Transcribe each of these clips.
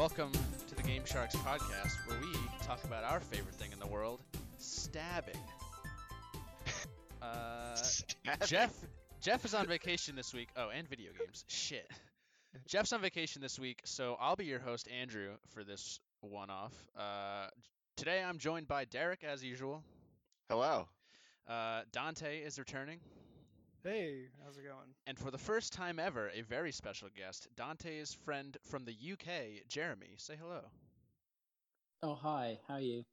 Welcome to the Game Sharks podcast, where we talk about our favorite thing in the world stabbing. Uh, Stabbing. Jeff Jeff is on vacation this week. Oh, and video games. Shit. Jeff's on vacation this week, so I'll be your host, Andrew, for this one off. Uh, today I'm joined by Derek, as usual. Hello. Uh, Dante is returning. Hey, how's it going? And for the first time ever, a very special guest, Dante's friend from the UK, Jeremy. Say hello. Oh hi, how are you?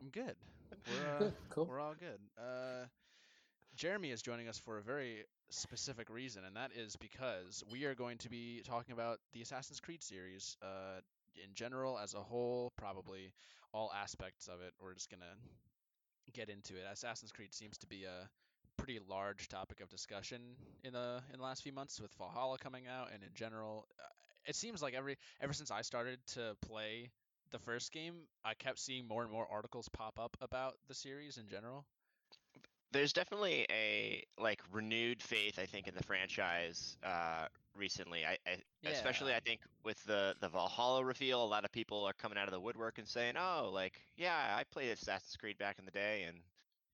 I'm good. We're, uh, cool. we're all good. Uh, Jeremy is joining us for a very specific reason, and that is because we are going to be talking about the Assassin's Creed series uh, in general, as a whole, probably all aspects of it. We're just gonna get into it. Assassin's Creed seems to be a pretty large topic of discussion in the in the last few months with Valhalla coming out, and in general, uh, it seems like every ever since I started to play the first game, I kept seeing more and more articles pop up about the series in general. There's definitely a like renewed faith, I think, in the franchise uh, recently. I, I especially I think with the the Valhalla reveal, a lot of people are coming out of the woodwork and saying, "Oh, like yeah, I played Assassin's Creed back in the day, and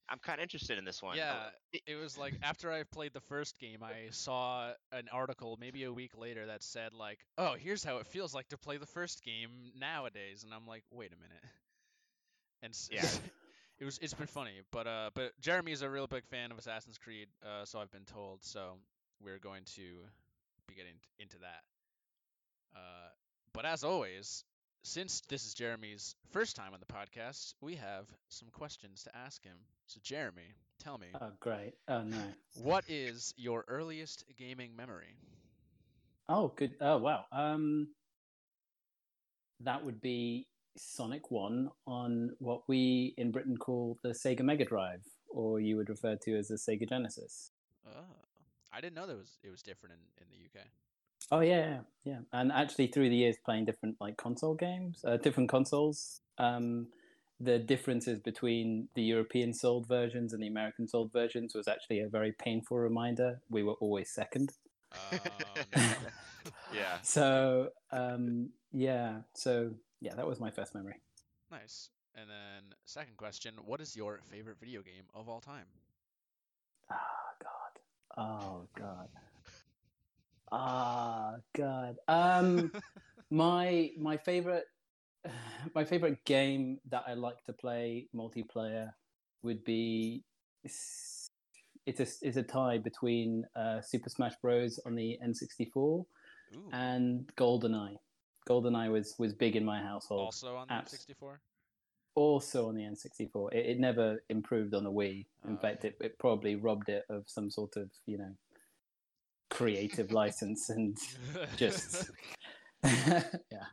I'm kind of interested in this one." Yeah, It- it was like after I played the first game, I saw an article maybe a week later that said like, "Oh, here's how it feels like to play the first game nowadays," and I'm like, "Wait a minute." And Yeah. it was it's been funny, but uh, but Jeremy is a real big fan of Assassin's Creed, uh, so I've been told. So we're going to be getting into that. Uh, but as always, since this is Jeremy's first time on the podcast, we have some questions to ask him. So Jeremy, tell me. Oh great. Oh no. What is your earliest gaming memory? Oh good. Oh wow. Um, that would be Sonic One on what we in Britain call the Sega Mega Drive, or you would refer to as the Sega Genesis. Oh, I didn't know that was it was different in, in the UK. Oh yeah, yeah, yeah. And actually, through the years, playing different like console games, uh, different consoles. Um, the differences between the European sold versions and the American sold versions was actually a very painful reminder. We were always second. Oh, no. yeah. So um, yeah, so yeah, that was my first memory. nice. And then second question, what is your favorite video game of all time? Ah God. Oh God. Ah God. Um, my my favorite my favorite game that I like to play multiplayer would be it's a it's a tie between uh, Super Smash Bros on the N64 Ooh, and GoldenEye. GoldenEye was was big in my household. also on the abs- 64. also on the N64. It, it never improved on the Wii. In Oh. fact, it, it probably robbed it of some sort of, you know, creative license and just. yeah.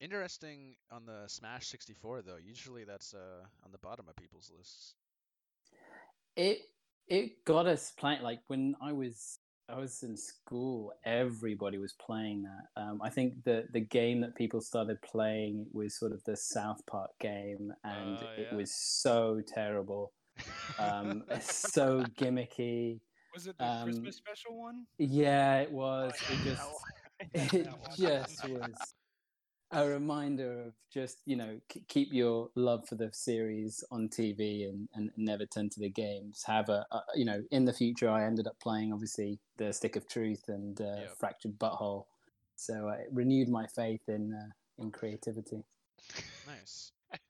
Interesting on the Smash 64 though. Usually that's uh on the bottom of people's lists. It it got us playing like when I was I was in school, everybody was playing that. Um, I think the the game that people started playing was sort of the South Park game, and Oh, it was so terrible, um, so gimmicky. Was it the Um, Christmas special one? Yeah, it was. Oh, It just it just was a reminder of just you know k- keep your love for the series on TV and, and never turn to the games. Have a, a you know in the future I ended up playing obviously the Stick of Truth and uh, Yep. Fractured But Whole, so uh, it renewed my faith in uh, in creativity. Nice.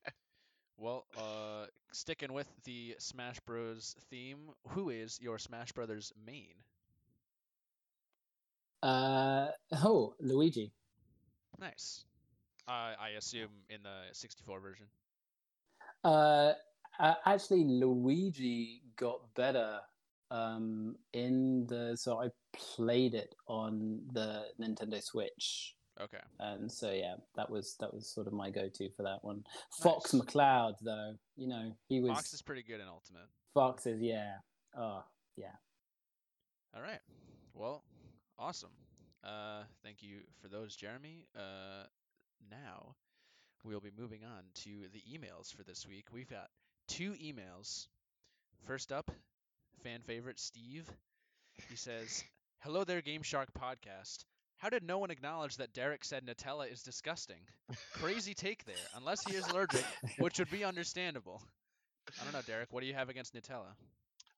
Well, uh, sticking with the Smash Bros. theme, who is your Smash Brothers main? Uh, oh, Luigi. Nice. Uh, I assume in the 64 version. Uh, uh, actually, Luigi got better um, in the. So I played it on the Nintendo Switch, Okay. and so yeah, that was that was sort of my go-to for that one. Fox Nice. McCloud, though, you know, he was Fox is pretty good in Ultimate. Fox's. Yeah. Oh, yeah. All right. Well, awesome. Uh, thank you for those, Jeremy. Uh, now we'll be moving on to the emails for this week. We've got two emails. First up, fan favorite Steve. He says, "Hello there, Game Shark podcast. How did no one acknowledge that Derek said Nutella is disgusting? Crazy take there. Unless he is allergic, which would be understandable. I don't know, Derek. What do you have against Nutella?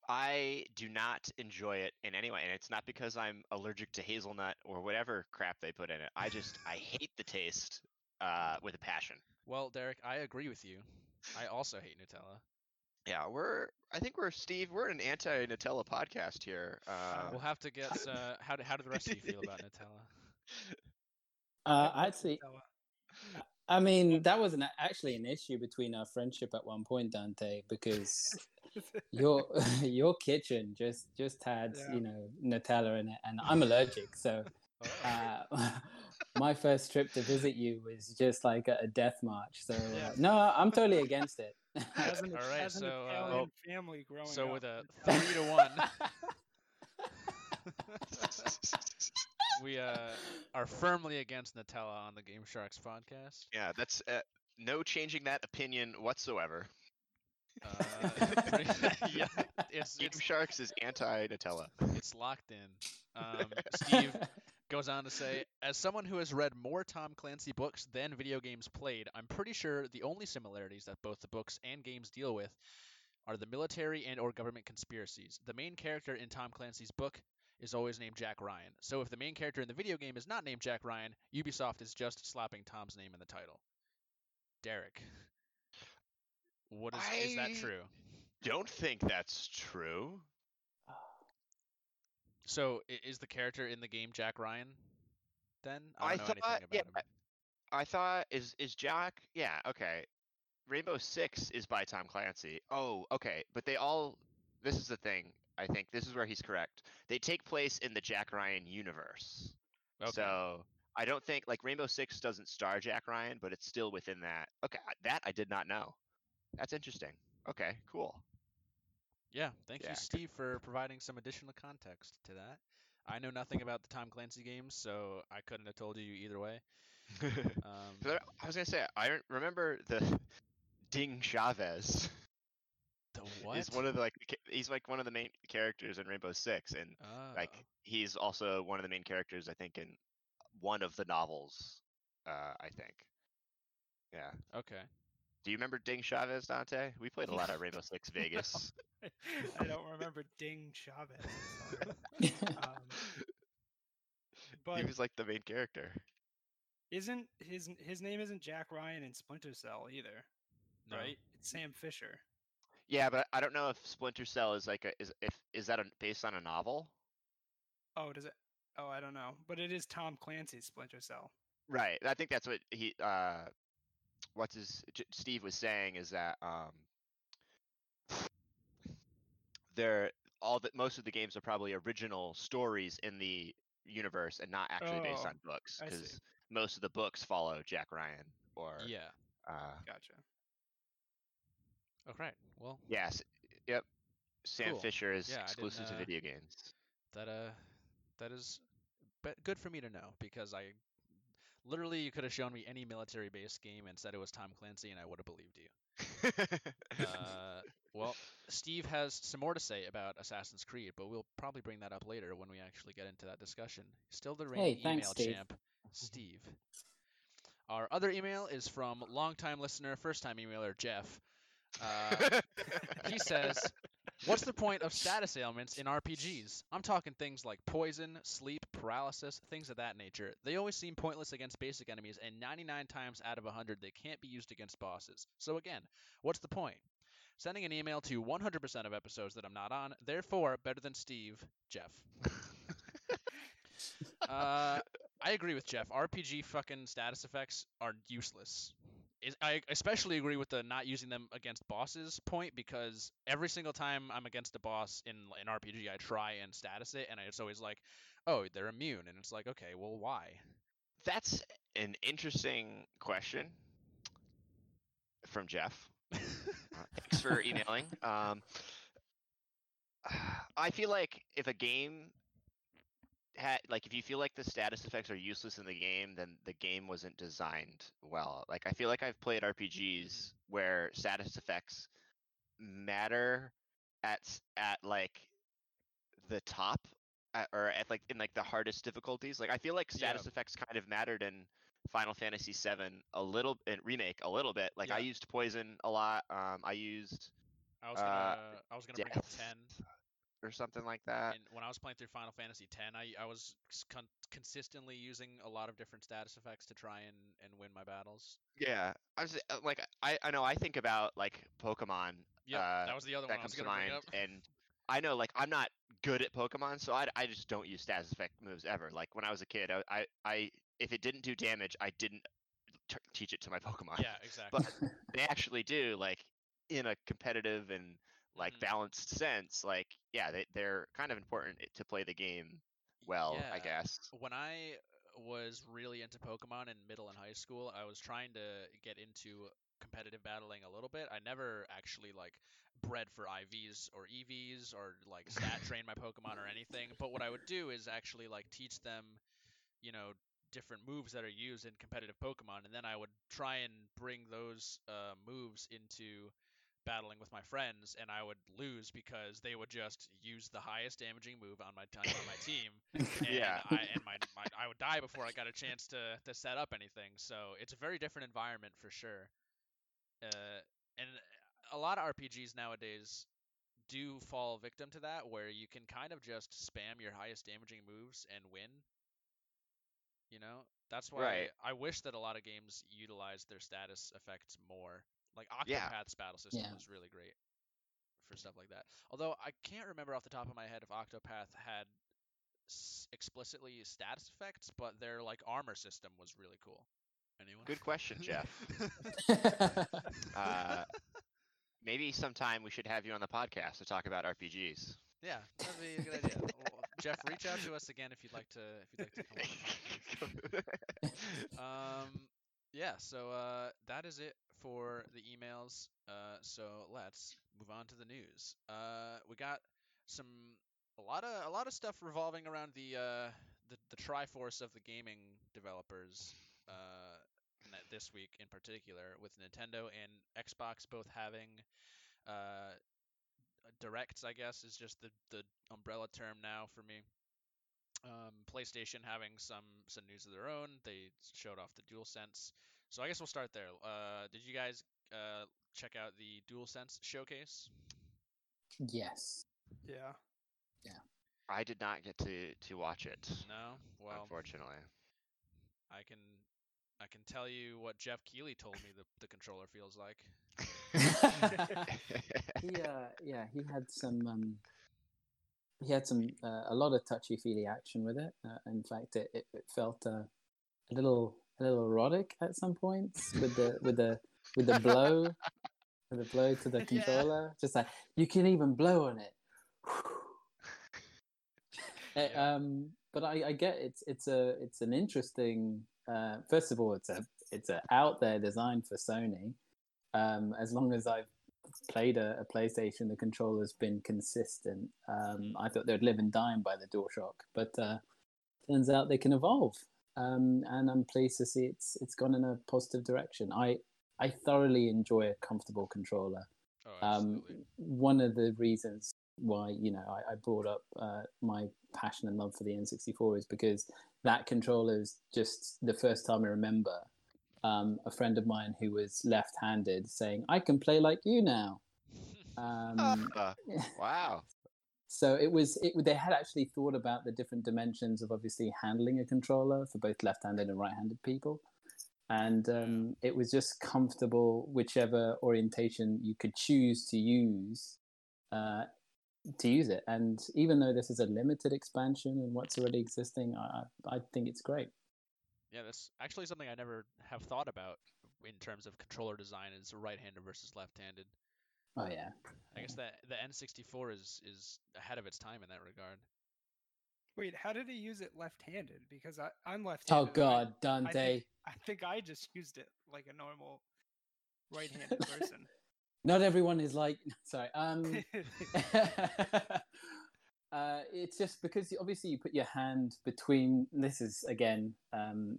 I do not enjoy it in any way, and it's not because I'm allergic to hazelnut or whatever crap they put in it. I just I hate the taste uh, with a passion. Well, Derek, I agree with you. I also hate Nutella. Yeah, we're. I think we're Steve. We're an anti-Nutella podcast here. Uh, We'll have to get. Uh, how do how do the rest of you feel about Nutella? Uh, I'd say, I mean, that was an, actually an issue between our friendship at one point, Dante, because your your kitchen just just had Yeah. you know Nutella in it, and I'm allergic, so uh, my first trip to visit you was just like a, a death march. So uh, Yeah. no, I'm totally against it. As an, All right, as an so, uh, family growing so up, with a three to one, we uh, are firmly against Nutella on the Game Sharks podcast. yeah, that's uh, no changing that opinion whatsoever. Uh, yeah, it's, Game it's Sharks is anti-Nutella. it's locked in. Um, Steve goes on to say, as someone who has read more Tom Clancy books than video games played, I'm pretty sure the only similarities that both the books and games deal with are the military and or government conspiracies. The main character in Tom Clancy's book is always named Jack Ryan. So if the main character in the video game is not named Jack Ryan, Ubisoft is just slapping Tom's name in the title. Derek. What is is that true? Don't think that's true. So is the character in the game Jack Ryan? Then I don't know thought, anything yeah, about him. I thought is is Jack? Yeah, okay. Rainbow Six is by Tom Clancy. Oh, okay. But they all. This is the thing. I think this is where he's correct. They take place in the Jack Ryan universe. Okay. So I don't think like Rainbow Six doesn't star Jack Ryan, but it's still within that. Okay, that I did not know. That's interesting. Okay, cool. Yeah, thank Yeah, you. Steve, for providing some additional context to that. I know nothing about the Tom Clancy games, so I couldn't have told you either way. Um, But I was gonna say I remember the Ding Chavez the what? is one of the like he's like one of the main characters in Rainbow Six, and like Oh, he's also one of the main characters I think in one of the novels. Uh, I think. Yeah. okay. Do you remember Ding Chavez, Dante? We played a lot of Rainbow Six Vegas. I don't remember Ding Chavez. Um, but he was like the main character. isn't his his name isn't Jack Ryan in Splinter Cell either, No. right? It's Sam Fisher. Yeah, but I don't know if Splinter Cell is like a is if is that a, based on a novel? Oh, does it? Oh, I don't know, but it is Tom Clancy's Splinter Cell. Right. I think that's what he uh what's his J- Steve was saying is that um they're all that most of the games are probably original stories in the universe and not actually based Oh, on books because most of the books follow Jack Ryan or Yeah. uh Gotcha. Oh, right. Well, yes yep Sam Cool. Fisher is Yeah, exclusive to uh, video games. that uh, that is, but good for me to know because I, literally, you could have shown me any military-based game and said it was Tom Clancy, and I would have believed you. Uh, well, Steve has some more to say about Assassin's Creed, but we'll probably bring that up later when we actually get into that discussion. Still the reigning Hey, thanks, email Steve. champ, Steve. Our other email is from longtime listener, first time emailer Jeff. Uh, he says, What's the point of status ailments in RPGs? I'm talking things like poison, sleep, paralysis, things of that nature. They always seem pointless against basic enemies, and 99 times out of 100, they can't be used against bosses. So, again, what's the point? Sending an email to 100% of episodes that I'm not on, therefore, better than Steve, Jeff. Uh, I agree with Jeff. RPG fucking status effects are useless. Is- I especially agree with the not using them against bosses point because every single time I'm against a boss in an RPG, I try and status it, and it's always like, oh, they're immune, and it's like, okay, well, why? That's an interesting question from Jeff. Uh, thanks for emailing. Um, I feel like if a game had like if you feel like the status effects are useless in the game, then the game wasn't designed well. Like I feel like I've played RPGs where status effects matter at at like the top uh, or at like in like the hardest difficulties. Like I feel like status effects kind of mattered in Final Fantasy VII a little in remake a little bit. Like I used poison a lot. Um, I used I was gonna Uh, I was gonna bring up death ten. Or something like that. And when I was playing through Final Fantasy X, I I was con- consistently using a lot of different status effects to try and and win my battles. Yeah, I was uh, like I I know I think about like Pokemon Yeah, Uh, that was the other that one I was comes to mind, and I know like I'm not good at Pokemon, so I, I just don't use status effect moves ever. Like when I was a kid, I I, I if it didn't do damage, I didn't t- teach it to my Pokemon. Yeah, exactly. but they actually do like in a competitive and like Mhm. balanced sense. Like yeah, they they're kind of important to play the game well, I guess. when I was really into Pokemon in middle and high school, I was trying to get into competitive battling a little bit. I never actually like bred for IVs or EVs or like stat train my Pokemon or anything. But what I would do is actually like teach them, you know, different moves that are used in competitive Pokemon, and then I would try and bring those uh, moves into battling with my friends, and I would lose because they would just use the highest damaging move on my time on my team, and Yeah. I and my, my I would die before I got a chance to to set up anything. So it's a very different environment for sure. Uh, and a lot of RPGs nowadays do fall victim to that, where you can kind of just spam your highest damaging moves and win. You know, that's why Right. I wish that a lot of games utilize their status effects more. Like Yeah. Octopath's battle system Yeah. was really great for stuff like that. Although I can't remember off the top of my head if Octopath had s- explicitly status effects, but their like armor system was really cool. Anyone? Good question, Jeff. Uh, maybe sometime we should have you on the podcast to talk about RPGs. yeah, that'd be a good idea. Well, Jeff, reach out to us again if you'd like to if you'd like to come on. Um, yeah, so uh, that is it for the emails. Uh, so let's move on to the news. Uh, we got some a lot of a lot of stuff revolving around the uh, the the Triforce of the gaming developers. Uh, this week in particular, with Nintendo and Xbox both having uh, directs, I guess is just the the umbrella term now for me. Um, PlayStation having some some news of their own. They showed off the DualSense. So I guess we'll start there. Uh, did you guys uh, check out the DualSense showcase? yes. Yeah. Yeah. I did not get to to watch it, No. Well, unfortunately. I can I can tell you what Geoff Keighley told me the the controller feels like. he uh, yeah he had some um, he had some uh, a lot of touchy feely action with it. Uh, in fact, it, it, it felt uh, a little a little erotic at some points with the with the with the blow with the blow to the Yeah. controller. Just like you can even blow on it. Yeah. um, but I, I get it's it's a it's an interesting. Uh, first of all, it's a it's a out there design for Sony. Um, as long as I've played a, a PlayStation, the controller's been consistent. Um, I thought they'd live and die by the DualShock, but uh, turns out they can evolve. Um, and I'm pleased to see it's it's gone in a positive direction. I I thoroughly enjoy a comfortable controller. Oh, Um, one of the reasons why you know I, I brought up uh, my passion and love for the N64 is because that controller is just the first time I remember um, a friend of mine who was left-handed saying, "I can play like you now." Um, Uh, wow. So it was it, they had actually thought about the different dimensions of obviously handling a controller for both left-handed and right-handed people. And um, it was just comfortable whichever orientation you could choose to use uh, to use it. And even though this is a limited expansion and what's already existing i, I I think it's great. Yeah, that's actually something I never have thought about in terms of controller design is right-handed versus left-handed. Oh yeah I guess that the N64 is is ahead of its time in that regard. Wait, how did he use it left-handed? Because I, I'm oh left-handed. Oh god I dante think, I think I just used it like a normal right-handed person. not everyone is like sorry um uh, it's just because obviously you put your hand between. This is again, um,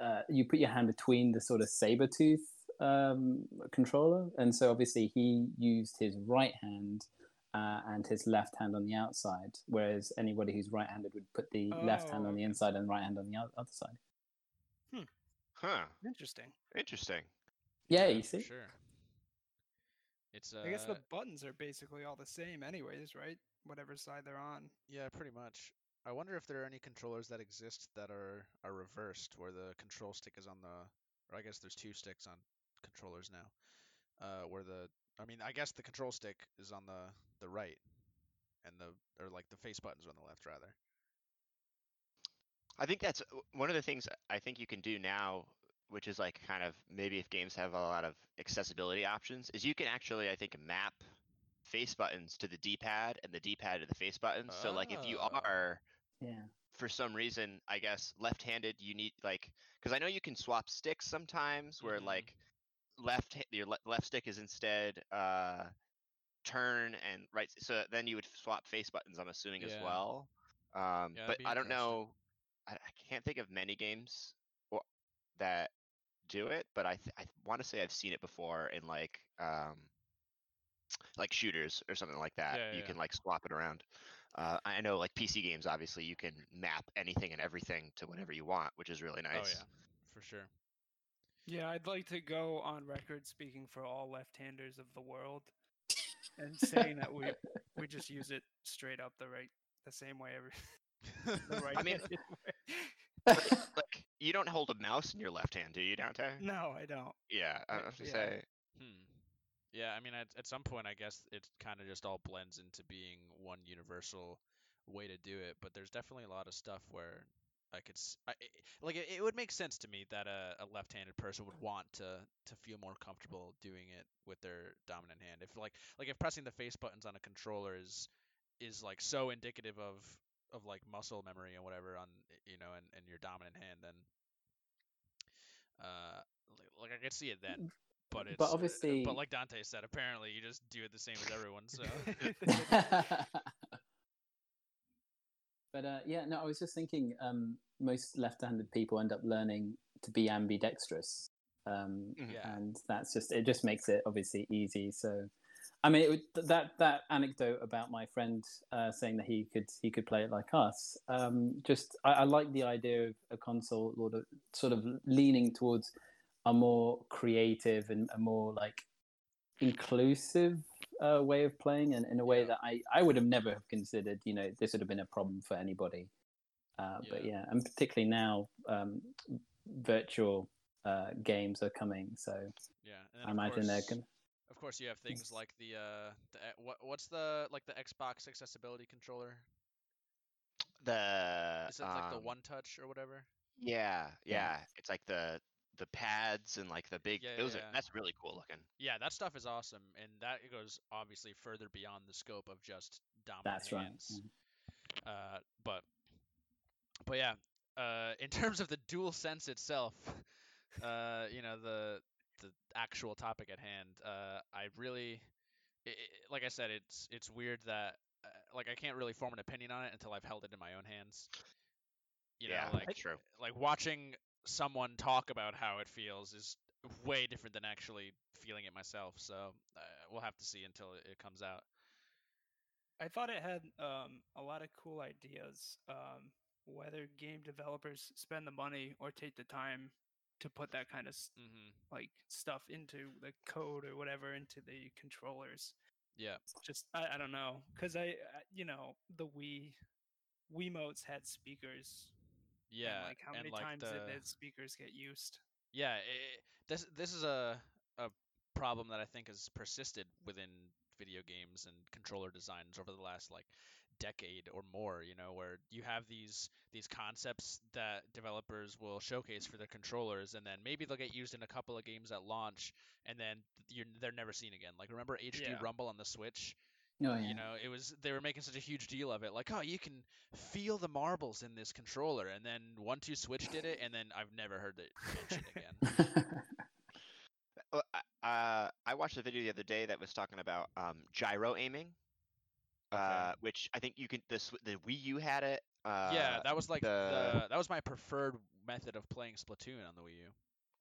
uh, you put your hand between the sort of saber tooth um, controller, and so obviously he used his right hand uh, and his left hand on the outside, whereas anybody who's right-handed would put the left hand Oh, on the inside and right hand on the other side. Huh. Interesting. Interesting. Yeah, you see. sure. It's uh, I guess the buttons are basically all the same, anyways, right? Whatever side they're on. yeah, pretty much. I wonder if there are any controllers that exist that are are reversed, where the control stick is on the, or I guess there's two sticks on controllers now, uh, where the, I mean, I guess the control stick is on the the right, and the or like the face buttons on the left rather. I think that's uh, one of the things I think you can do now, which is like kind of maybe if games have a lot of accessibility options, is you can actually I think map face buttons to the D-pad and the D-pad to the face buttons. So like if you Oh. are Yeah. for some reason, I guess left-handed, you need like because I know you can swap sticks sometimes where Mhm. like left your le- left stick is instead uh turn and right so then you would swap face buttons i'm assuming as well um Yeah, but i don't know I, I can't think of many games that do it but i th- i want to say i've seen it before in like um like shooters or something like that Yeah, you yeah. can like swap it around uh, I know, like PC games, obviously, you can map anything and everything to whatever you want, which is really nice. Oh yeah, for sure. Yeah, I'd like to go on record speaking for all left-handers of the world and saying that we we just use it straight up the right the same way every the right I mean- way. like, you don't hold a mouse in your left hand, do you, Dante? No, I don't. Yeah, I was gonna yeah. say. Hmm. Yeah, I mean, at, at some point, I guess it kind of just all blends into being one universal way to do it. But there's definitely a lot of stuff where I could, I like, it, it would make sense to me that a, a left-handed person would want to to feel more comfortable doing it with their dominant hand. If like, like if pressing the face buttons on a controller is is like so indicative of of like muscle memory and whatever on you know and, and your dominant hand, then uh, li- like I could see it then. But it's But uh, obviously- but like Dante said, apparently you just do it the same as everyone. So but uh, yeah, no, I was just thinking. Um, most left-handed people end up learning to be ambidextrous, um, Mhm. yeah, and that's just it. Just makes it obviously easy. So, I mean, it that that anecdote about my friend uh, saying that he could he could play it like us. Um, just I, I like the idea of a console sort of sort of leaning towards a more creative and a more like inclusive uh, way of playing, and in a way Yeah. that I I would have never have considered. You know, this would have been a problem for anybody. Uh, But Yeah. yeah, and particularly now, um, virtual uh, games are coming, so yeah. I of imagine they're course, going. of course you have things like the uh the e- what what's the like the Xbox accessibility controller? The Is it like the um, one touch or whatever? Yeah, Yeah. yeah. It's like the the pads and like the big. Yeah, those yeah, are yeah. that's really cool looking. Yeah, that stuff is awesome, and that goes obviously further beyond the scope of just dominant That's right. hands. mhm. Uh, but but yeah, uh, in terms of the DualSense itself, uh, you know the the actual topic at hand, uh, I really, i i like I said, it's it's weird that uh, like I can't really form an opinion on it until I've held it in my own hands. You know, Yeah, like true. like watching someone talk about how it feels is way different than actually feeling it myself. So uh, we'll have to see until it, it comes out. I thought it had um, a lot of cool ideas. Um, whether game developers spend the money or take the time to put that kind of s- hmm like stuff into the code or whatever into the controllers. Yeah. Just I, I don't know because I, I you know the Wii Wiimotes had speakers. and, Yeah. like how many like times the, did speakers get used? Yeah, i this this is a a problem that I think has persisted within video games and controller designs over the last like decade or more, you know, where you have these these concepts that developers will showcase for their controllers and then maybe they'll get used in a couple of games at launch and then you're they're never seen again. Like remember HD Yeah. Rumble on the Switch? Oh yeah. You know, it was they were making such a huge deal of it, like, oh, you can feel the marbles in this controller, and then One Two Switch did it, and then I've never heard it mentioned again. I- uh, I watched a video the other day that was talking about um, gyro aiming, uh, which I think you can. The the Wii U had it. Uh, yeah, that was like the... the- that was my preferred method of playing Splatoon on the Wii U.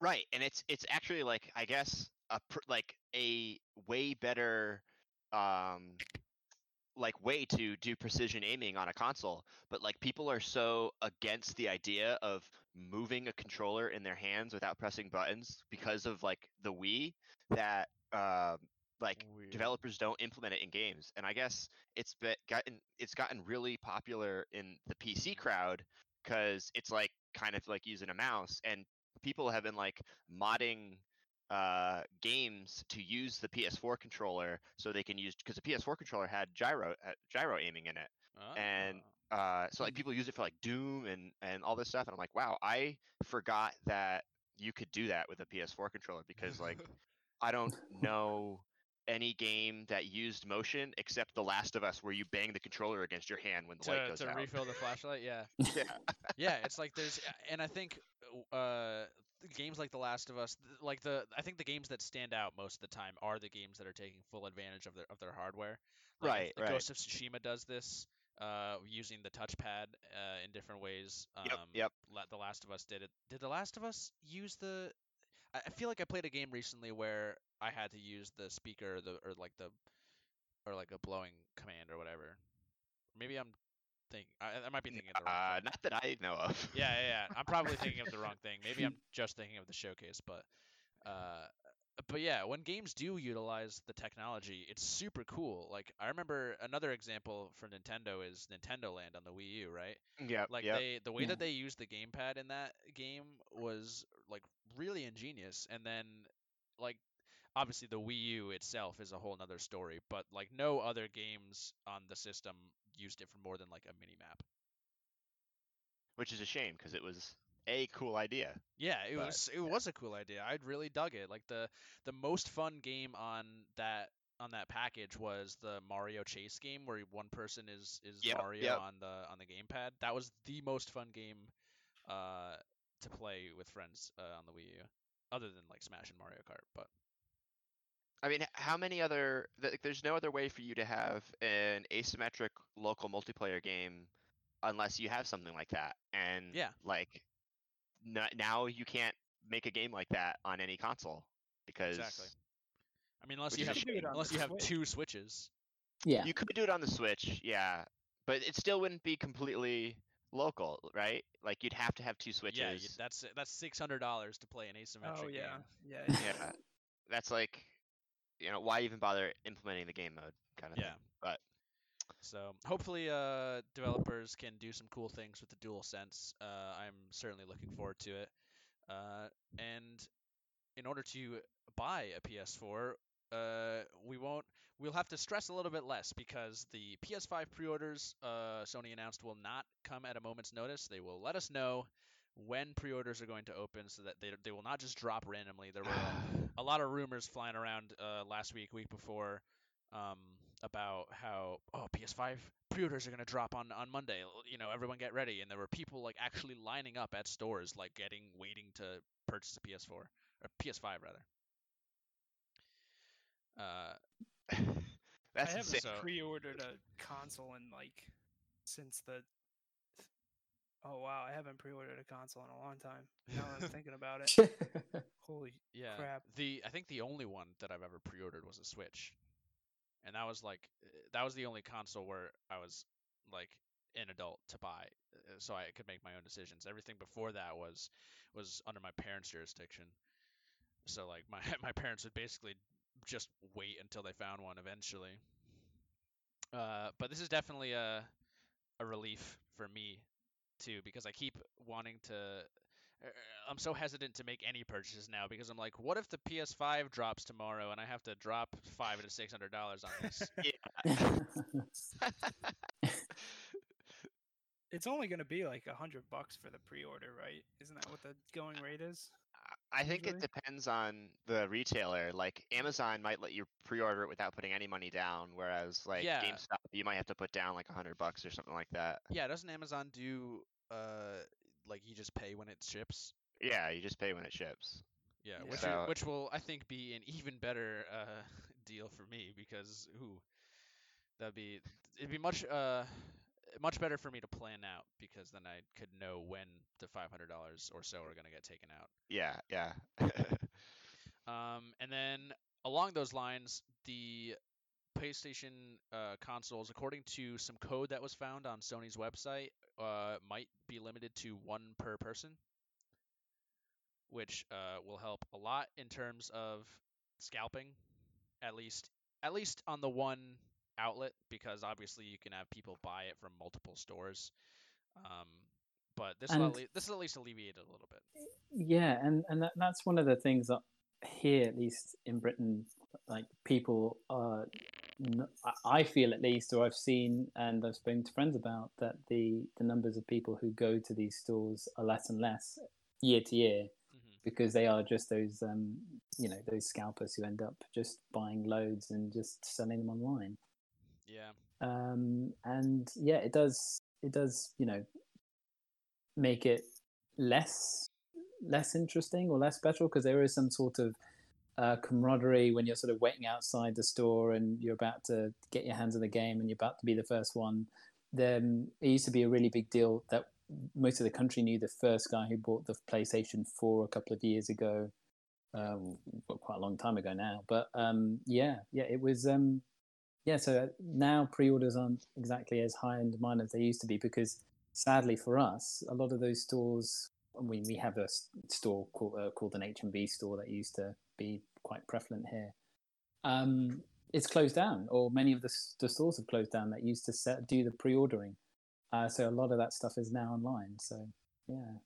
Right, and it's it's actually like I guess a pr- like a way better um like way to do precision aiming on a console, but like people are so against the idea of moving a controller in their hands without pressing buttons because of like the Wii that um like Weird. developers don't implement it in games. And I guess it's been gotten it's gotten really popular in the PC crowd because it's like kind of like using a mouse and people have been like modding uh games to use the PS4 controller so they can use because the PS4 controller had gyro uh, gyro aiming in it. and- Ah. Uh so like people use it for like Doom and and all this stuff and I'm like, "Wow, I forgot that you could do that with a PS4 controller because like I don't know any game that used motion except The Last of Us where you bang the controller against your hand when the light to, goes to out. refill the flashlight, yeah. yeah. yeah, it's like there's, and I think uh, games like The Last of Us, like the, I think the games that stand out most of the time are the games that are taking full advantage of their of their hardware. Like, Right, th- right. Ghost of Tsushima does this, uh, using the touchpad uh, in different ways. Um, Yep, yep. La- the Last of Us did it. Did The Last of Us use the? I feel like I played a game recently where I had to use the speaker, or the or like the, or like a blowing command or whatever. Maybe I'm thinking. I, I might be thinking of the wrong. Uh, thing. not that I know of. Yeah, yeah, yeah. I'm probably thinking of the wrong thing. Maybe I'm just thinking of the showcase, but uh but yeah, when games do utilize the technology, it's super cool. Like I remember another example for Nintendo is Nintendo Land on the Wii U, right? Yep. Like yep. they the way Yeah. that they used the gamepad in that game was like really ingenious and then like obviously the Wii U itself is a whole nother story, but like no other games on the system used it for more than like a mini map. Which is a shame because it was a cool idea. Yeah, it But, was it was a cool idea. I'd really dug it. Like the the most fun game on that on that package was the Mario Chase game where one person is is Yep, Mario yep. on the on the gamepad. That was the most fun game uh to play with friends uh, on the Wii U, other than like Smash and Mario Kart. But I mean, how many other? th- There's no other way for you to have an asymmetric local multiplayer game unless you have something like that. And Yeah. like n- now you can't make a game like that on any console because exactly. I mean, unless you have shame. unless you have Switch. two Switches. Yeah. you could do it on the Switch, yeah, but it still wouldn't be completely local, right? Like you'd have to have two switches. Yeah, that's that's six hundred dollars to play an asymmetric Oh yeah, game. yeah. yeah, that's like, you know, why even bother implementing the game mode kind of Yeah. thing? But So hopefully, uh, developers can do some cool things with the DualSense. Uh, I'm certainly looking forward to it. Uh, and in order to buy a PS4, uh, we won't. We'll have to stress a little bit less because the PS5 pre-orders uh, Sony announced will not come at a moment's notice. They will let us know when pre-orders are going to open, so that they they will not just drop randomly. There were a lot of rumors flying around uh, last week, week before, um, about how oh PS5 pre-orders are gonna drop on on Monday. You know, everyone get ready, and there were people like actually lining up at stores, like getting waiting to purchase a PS4 or PS5 rather. Uh, that's I haven't So- pre-ordered a console in like since the. Oh wow, I haven't pre-ordered a console in a long time. Now that I'm thinking about it, holy yeah, crap! the I think the only one that I've ever pre-ordered was a Switch, and that was like uh, that was the only console where I was like an adult to buy, uh, so I could make my own decisions. Everything before that was was under my parents' jurisdiction. So like my my parents would basically just wait until they found one eventually. Uh, but this is definitely a a relief for me too because I keep wanting to. uh, I'm so hesitant to make any purchases now because I'm like, what if the PS5 drops tomorrow and I have to drop five to six hundred dollars on this? It's only gonna be like a hundred bucks for the pre-order, right? Isn't that what the going rate is? I think it depends on the retailer. Like Amazon might let you pre-order it without putting any money down, whereas like Yeah. GameStop, you might have to put down like a hundred bucks or something like that. yeah, doesn't Amazon do uh like you just pay when it ships? Yeah, you just pay when it ships. Yeah, which So- which will I think be an even better uh deal for me because ooh, that'd be it'd be much uh much better for me to plan out because then I could know when the five hundred dollars or so are gonna get taken out. Yeah, yeah. Um, and then along those lines, the PlayStation uh, consoles, according to some code that was found on Sony's website, uh, might be limited to one per person, which uh, will help a lot in terms of scalping, at least at least on the one outlet, because obviously you can have people buy it from multiple stores. Um, but this will And- at lea- this will at least alleviate it a little bit. Yeah, and and that, that's one of the things that here, at least in Britain, like people are. I feel at least, or I've seen, and I've spoken to friends about that the the numbers of people who go to these stores are less and less year to year hmm because they are just those um you know those scalpers who end up just buying loads and just selling them online Yeah. um, and yeah, it does it does you know make it less less interesting or less special because there is some sort of uh, camaraderie when you're sort of waiting outside the store and you're about to get your hands on the game and you're about to be the first one. Then it used to be a really big deal that most of the country knew the first guy who bought the PlayStation 4 a couple of years ago. Um, quite a long time ago now, but um, yeah, yeah, it was. Um, yeah, so now pre-orders aren't exactly as high in demand as they used to be because, sadly for us, a lot of those stores. I mean, we have a store called, uh, called an HMV store that used to be quite prevalent here. Um, it's closed down, or many of the, the stores have closed down that used to set, do the pre-ordering. Uh, so a lot of that stuff is now online. So yeah,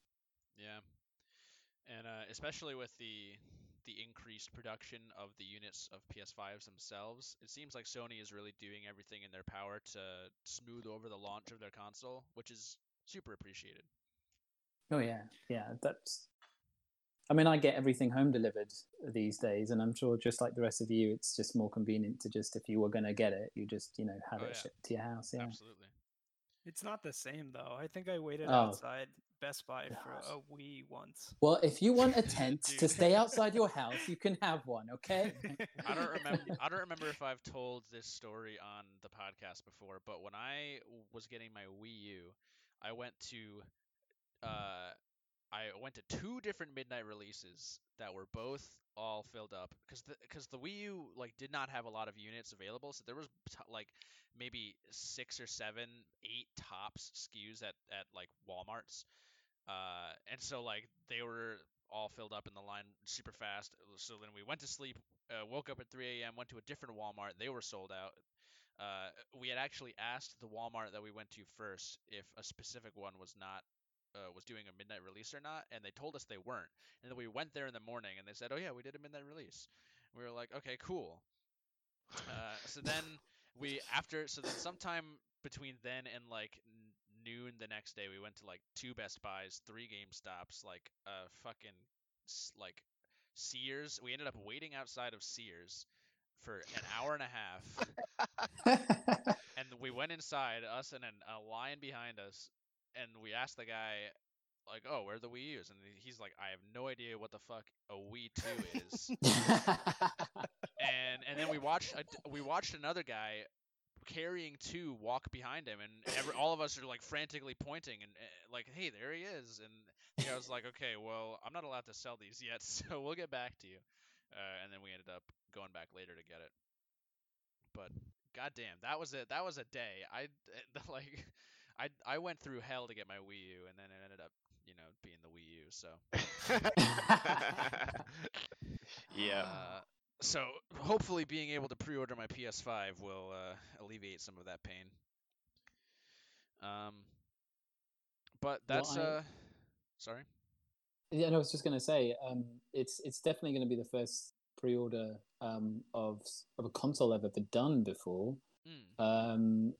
Yeah, and uh, especially with the the increased production of the units of PS5s themselves, it seems like Sony is really doing everything in their power to smooth over the launch of their console, which is super appreciated. oh yeah, yeah. That's. I mean, I get everything home delivered these days, and I'm sure, just like the rest of you, it's just more convenient to just if you were going to get it, you just you know have Oh, it yeah. shipped to your house. Yeah. Absolutely. It's not the same though. I think I waited Oh. outside Best Buy for a Wii once. Well, if you want a tent to stay outside your house, you can have one. Okay. I don't remember. I don't remember if I've told this story on the podcast before, but when I was getting my Wii U, I went to, uh, I went to two different midnight releases that were both all filled up because the because the Wii U like did not have a lot of units available, so there was t- like maybe six or seven, eight tops SKUs at at like WalMarts, uh, and so like they were all filled up in the line super fast. So then we went to sleep, uh, woke up at 3 a.m., went to a different Walmart. They were sold out. Uh, we had actually asked the Walmart that we went to first if a specific one was not uh, was doing a midnight release or not, and they told us they weren't. And then we went there in the morning, and they said, "Oh yeah, we did a midnight release." We were like, "Okay, cool." Uh, so then we after so then sometime between then and like noon the next day, we went to like two Best Buys, three GameStops, like uh fucking like Sears. We ended up waiting outside of Sears for an hour and a half and we went inside, us and an, a line behind us, and we asked the guy, like, "Oh, where are the Wii U's?" And he's like, "I have no idea what the fuck a Wii Two is." and and then we watched a, we watched another guy carrying two walk behind him, and every, all of us are like frantically pointing and uh, like, "Hey, there he is!" And I was like, "Okay, well, I'm not allowed to sell these yet, so we'll get back to you." Uh, and then we ended up going back later to get it. But goddamn, that was it. that was a day. I like, I I went through hell to get my Wii U, and then it ended up, you know, being the Wii U. So yeah. Uh, so hopefully, being able to pre-order my PS5 will uh, alleviate some of that pain. Um, but that's I- uh, sorry. Yeah, and I was just going to say, um, it's it's definitely going to be the first pre-order um, of of a console I've ever done before, Mm, um,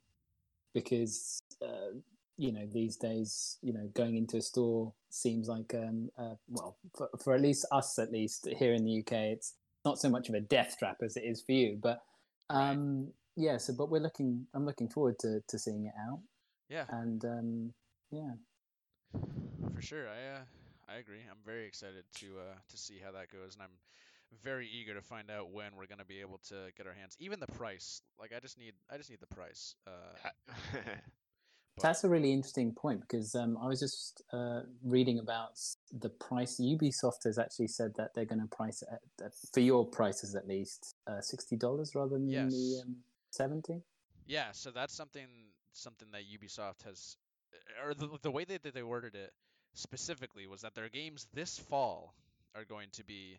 because uh, you know these days, you know, going into a store seems like um, uh, well, for, for at least us, at least here in the UK, it's not so much of a death trap as it is for you, but um, yeah. So, but we're looking, I'm looking forward to to seeing it out, yeah, and um, yeah. for sure. I uh, I agree. I'm very excited to uh, to see how that goes, and I'm very eager to find out when we're gonna be able to get our hands. Even the price, like I just need I just need the price. Uh, but- That's a really interesting point because um, I was just uh, reading about the price. Ubisoft has actually said that they're going to price it at, at, for your prices at least uh, sixty dollars rather than the Yes. um, 70. Yeah, so that's something something that Ubisoft has, or the, the way that they worded it specifically was that their games this fall are going to be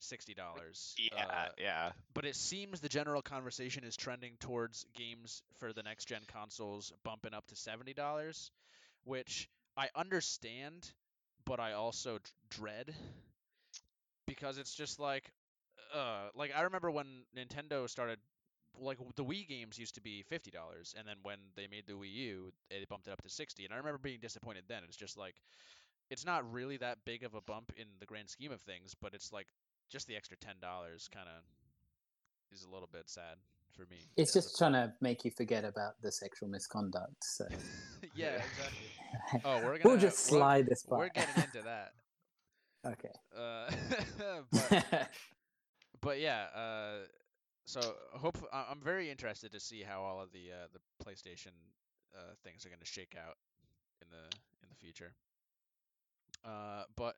sixty dollars. Yeah, Uh, yeah. but it seems the general conversation is trending towards games for the next gen consoles bumping up to seventy dollars, which I understand, but I also d- dread because it's just like, uh, like I remember when Nintendo started, like the Wii games used to be fifty dollars, and then when they made the Wii U, they bumped it up to sixty, and I remember being disappointed then. It's just like, it's not really that big of a bump in the grand scheme of things, but it's like just the extra ten dollars kind of is a little bit sad for me. It's just trying to make you forget about the sexual misconduct. So yeah, exactly. Oh, we're gonna we'll just we're- slide this by. We're getting into that. okay. Uh, but but yeah, uh, so hope I- I'm very interested to see how all of the uh, the PlayStation uh, things are going to shake out in the in the future. Uh, but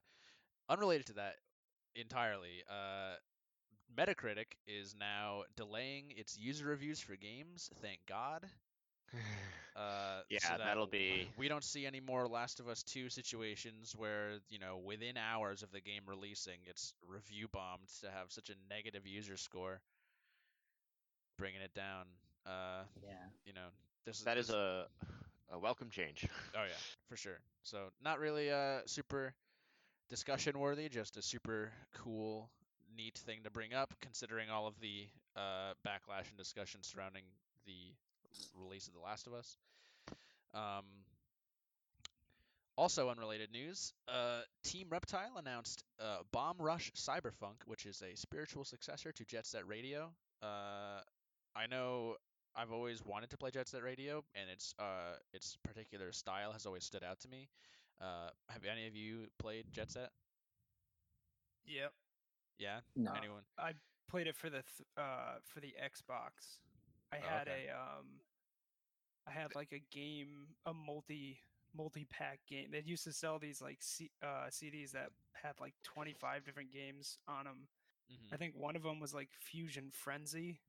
unrelated to that entirely, uh, Metacritic is now delaying its user reviews for games. Thank God. Uh, Yeah, so that that'll be- We don't see any more Last of Us 2 situations where, you know, within hours of the game releasing, it's review bombed to have such a negative user score, bringing it down. Uh, yeah. you know, this that is this- a a welcome change. Oh yeah, for sure. So not really uh super discussion worthy, just a super cool, neat thing to bring up, considering all of the uh backlash and discussion surrounding the release of The Last of Us. Um. Also unrelated news, uh, Team Reptile announced uh, Bomb Rush Cyberfunk, which is a spiritual successor to Jet Set Radio. Uh, I know I've always wanted to play Jet Set Radio, and its uh its particular style has always stood out to me. Uh, have any of you played Jet Set? Yep. Yeah. No. Anyone? I played it for the th- uh for the Xbox. I Oh, had okay. a um I had like a game a multi multi pack game. They used to sell these like C- uh CDs that had like 25 different games on them. Mhm. I think one of them was like Fusion Frenzy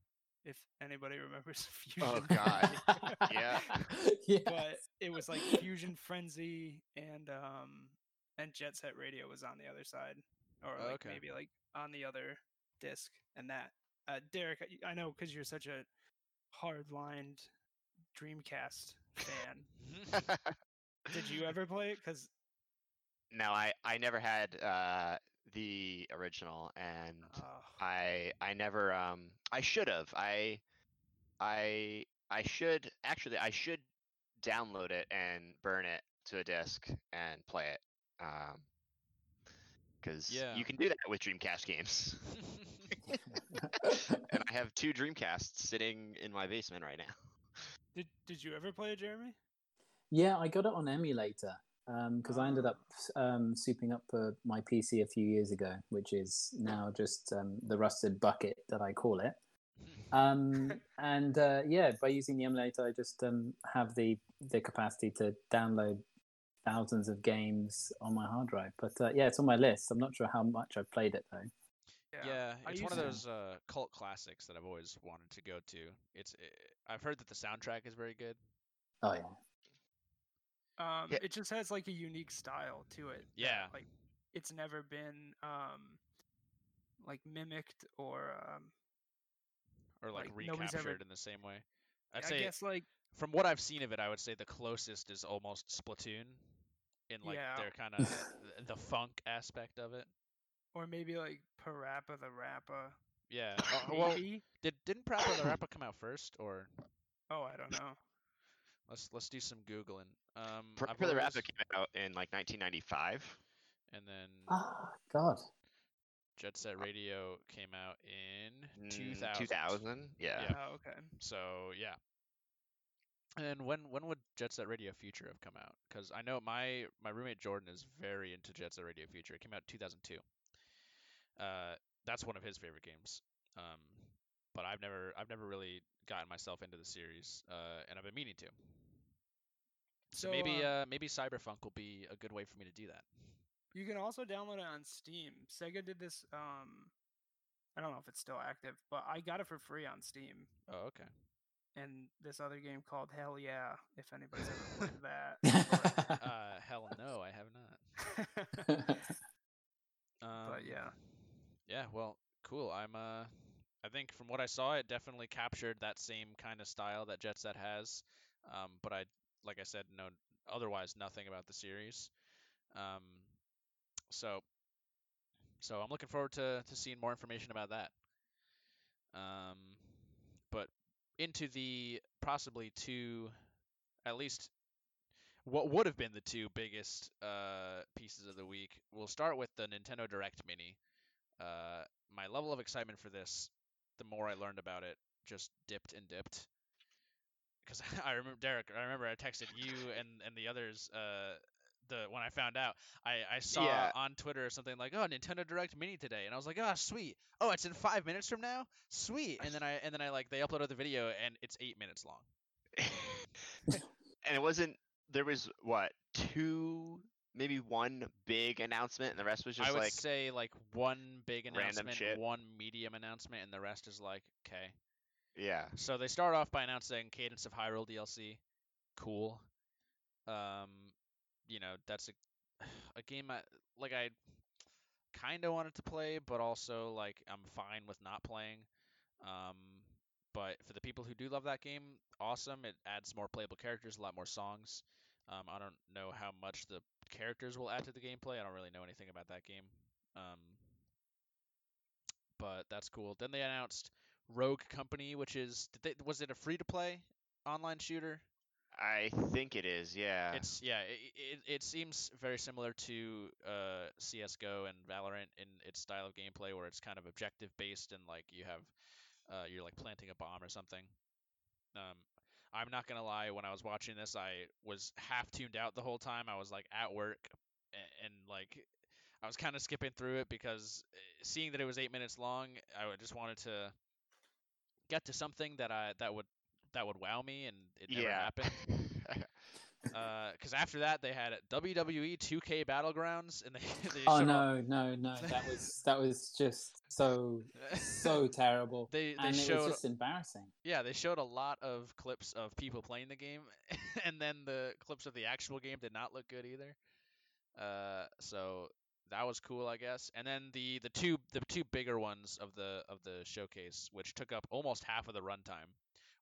if anybody remembers Fusion Oh, God. Frenzy. Yeah. yeah. but it was like Fusion Frenzy and um and Jet Set Radio was on the other side, or Oh, like okay. maybe like on the other disc. And that, uh, Derek, I- I know because you're such a hard-lined Dreamcast fan. Did you ever play it? Because no, I I never had uh the original, and I I never um I should have I I I should actually I should download it and burn it to a disk and play it um because Yeah. you can do that with Dreamcast games and I have two Dreamcasts sitting in my basement right now. did did you ever play it, Jeremy? Yeah, I got it on emulator because I ended up um, souping up uh, my PC a few years ago, which is now just um, the rusted bucket that I call it. Um, and uh, yeah, by using the emulator, I just um, have the the capacity to download thousands of games on my hard drive. But uh, yeah, it's on my list. I'm not sure how much I've played it though. Yeah, I it's one of those uh, cult classics that I've always wanted to go to. It's uh, I've heard that the soundtrack is very good. Oh yeah, Um, Yeah. it just has like a unique style to it. that, Yeah. like it's never been um like mimicked or um or like, Like, nobody's ever- recaptured in the same way. I'd I say guess like from what I've seen of it, I would say the closest is almost Splatoon in like Yeah. their kind of the funk aspect of it. or maybe like PaRappa the Rapper. Yeah. Uh, well, did didn't PaRappa the Rapper come out first, or Oh, I don't know. Let's let's do some googling. Um, For, I've for the always- Rappa came out in like 1995. and then ah God, Jet Set Radio came out in Mm, 2000. 2000? Yeah. Yeah. Oh, okay. So yeah. And when when would Jet Set Radio Future have come out? Because I know my my roommate Jordan is very into Jet Set Radio Future. It came out in 2002. Uh, that's one of his favorite games. Um, but I've never I've never really gotten myself into the series. Uh, and I've been meaning to. So, So, maybe um, uh maybe Cyberfunk will be a good way for me to do that. You can also download it on Steam. Sega did this. Um, I don't know if it's still active, but I got it for free on Steam. Oh, okay. and this other game called Hell Yeah. If anybody's ever played that, Uh, hell no, I have not. but, Um, but yeah, Yeah, well, cool. I'm uh I think from what I saw it definitely captured that same kind of style that Jet Set has. Um but I like I said know otherwise nothing about the series. Um so so I'm looking forward to to seeing more information about that. Um but into the possibly two at least what would have been the two biggest uh pieces of the week. We'll start with the Nintendo Direct Mini uh, my level of excitement for this, the more I learned about it, just dipped and dipped. Because I remember Derek, I remember I texted you and and the others. Uh, the when I found out, I I saw Yeah. on Twitter something like, "Oh, Nintendo Direct Mini today," and I was like, "Oh, sweet! Oh, it's in five minutes from now, sweet!" And then I and then I like they uploaded the video and it's eight minutes long. and it wasn't. There was what two, maybe one big announcement, and the rest was just I would like say like one big random announcement, shit. one medium announcement, and the rest is like, okay. Yeah. So they start off by announcing Cadence of Hyrule DLC. Cool. Um, you know that's a a game I like. I kind of wanted to play, but also like I'm fine with not playing. Um, but for the people who do love that game, awesome. It adds more playable characters, a lot more songs. Um, I don't know how much the characters will add to the gameplay. I don't really know anything about that game. Um, but that's cool. Then they announced Rogue Company, which is did they, was it a free to play online shooter? I think it is. Yeah. It's yeah, it, it, it seems very similar to uh, CS:GO and Valorant in its style of gameplay, where it's kind of objective based and like you have uh, you're like planting a bomb or something. Um, I'm not gonna lie, when I was watching this, I was half tuned out the whole time. I was like at work and, and like I was kind of skipping through it because uh, seeing that it was eight minutes long, I just wanted to get to something that I that would that would wow me, and it never yeah. happened because after that they had WWE 2K Battlegrounds, and they, they oh showed all- no, no, no! That was that was just so so terrible, They- they and it showed- was just embarrassing. yeah, they showed a lot of clips of people playing the game, and then the clips of the actual game did not look good either. Uh, so that was cool, I guess. And then the the two the two bigger ones of the of the showcase, which took up almost half of the runtime,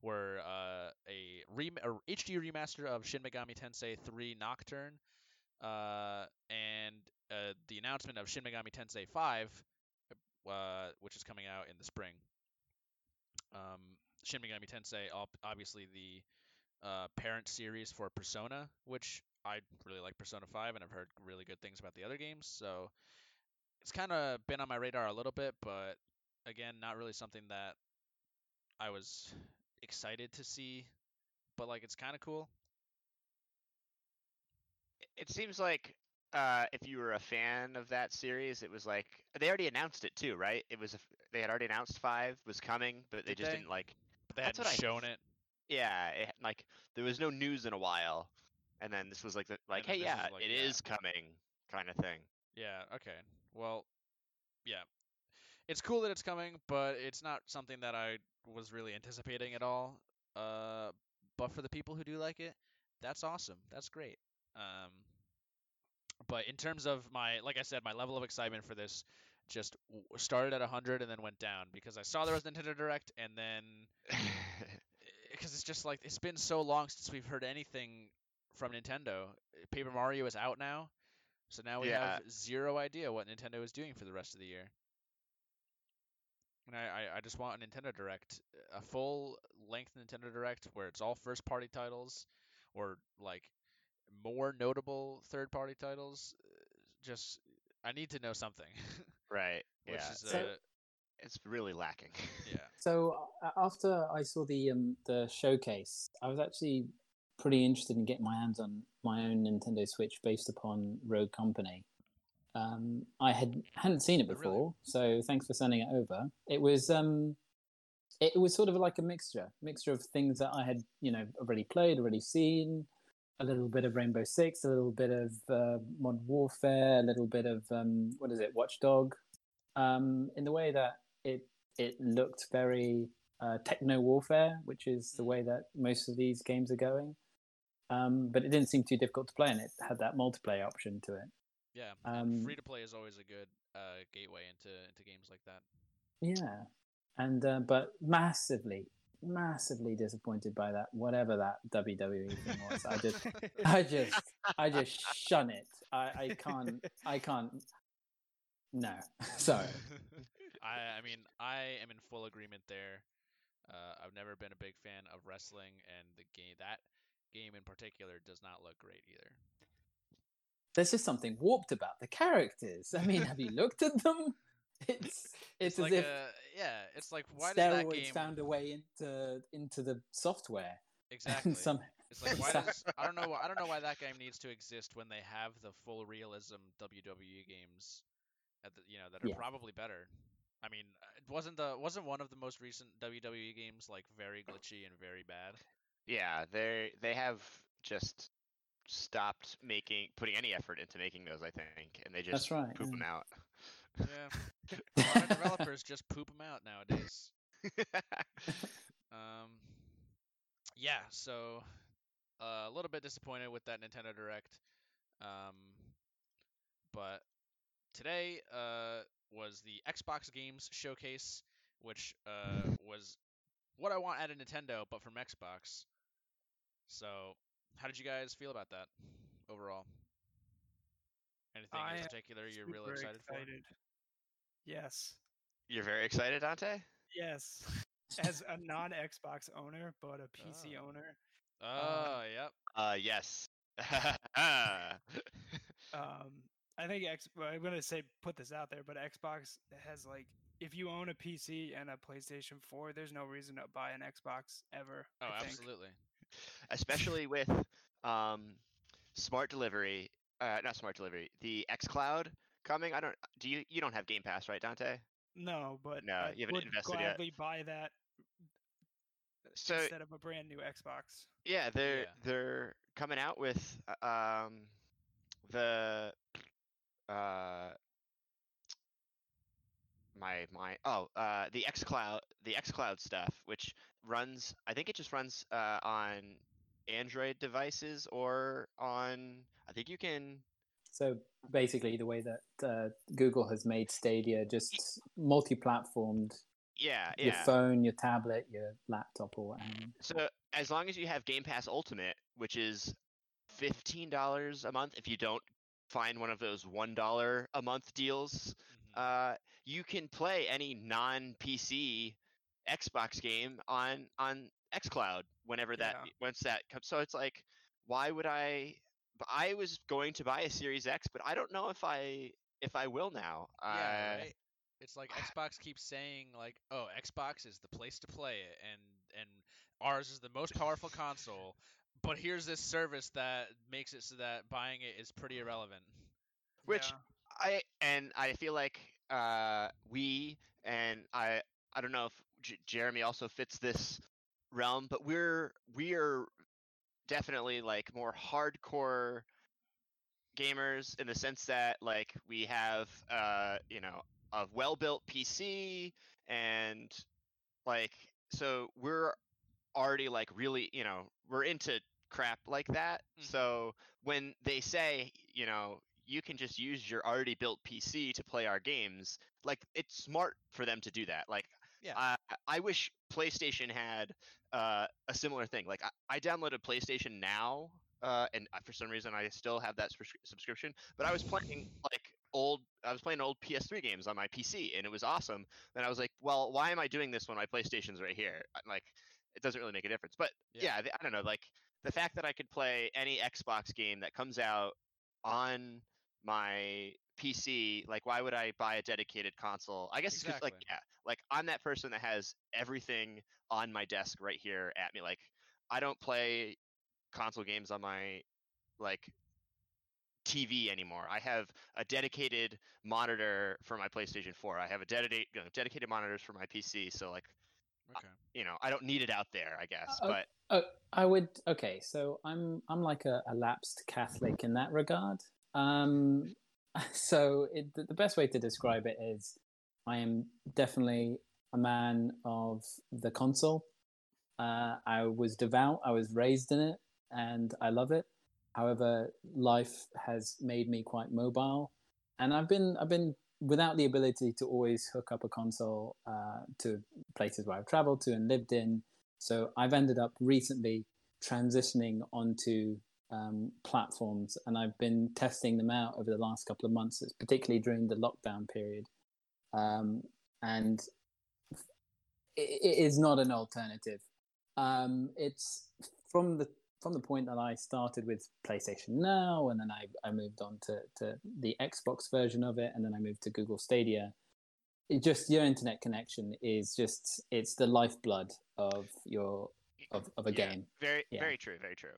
were uh, a, rem- a HD remaster of Shin Megami Tensei 3 Nocturne, uh, and uh, the announcement of Shin Megami Tensei 5, uh, which is coming out in the spring. Um, Shin Megami Tensei, obviously the uh, parent series for Persona, which I really like Persona 5, and I've heard really good things about the other games. So it's kind of been on my radar a little bit, but again, not really something that I was excited to see. But like, it's kind of cool. it seems like uh, if you were a fan of that series, it was like they already announced it too, right? It was a they had already announced five was coming, but they Did just they? didn't like. But they That's hadn't what I shown it. Yeah, it, like there was no news in a while, and then this was like the, like, hey, yeah, like, it yeah. is coming, kind of thing. Yeah, okay. Well, yeah. It's cool that it's coming, but it's not something that I was really anticipating at all. Uh, but for the people who do like it, that's awesome. That's great. Um, but in terms of my, like I said, my level of excitement for this just started at 100 and then went down because I saw there was Nintendo Direct and then because it's just like it's been so long since we've heard anything from Nintendo. Paper Mario is out now, so now we Yeah. have zero idea what Nintendo is doing for the rest of the year. And I, I, I just want a Nintendo Direct, a full length Nintendo Direct where it's all first party titles or like more notable third party titles. Uh, Just I need to know something, right. which yeah. is So- uh, it's really lacking. yeah. So uh, after I saw the um, the showcase, I was actually pretty interested in getting my hands on my own Nintendo Switch based upon Rogue Company. Um, I had hadn't seen it Oh, really? before, so thanks for sending it over. It was um, it, it was sort of like a mixture, mixture of things that I had you know already played, already seen, a little bit of Rainbow Six, a little bit of uh, Modern Warfare, a little bit of um, what is it, Watchdog, um, in the way that it it looked very uh, techno warfare, which is the Mm. way that most of these games are going. Um, but it didn't seem too difficult to play, and it had that multiplayer option to it. Yeah, Um, free to play is always a good uh, gateway into into games like that. Yeah, and uh, but massively, massively disappointed by that whatever that WWE thing was. I just, I just, I just shun it. I, I can't, I can't. No, sorry. I I mean I am in full agreement there. Uh, I've never been a big fan of wrestling, and the game that game in particular does not look great either. There's just something warped about the characters. I mean, have you looked at them? It's it's, as like if a yeah, it's like why steroids game found a way into into the software. exactly? Some, It's like why does I don't know I don't know why that game needs to exist when they have the full realism WWE games at the you know that are Yeah. probably better. I mean, it wasn't the wasn't one of the most recent WWE games like very glitchy and very bad. Yeah, they they have just stopped making putting any effort into making those. I think, and they just That's right, poop yeah. them out. Yeah, a lot of developers just poop them out nowadays. Um, yeah, so uh, a little bit disappointed with that Nintendo Direct. Um, but today uh, was the Xbox Games Showcase, which uh, was what I want at a Nintendo, but from Xbox. So, how did you guys feel about that overall? Anything I in particular you're really Super excited, for? Yes. You're very excited, Dante. Yes. As a non Xbox owner, but a PC Oh. owner, for? Oh, yep. Uh, yes. um, I think X. well, I'm gonna say put this out there, but Xbox has like, if you own a PC and a PlayStation 4, there's no reason to buy an Xbox ever. Oh, I think. absolutely. Especially with um, smart delivery. Uh, not smart delivery. The XCloud coming. I don't. Do you? You don't have Game Pass, right, Dante? No, but No, I you haven't would invested yet. gladly buy that So instead of a brand new Xbox. Yeah, they're Yeah. they're coming out with uh, um the uh my my oh uh the xCloud the xCloud stuff which runs I think it just runs uh on Android devices or on I think you can So basically, the way that uh, Google has made Stadia just multi-platformed, yeah your phone, your tablet, your laptop, or whatever. So as long as you have Game Pass Ultimate, which is fifteen dollars a month, if you don't find one of those one dollar a month deals, Mhm. uh, you can play any non-PC Xbox game on on XCloud whenever that Yeah. once that comes. So it's like, why would I? I was going to buy a Series X, but I don't know if I if I will now. Yeah, Uh, right. It's like Xbox keeps saying like, "Oh, Xbox is the place to play it, and and ours is the most powerful console." But here's this service that makes it so that buying it is pretty irrelevant. Which Yeah. I and I feel like uh, we and I I don't know if J- Jeremy also fits this realm, but we're we're definitely like more hardcore gamers in the sense that like we have uh you know a well built PC and like so we're already like really you know we're into crap like that Mhm. so when they say you know you can just use your already built PC to play our games like it's smart for them to do that like Yeah. I I wish PlayStation had uh, a similar thing like I, I downloaded PlayStation Now uh, and for some reason I still have that subscri- subscription but I was playing like old I was playing old PS3 games on my PC and it was awesome and I was like well why am I doing this when my PlayStation's right here like it doesn't really make a difference but Yeah. yeah, I don't know like the fact that I could play any Xbox game that comes out on my PC, like why would I buy a dedicated console? I guess it's 'cause, like yeah, like I'm that person that has everything on my desk right here at me. Like I don't play console games on my like TV anymore. I have a dedicated monitor for my PlayStation 4. I have a dedicated you know, dedicated monitors for my PC. So like Okay. you know, I don't need it out there, I guess. Uh, but Oh, I would. Okay, so I'm I'm like a, a lapsed Catholic in that regard. Um, so it, the best way to describe it is, I am definitely a man of the console. Uh, I was devout. I was raised in it, and I love it. However, life has made me quite mobile, and I've been I've been without the ability to always hook up a console uh, to places where I've traveled to and lived in. So I've ended up recently transitioning onto um, platforms, and I've been testing them out over the last couple of months, particularly during the lockdown period. Um, and it, it is not an alternative. Um, it's from the from the point that I started with PlayStation Now, and then I, I moved on to, to the Xbox version of it, and then I moved to Google Stadia. It just your internet connection is just it's the lifeblood of your of, of a Yeah, game. Very, Yeah. very true. Very true.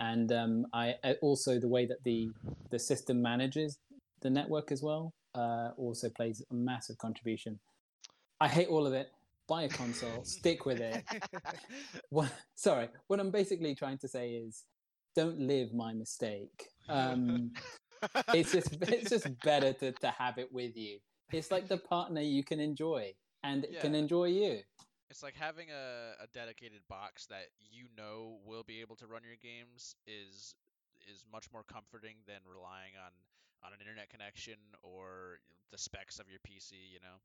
And um, I, also the way that the the system manages the network as well uh, also plays a massive contribution. I hate all of it. Buy a console, stick with it. What, sorry, what I'm basically trying to say is, don't live my mistake. Um, it's just it's just better to, to have it with you. It's like the partner you can enjoy and it can enjoy you. It's like having a, a dedicated box that you know will be able to run your games is is much more comforting than relying on on an internet connection or the specs of your PC. You know.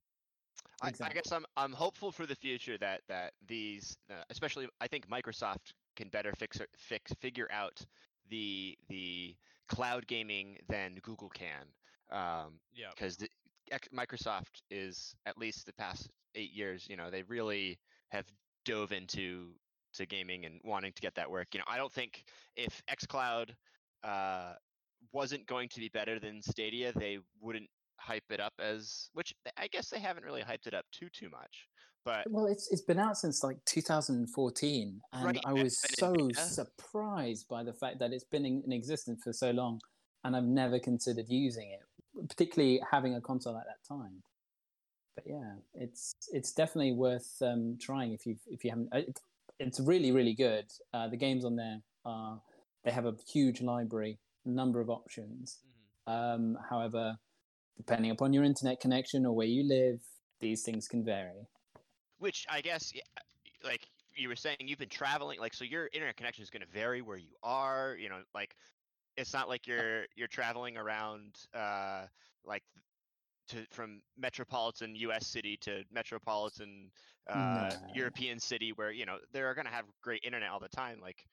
I, I guess I'm I'm hopeful for the future that that these, uh, especially I think Microsoft can better fix fix figure out the the cloud gaming than Google can. Um, Yeah. because the X- Microsoft is at least the past eight years, you know, they really have dove into to gaming and wanting to get that work. You know, I don't think if XCloud uh, wasn't going to be better than Stadia, they wouldn't hype it up as which I guess they haven't really hyped it up too too much. But Well, it's it's been out since like 2014, and Right, I was so surprised by the fact that it's been in, in existence for so long, and I've never considered using it, particularly having a console at that time. But yeah, it's it's definitely worth um, trying if you if you haven't. uh, It, it's really really good. Uh, the games on there are they have a huge library, number of options. hmm Um, however, depending upon your internet connection or where you live, these things can vary. which I guess like you were saying you've been traveling like so your internet connection is going to vary where you are you know like it's not like you're you're traveling around uh like to from metropolitan US city to metropolitan uh No. European city where you know they're going to have great internet all the time like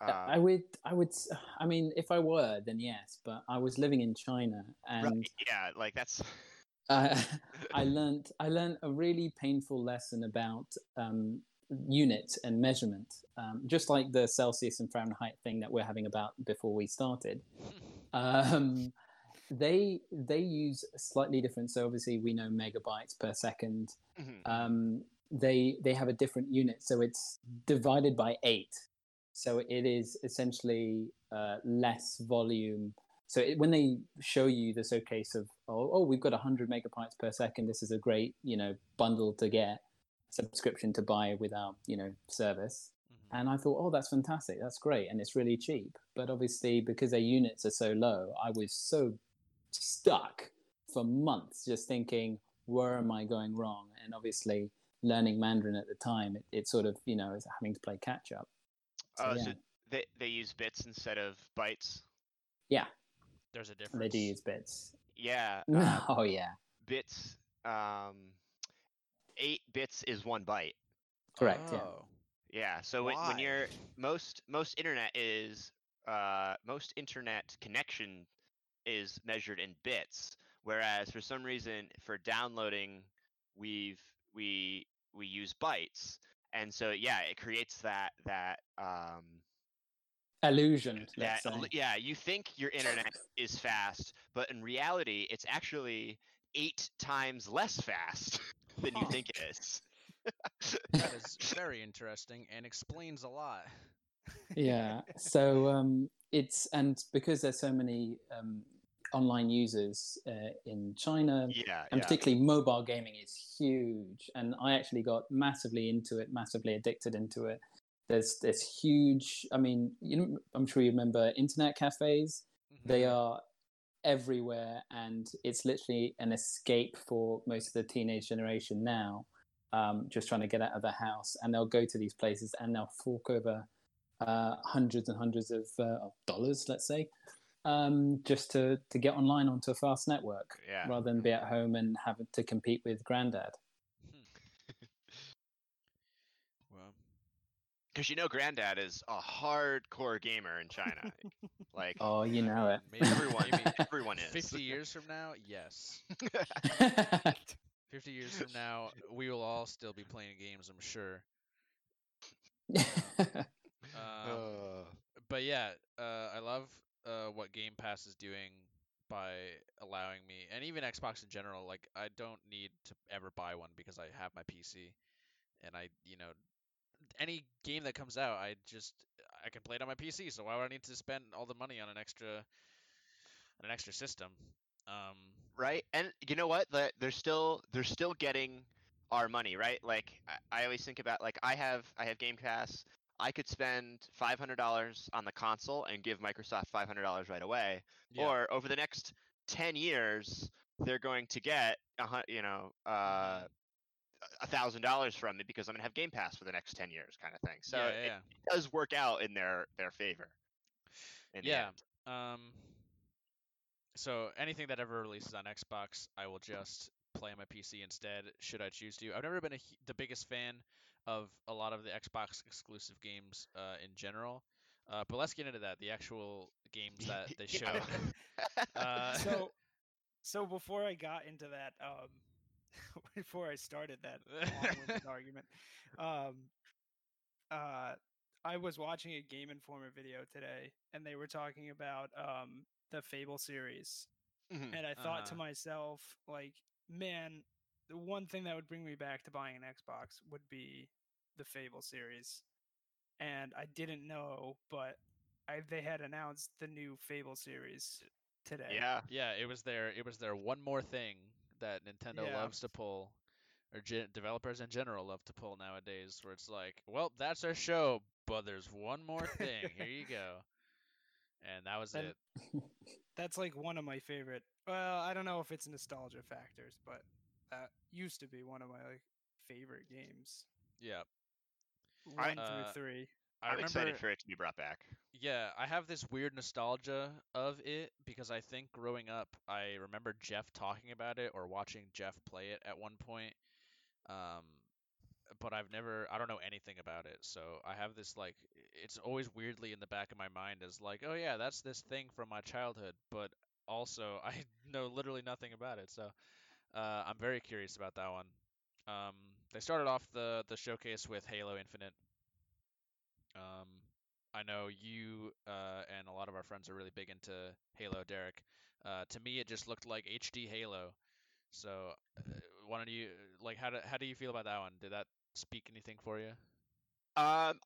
uh, I would, I would, I mean, if I were, then yes. But I was living in China, and right, yeah like that's uh, I learned, I learned a really painful lesson about um, unit and measurement, um, just like the Celsius and Fahrenheit thing that we're having about before we started. Um, they they use slightly different. So obviously we know megabytes per second. Mhm. um, they they have a different unit, so it's divided by eight. So it is essentially uh, less volume. So it, when they show you the showcase of oh, oh we've got 100 megabytes per second, this is a great you know bundle to get subscription to buy with our you know service. Mhm. And I thought, oh, that's fantastic. That's great. And it's really cheap. But obviously, because their units are so low, I was so stuck for months just thinking, where am I going wrong? And obviously, learning Mandarin at the time, it, it sort of, you know, is having to play catch up. So, oh yeah, so they they use bits instead of bytes Yeah. There's a difference. they do use bits. yeah uh, oh, yeah. bits um 8 bits is 1 byte Correct. Yeah. Oh. Yeah, so when, when you're most most internet is uh most internet connection is measured in bits, whereas for some reason for downloading we've we we use bytes, and so yeah, it creates that that um Illusion, that let's say. illu- yeah you think your internet is fast, but in reality it's actually eight times less fast than you think it is. That is very interesting and explains a lot. yeah so um it's and because there's so many um online users uh, in china yeah, and yeah. particularly mobile gaming is huge and i actually got massively into it massively addicted into it there's there's huge i mean you know i'm sure you remember internet cafes they Mhm. are everywhere and it's literally an escape for most of the teenage generation now um, just trying to get out of the house, and they'll go to these places and they'll fork over uh, hundreds and hundreds of, uh, of dollars, let's say, um, just to to get online onto a fast network, Yeah. rather than be at home and having to compete with granddad. Well, Because you know, Granddad is a hardcore gamer in China. like Oh, you know it. maybe everyone, maybe everyone is. 50 years from now, yes. 50 years from now, we will all still be playing games, I'm sure. Um, Uh, but yeah, uh, I love uh, what Game Pass is doing by allowing me, and even Xbox in general. Like, I don't need to ever buy one because I have my PC, and I, you know, any game that comes out, I just I can play it on my PC. So why would I need to spend all the money on an extra, on an extra system? Um, right? And you know what? They're still they're still getting our money, right? Like I, I always think about like I have I have Game Pass. I could spend five hundred dollars on the console and give Microsoft five hundred dollars right away. yeah. Or over the next ten years, they're going to get a you know uh, a thousand dollars from me because I'm gonna have Game Pass for the next ten years, kind of thing. So yeah, it yeah. does work out in their their favor. in Yeah. Um, so anything that ever releases on Xbox, I will just play on my PC instead, should I choose to. I've never been a, the biggest fan of a lot of the Xbox exclusive games uh, in general. Uh, but let's get into that. The actual games that they show. Uh, so so before I got into that, um, before I started that long-winded argument, um, uh, I was watching a Game Informer video today, and they were talking about um, the Fable series, Mhm. and I thought to Uh-huh. myself, like, man, the one thing that would bring me back to buying an Xbox would be the Fable series, and I didn't know, but I, they had announced the new Fable series today. yeah. yeah, it was their it was their one more thing that Nintendo Yeah. loves to pull, or gen- developers in general love to pull nowadays. Where it's like, well, that's our show, but there's one more thing. Here you go. And that was And- it. That's like one of my favorite. Well, I don't know if it's nostalgia factors, but that used to be one of my like favorite games. Yeah. One through Uh, three. I I'm remember, excited for it to be brought back. Yeah, I have this weird nostalgia of it because I think growing up, I remember Jeff talking about it or watching Jeff play it at one point. Um, but I've never, I don't know anything about it. So I have this like, it's always weirdly in the back of my mind as like, oh yeah, that's this thing from my childhood. But also, I know literally nothing about it. So uh, I'm very curious about that one. Um, they started off the the showcase with Halo Infinite. Um, I know you uh, and a lot of our friends are really big into Halo, Derek. Uh, to me, it just looked like HD Halo. So, uh, why don't you like how do how do you feel about that one? Did that speak anything for you? Um,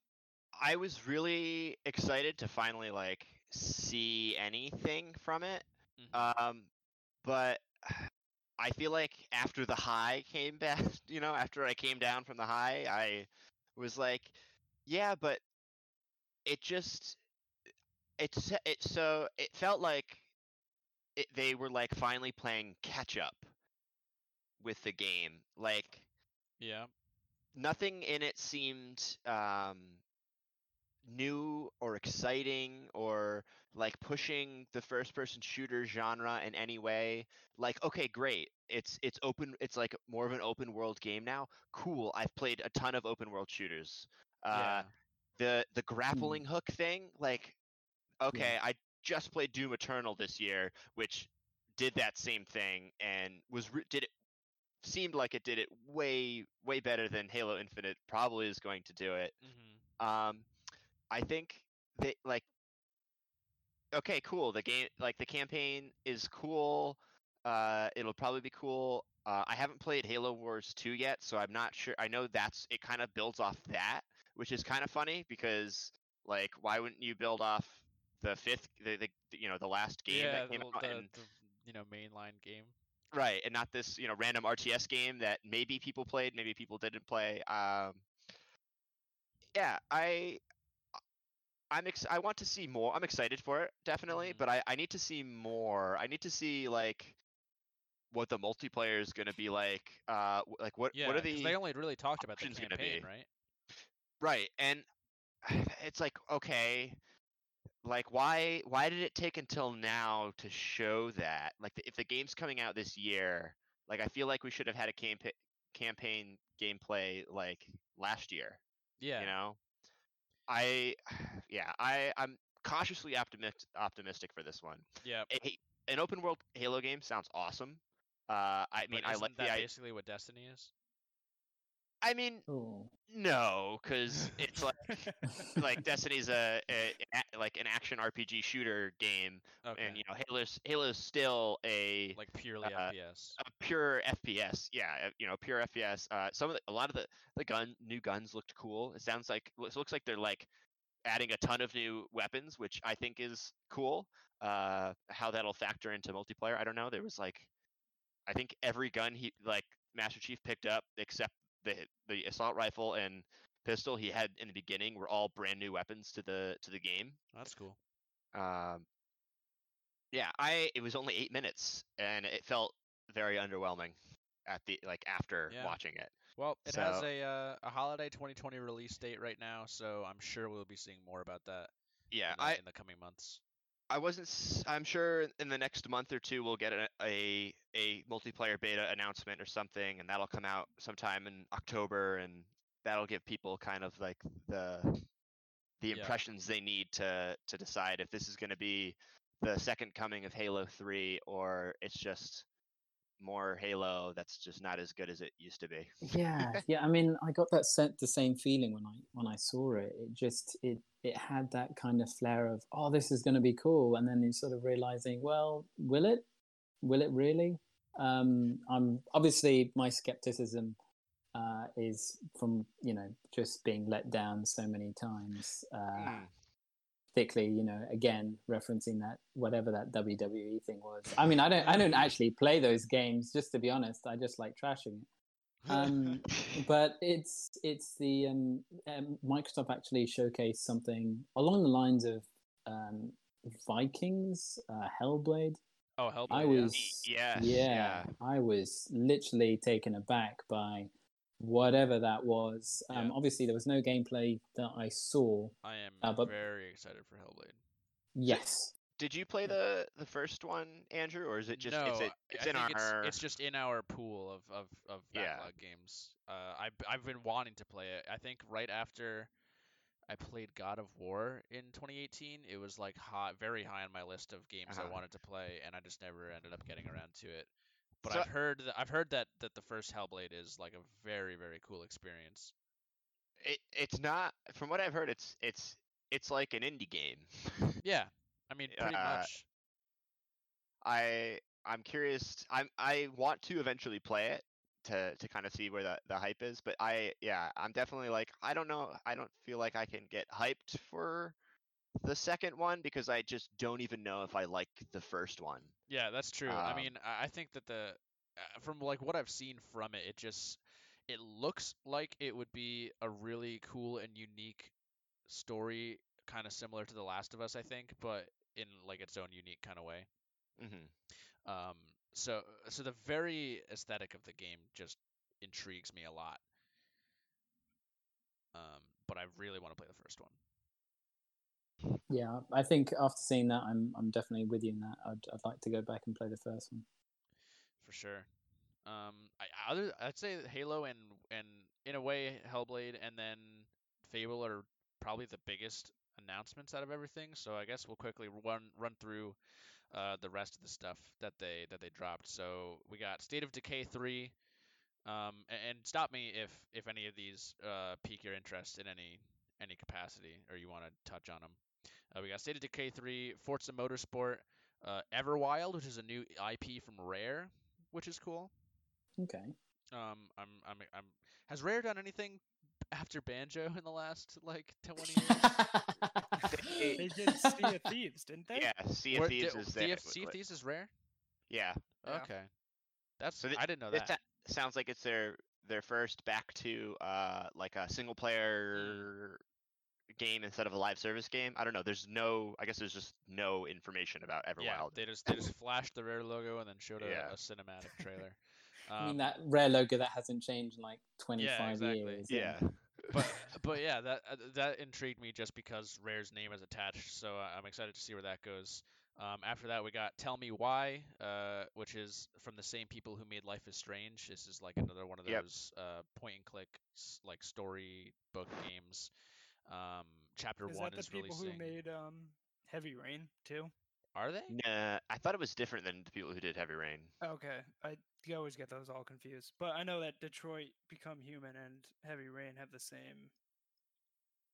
I was really excited to finally like see anything from it. Mhm. Um, but I feel like after the high came back, you know, after I came down from the high, I was like, yeah, but it just it's it so it felt like it, they were like finally playing catch up with the game. Like yeah. nothing in it seemed um, new or exciting or like pushing the first person shooter genre in any way like okay great it's it's open it's like more of an open world game now cool i've played a ton of open world shooters uh yeah. The the grappling hook thing like okay i just played doom eternal this year which did that same thing and was re- did it seemed like it did it way way better than halo infinite probably is going to do it. Hmm um i think they like okay cool the game like the campaign is cool uh it'll probably be cool uh, i haven't played halo wars 2 yet so i'm not sure i know that's it kind of builds off that which is kind of funny because like why wouldn't you build off the fifth the, the you know the last game yeah. that came the, out the, and the you know mainline game. right and not this you know random rts game that maybe people played maybe people didn't play um yeah i i'm ex- i want to see more i'm excited for it definitely Mhm. but I, I need to see more i need to see like what the multiplayer is going to be like. Uh, like what Yeah, what are the they only really talked about the campaign, be? right? Right? And it's like okay, like why why did it take until now to show that? Like if the game's coming out this year, like I feel like we should have had a campa- campaign gameplay like last year. Yeah. You know, I yeah I I'm cautiously optimistic optimistic for this one. Yeah. a, an open world Halo game sounds awesome. Uh, I mean, I like the. that I, basically what Destiny is. I mean, Oh. no, because it's like like Destiny's a, a, a- like an action RPG shooter game, Okay. and you know, Halo's Halo's still a like purely uh, FPS. a pure FPS. Yeah, you know, pure FPS. Uh, some of the, a lot of the the gun new guns looked cool. It sounds like it looks like they're like adding a ton of new weapons, which I think is cool. Uh, how that'll factor into multiplayer, I don't know. There was like, I think every gun he like Master Chief picked up except the the assault rifle and pistol he had in the beginning were all brand new weapons to the to the game. That's cool. Um, yeah, I it was only eight minutes and it felt very underwhelming at the like after Yeah. watching it. Well, it has a uh, a holiday 2020 release date right now, so I'm sure we'll be seeing more about that Yeah, in, the, I in the coming months. I wasn't. I'm sure in the next month or two we'll get a, a a multiplayer beta announcement or something, and that'll come out sometime in October, and that'll give people kind of like the the Yeah. impressions they need to to decide if this is going to be the second coming of Halo 3 or it's just more Halo that's just not as good as it used to be. yeah yeah i mean i got that set the same feeling when i when i saw it it just it it had that kind of flair of oh this is going to be cool and then you sort of realizing well will it will it really um i'm obviously my skepticism uh is from you know just being let down so many times uh Mm. Particularly you know again referencing that whatever that WWE thing was. I mean, I don't I don't actually play those games just to be honest. I just like trashing it. Um, but it's it's the um, um, Microsoft actually showcased something along the lines of um, Vikings, uh, Hellblade. oh, Hellblade. I yeah. was yes, yeah, yeah. I was literally taken aback by whatever that was. Um, Yeah. Obviously, there was no gameplay that I saw. I am uh, but- very excited for Hellblade. Yes, Did you play the the first one, Andrew, or is it just no, it's, it, it's I in think our it's, it's just in our pool of of, of Yeah. backlog games. Uh, I've I've been wanting to play it. I think right after I played God of War in 2018, it was like high, very high on my list of games Uh-huh. I wanted to play, and I just never ended up getting around to it. But So- I've heard that I've heard that that the first Hellblade is like a very very cool experience. it, it's not from what I've heard it's it's it's like an indie game. Yeah, I mean pretty Uh, much. I I'm curious. I'm I want to eventually play it to to kind of see where the the hype is, but I yeah, I'm definitely like I don't know. I don't feel like I can get hyped for the second one because I just don't even know if I like the first one. Yeah, that's true. I Um, mean, I I think that the uh, from like what I've seen from it, it just it looks like it would be a really cool and unique story, kind of similar to The Last of Us, I think, but in like its own unique kind of way. hmm Um, so so the very aesthetic of the game just intrigues me a lot. Um, but I really want to play the first one. Yeah. I think after seeing that, I'm I'm definitely with you in that. I'd I'd like to go back and play the first one. for sure. Um, I other I'd say Halo and and in a way Hellblade and then Fable are probably the biggest announcements out of everything. So I guess we'll quickly run run through uh, the rest of the stuff that they that they dropped. So we got State of Decay three. Um, and, stop me if if any of these uh, pique your interest in any any capacity or you want to touch on them. Uh, we got State of Decay 3, Forza Motorsport, uh, Everwild, which is a new IP from Rare, which is cool. Okay. Um, I'm, I'm, I'm. Has Rare done anything after Banjo in the last like 20 years? They did Sea of Thieves, didn't they? Yeah, Sea of Where- Thieves di- is Sea there. of, sea of Thieves is Rare. Yeah, Yeah. Okay, that's So thi- I didn't know this that. sounds like it's their their first back to uh like a single player game instead of a live service game. I don't know. There's no. I guess there's just no information about Everwild. Yeah, they just they just flashed the rare logo and then showed a, Yeah. a cinematic trailer. I mean Um, that rare logo that hasn't changed in like 25 exactly. years. yeah. yeah. but but yeah, that uh, that intrigued me just because Rare's name is attached. So uh, I'm excited to see where that goes. Um, after that, we got Tell Me Why, uh, which is from the same people who made Life is Strange. This is like another one of Yep. those uh, point and click like story book games. Um, chapter one Is one that the is people releasing. who made um, Heavy Rain too? Are they? Nah, I thought it was different than the people who did Heavy Rain. Okay, I you always get those all confused. But I know that Detroit Become Human and Heavy Rain have the same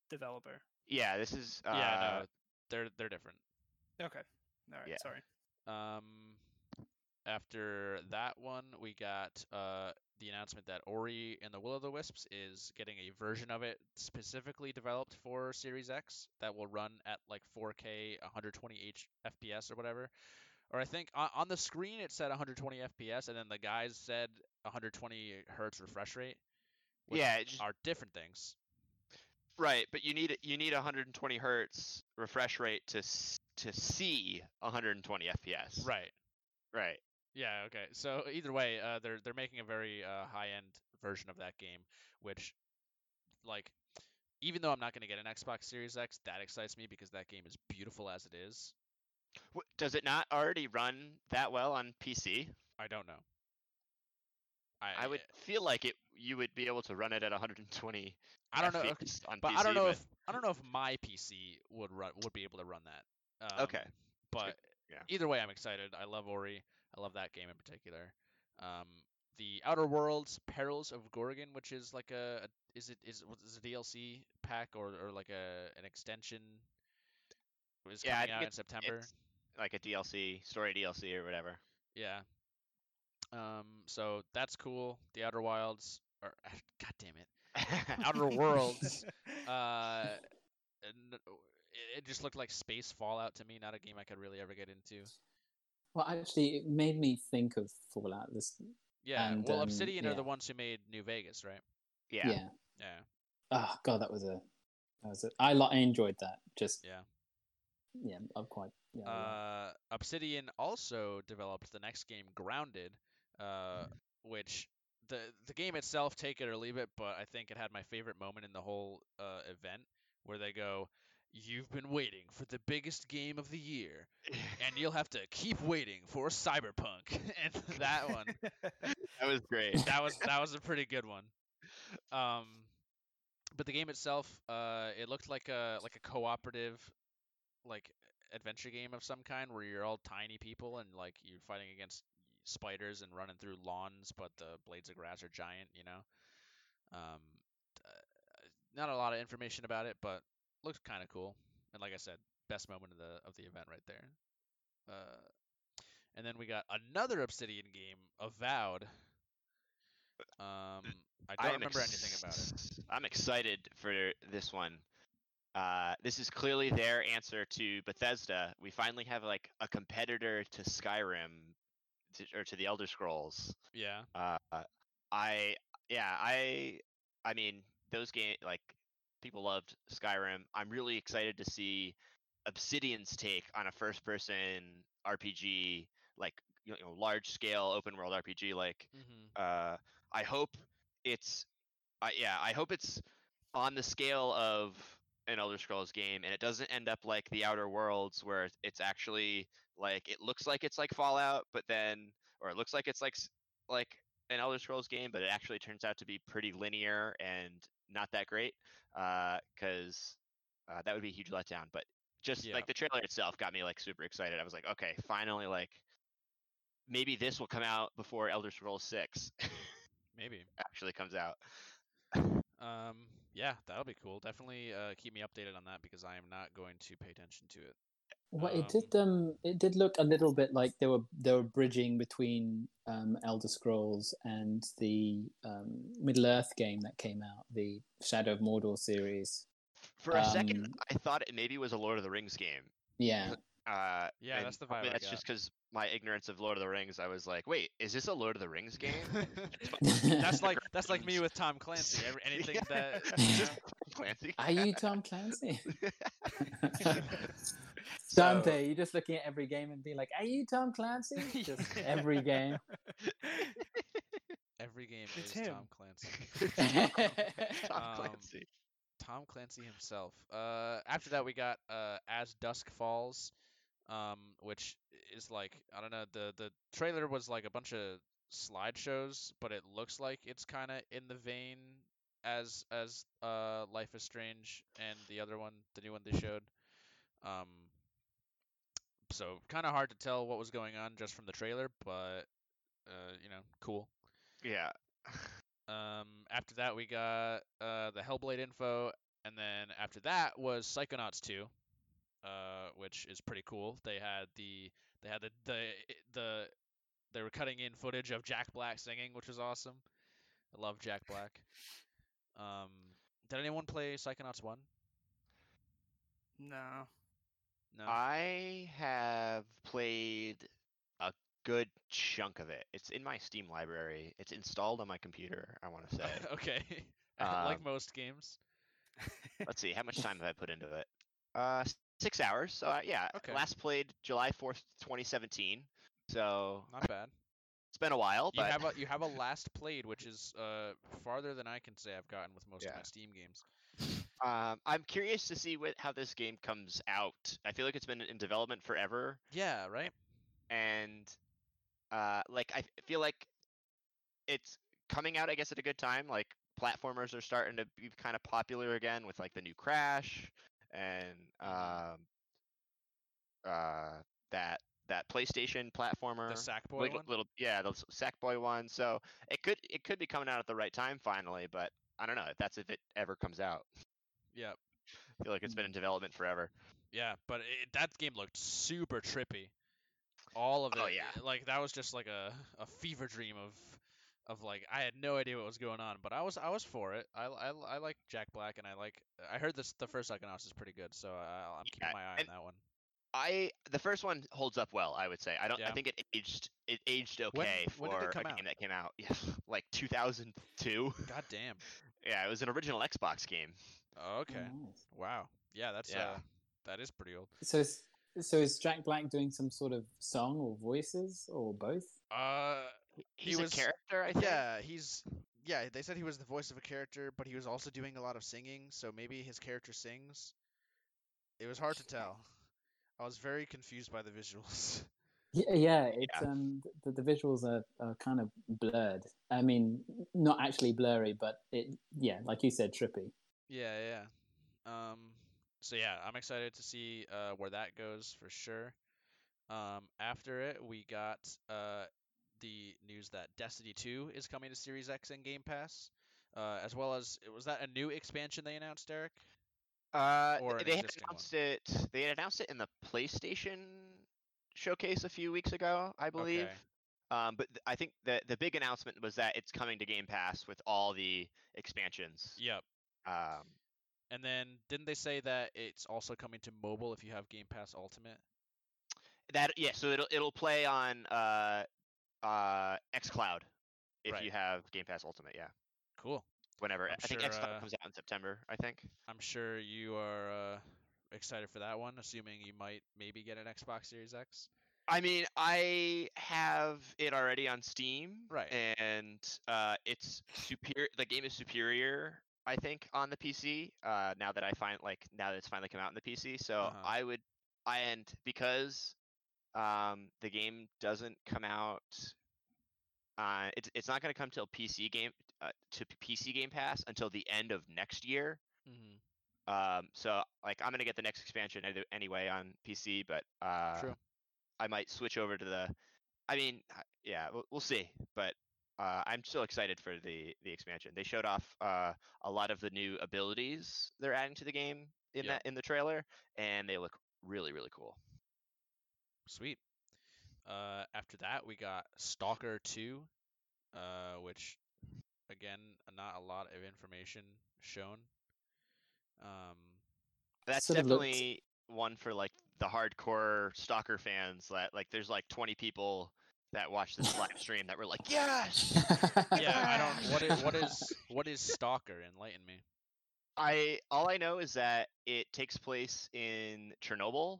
developer. Yeah, this is. Uh, yeah, no, they're they're different. Okay, all right, Yeah. sorry. Um, after that one, we got uh, the announcement that Ori and the Will of the Wisps is getting a version of it specifically developed for Series X that will run at like 4K 120 H FPS or whatever. Or I think on, on the screen it said 120 FPS, and then the guys said 120 hertz refresh rate. which Yeah, just- are different things. Right, but you need you need 120 hertz refresh rate to to see 120 FPS. Right. Right. Yeah. Okay. So either way, uh, they're they're making a very uh, high end version of that game, which, like, even though I'm not going to get an Xbox Series X, that excites me because that game is beautiful as it is. Does it not already run that well on PC? I don't know. I I would feel like it. You would be able to run it at 120. I don't know. okay, But PC, I don't know if I don't know if my PC would run would be able to run that. Um, Okay. But yeah. either way, I'm excited. I love Ori. I love that game in particular. Um, the Outer Worlds Perils of Gorgon, which is like a, a is it is what is a DLC pack or or like a an extension? Is Yeah, coming out in September. like a DLC, story DLC or whatever. Yeah. Um. So that's cool. The Outer Wilds. Or God damn it. Outer Worlds. Uh, it- it just looked like space Fallout to me. Not a game I could really ever get into. Well, actually, it made me think of Fallout. This, Yeah. And, well, um, Obsidian are the ones who made New Vegas, right? yeah. yeah. Yeah. Oh god, that was a, that was a. I enjoyed that. Just Yeah. yeah, I'm quite. Yeah, I like- Uh, Obsidian also developed the next game, Grounded, uh, which the the game itself, take it or leave it, but I think it had my favorite moment in the whole uh, event where they go, "You've been waiting for the biggest game of the year, and you'll have to keep waiting for Cyberpunk." and that one, that was great. that was that was a pretty good one. Um, but the game itself, uh, it looked like a like a cooperative, like adventure game of some kind where you're all tiny people and like you're fighting against spiders and running through lawns, but the blades of grass are giant. You know. Um, uh, not a lot of information about it, but looks kind of cool. And like I said, best moment of the of the event right there. Uh, and then we got another Obsidian game, Avowed. Um, I don't am remember anything about it. I'm excited for this one. Uh, this is clearly their answer to Bethesda. We finally have like a competitor to Skyrim, to, or to the Elder Scrolls. Yeah. Uh, I yeah I I mean those game like people loved Skyrim. I'm really excited to see Obsidian's take on a first-person RPG, like you know, large-scale open-world RPG. Like Mm-hmm. uh, I hope it's, I yeah, I hope it's on the scale of an Elder Scrolls game, and it doesn't end up like the Outer Worlds, where it's- it's actually like it looks like it's like Fallout, but then, or it looks like it's like s- like an Elder Scrolls game, but it actually turns out to be pretty linear and not that great, because uh, that would be a huge letdown. But just Yeah. like the trailer itself got me like super excited. I was like, okay, finally, like maybe this will come out before Elder Scrolls Six. Maybe. actually comes out. Um, yeah, that'll be cool. Definitely uh, keep me updated on that because I am not going to pay attention to it. Well, it did um it did look a little bit like they were they were bridging between um Elder Scrolls and the um Middle Earth game that came out, the Shadow of Mordor series. For a second, Um, I thought it maybe was a Lord of the Rings game. Yeah. Uh, Yeah, that's the vibe I That's got. just because my ignorance of Lord of the Rings. I was like, wait, is this a Lord of the Rings game? that's like that's like me with Tom Clancy. Every, anything Yeah. that you know, Clancy. Are you Tom Clancy? So- Dante, you're just looking at every game and being like, "Are you Tom Clancy?" Just every game. every game It's is him. Tom Clancy. Tom Um, Clancy. Tom Clancy himself. Uh, after that, we got uh, As Dusk Falls, um, which is like I don't know. The the trailer was like a bunch of slideshows, but it looks like it's kind of in the vein as as uh, Life is Strange and the other one, the new one they showed. Um, so kind of hard to tell what was going on just from the trailer, but uh, you know, cool. Yeah. Um, after that, we got uh, the Hellblade info, and then after that was Psychonauts 2, uh, which is pretty cool. They had the they had the the the they were cutting in footage of Jack Black singing, which was awesome. I love Jack Black. Um, did anyone play Psychonauts 1? No. No. I have played a good chunk of it. It's in my Steam library. It's installed on my computer. I want to say. okay. like Um, most games. Let's see, how much time have I put into it? Uh, six hours. So uh, yeah, Okay. last played July fourth, twenty seventeen. So Not bad. it's been a while, You but have a you have a last played, which is uh farther than I can say I've gotten with most of my Steam games. Um, I'm curious to see what how this game comes out. I feel like it's been in development forever, Yeah, right. and uh, like I feel like it's coming out, I guess, at a good time. Like platformers are starting to be kind of popular again with like the new Crash and um, uh, that that PlayStation platformer. The Sackboy little, one. little yeah, the Sackboy one. So it could it could be coming out at the right time finally, but I don't know if that's if it ever comes out. Yeah, I feel like it's been in development forever. yeah, but it, that game looked super trippy. All of oh, it. Oh, yeah. Like that was just like a, a fever dream of of like I had no idea what was going on, but I was I was for it. I I, I like Jack Black and I like I heard this the first Psychonauts is pretty good, so I, I'm keeping Yeah, my eye on that one. I the first one holds up well, I would say. I don't. Yeah. I think it aged. It aged okay When- for when did it come a out? game that came out. Yeah, like 2002. God damn. Yeah, it was an original Xbox game. Oh, okay. Nice. Wow. Yeah, that's Yeah. uh that is pretty old. So, is, so is Jack Black doing some sort of song or voices or both? Uh He's was- a character, I think. Yeah, he's yeah. They said he was the voice of a character, but he was also doing a lot of singing. So maybe his character sings. It was hard to tell. I was very confused by the visuals. Yeah, yeah. It's Yeah. um the, the visuals are, are kind of blurred. I mean, not actually blurry, but it yeah, like you said, trippy. yeah, yeah. Um. So yeah, I'm excited to see uh where that goes for sure. Um. After it, we got uh the news that Destiny 2 is coming to Series X and Game Pass. Uh, as well as was that a new expansion they announced, Derek? Uh, Or they had existing one? announced it. They had announced it in the PlayStation showcase a few weeks ago, I believe. Okay. Um, but th- I think the the big announcement was that it's coming to Game Pass with all the expansions. Yep. Um, And then didn't they say that it's also coming to mobile if you have Game Pass Ultimate? that yeah, so it'll it'll play on uh uh XCloud if Right. you have Game Pass Ultimate. Yeah, Cool. whenever I'm I think sure, XCloud uh, comes out in September. I think. I'm sure you are uh, excited for that one, assuming you might maybe get an Xbox Series X. I mean, I have it already on Steam, Right. And uh, it's superior. The game is superior, I think, on the PC. Uh, now that I find like now that it's finally come out on the PC, so Uh-huh. I would, I and because um, the game doesn't come out. Uh, it's it's not going to come till PC game uh, to PC Game Pass until the end of next year. Mm-hmm. Um, so like I'm gonna get the next expansion anyway on PC, but uh, True. I might switch over to the. I mean, yeah, we'll, we'll see, but uh, I'm still excited for the the expansion. They showed off uh, a lot of the new abilities they're adding to the game in Yeah. that in the trailer, and they look really really cool. Sweet. Uh, after that, we got Stalker 2, uh, which, again, not a lot of information shown. Um, That's Sort definitely one for like the hardcore stalker fans that like there's like 20 people that watch this live stream that were like, yes. Yeah, I don't. What is what is what is Stalker? Enlighten me. I all I know is that it takes place in Chernobyl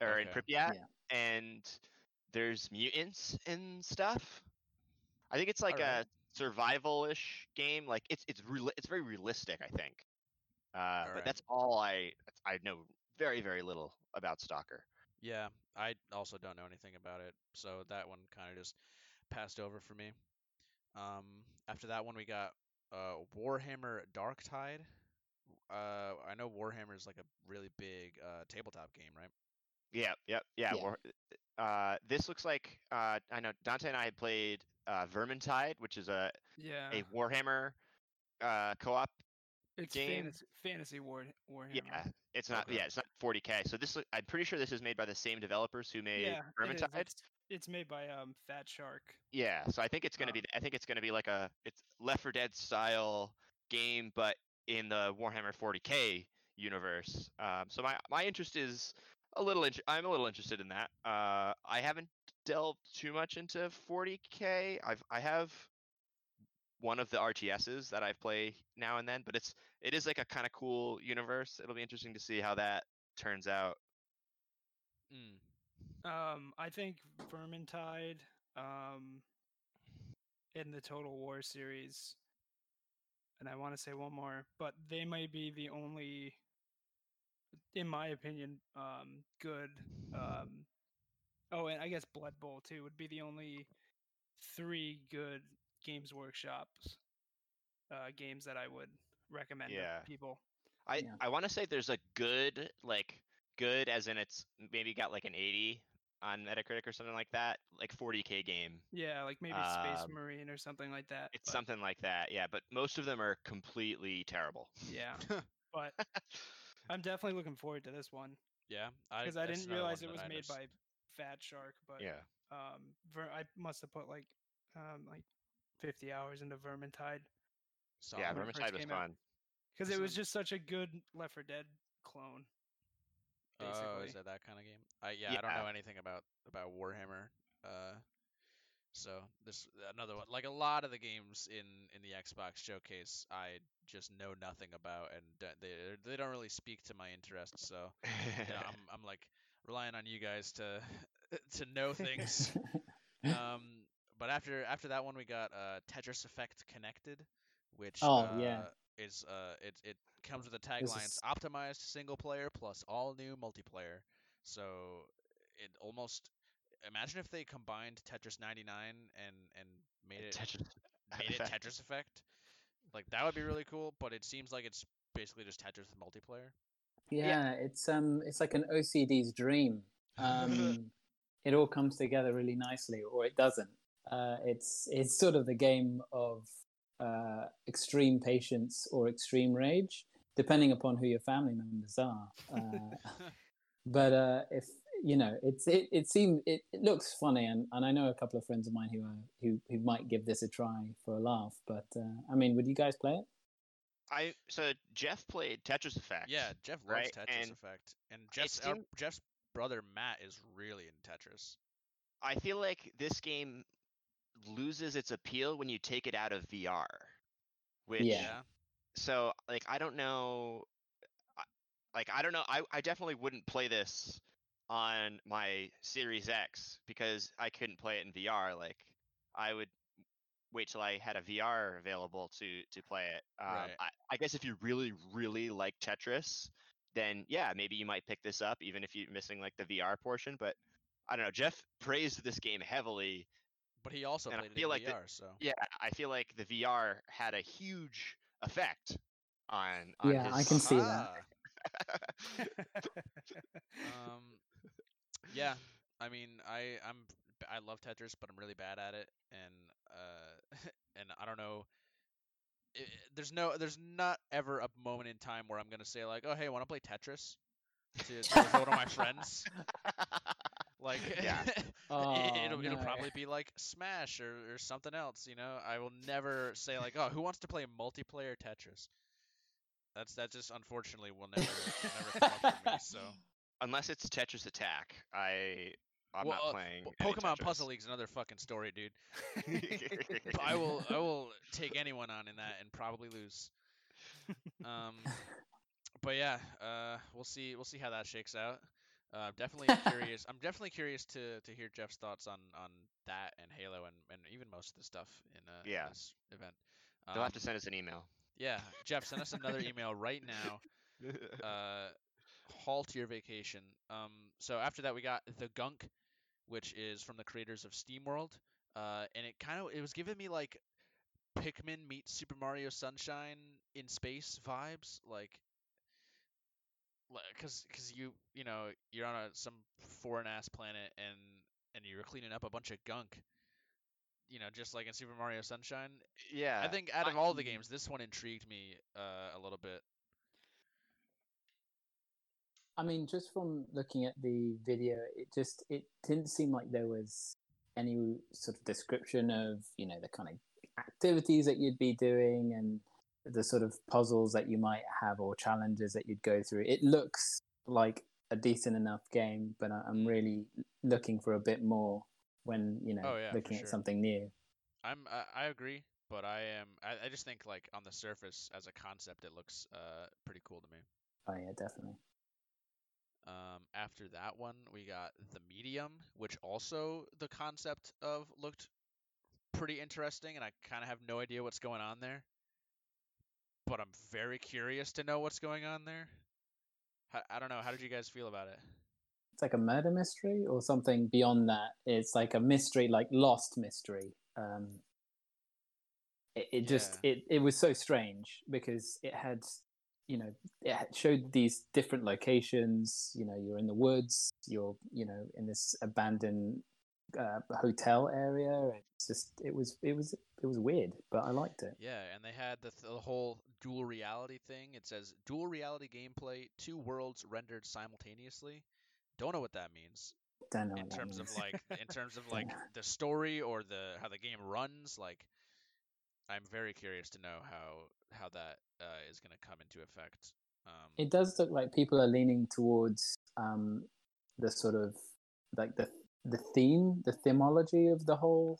or in Pripyat, Yeah. and there's mutants and stuff. I think it's like Alright. a survival-ish game. Like it's it's real it's very realistic. I think, uh, but Alright. that's all I I know very very little about Stalker. Yeah, I also don't know anything about it, so that one kind of just passed over for me. Um, after that one, we got uh, Warhammer Darktide. Uh, I know Warhammer is like a really big uh, tabletop game, right? Yeah, yep, yeah. Yeah. War, uh, this looks like uh, I know Dante and I played uh, Vermintide, which is a Yeah, a Warhammer uh, co-op. It's game. fantasy, fantasy war Warhammer. Yeah, it's not. Okay. Yeah, it's not 40k. So this, I'm pretty sure this is made by the same developers who made yeah, it is. Vermintide. It's, it's made by um Fatshark. Yeah, so I think it's gonna Uh, be. I think it's gonna be like a it's Left 4 Dead style game, but in the Warhammer 40k universe. Um, so my my interest is a little. Int- I'm a little interested in that. Uh, I haven't delved too much into 40k. I've I have one of the RTSs that I play now and then, but it's it is like a kind of cool universe. It'll be interesting to see how that turns out. Mm. Um, I think Vermintide, um, in the Total War series, and I want to say one more, but they might be the only, in my opinion, um, good. Um, oh, and I guess Blood Bowl too would be the only three good Games Workshops uh, games that I would recommend Yeah. to people. I Yeah. I want to say there's a good like good as in it's maybe got like an 80 on Metacritic or something like that, like 40k game. Yeah, like maybe Space Um, Marine or something like that. It's but- something like that, yeah. But most of them are completely terrible. Yeah, but I'm definitely looking forward to this one Yeah, because I that's didn't realize it was made by Fatshark. But yeah. um, Ver- I must have put like um like 50 hours into Vermintide Yeah, Vermintide was fun. because it was just such a good Left 4 Dead clone. Oh, is that that kind of game? I yeah, I don't know anything about about Warhammer. Uh, so this another one. Like a lot of the games in in the Xbox showcase, I just know nothing about, and they they don't really speak to my interests. So you know, I'm I'm like relying on you guys to to know things. um, but after after that one, we got uh, Tetris Effect Connected, which Oh, uh, yeah. is uh it it comes with the tagline: taglines is- optimized single player plus all new multiplayer. So it almost imagine if they combined Tetris 99 and and made it Tetris made it Effect. Tetris Effect. Like that would be really cool, but it seems like it's basically just Tetris with multiplayer. yeah, it's um, it's like an OCD's dream. Um, it all comes together really nicely, or it doesn't. Uh, it's it's sort of the game of uh, extreme patience or extreme rage, depending upon who your family members are. Uh, but uh, if you know, it's it it seems it, it looks funny, and, and I know a couple of friends of mine who are who who might give this a try for a laugh. But uh, I mean, would you guys play it? I so Jeff played Tetris Effect. Yeah, Jeff loves right? Tetris And Effect, and Jeff's our- Jeff's brother Matt is really in Tetris. I feel like this game loses its appeal when you take it out of VR. Which Yeah. so like I don't know like I don't know I, I definitely wouldn't play this on my Series X because I couldn't play it in VR like I would wait till I had a VR available to to play it um, Right. I, I guess if you really really like Tetris then yeah maybe you might pick this up even if you're missing like the VR portion but I don't know Jeff praised this game heavily But he also And I played it feel in like the- VR, so yeah, I feel like the VR had a huge effect on. on Yeah, I can see that. Ah, um, yeah. I mean, I I'm b- I love Tetris, but I'm really bad at it, and uh, and I don't know. i i- there's no, there's not ever a moment in time where I'm gonna say like, oh hey, want to play Tetris? To, to one of my friends, like Yeah. Oh, it, will it'll probably be like Smash or, or something else. You know, I will never say like, oh, who wants to play multiplayer Tetris? That's that just unfortunately will never never come up for me. So unless it's Tetris Attack, I I'm Well, not uh, playing. P- any Pokemon Tetris. Puzzle League's another fucking story, dude. I will I will take anyone on in that and probably lose. Um, but yeah, uh, we'll see we'll see how that shakes out. Uh, definitely curious. I'm definitely curious to to hear Jeff's thoughts on on that and Halo and, and even most of the stuff in uh, Yeah. this event. They'll have to Um, send us an email. Yeah, Jeff, send us another email right now. Uh, halt your vacation. Um, so after that, we got the Gunk, which is from the creators of SteamWorld. Uh, and it kind of it was giving me like Pikmin meets Super Mario Sunshine in space vibes, like. Because, cause you you know you're on a some foreign ass planet and and you're cleaning up a bunch of gunk, you know, just like in Super Mario Sunshine. yeah. I think out of I- all the games, this one intrigued me uh, a little bit. I mean, just from looking at the video, it just it didn't seem like there was any sort of description of you know the kind of activities that you'd be doing and the sort of puzzles that you might have or challenges that you'd go through. It looks like a decent enough game, but I'm really looking for a bit more when you know Oh, yeah, looking sure. at something new. I'm I, I agree, but I am I, I just think like on the surface as a concept, it looks uh pretty cool to me. Oh yeah, definitely. Um, after that one, we got the medium, which also the concept of looked pretty interesting, and I kind of have no idea what's going on there. But I'm very curious to know what's going on there. I, I don't know. How did you guys feel about it? It's like a murder mystery or something beyond that. It's like a mystery, like lost mystery. Um, it, it just it, it was so strange because it had you know it showed these different locations you know you're in the woods you're you know in this abandoned uh, hotel area it's just it was it was it was weird but i liked it Yeah, and they had the, th- the whole dual reality thing. It says dual reality gameplay, two worlds rendered simultaneously. Don't know what that means don't know in terms of like in terms of like the story or the how the game runs. Like, I'm very curious to know how how that uh, is going to come into effect. Um, it does look like people are leaning towards um, the sort of like the the theme, the themology of the whole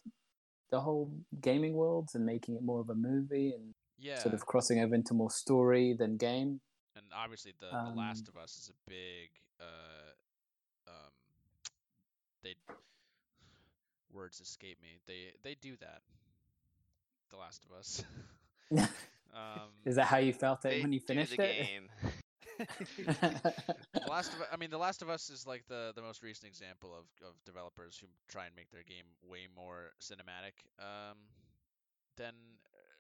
the whole gaming world, and making it more of a movie and yeah, sort of crossing over into more story than game. and obviously the, the Last um, of Us is a big uh, um, they words escape me. They they do that. The Last of Us. um, Is that how you felt it when you finished it? game. The Last of U- I mean, The Last of Us is like the the most recent example of of developers who try and make their game way more cinematic um, than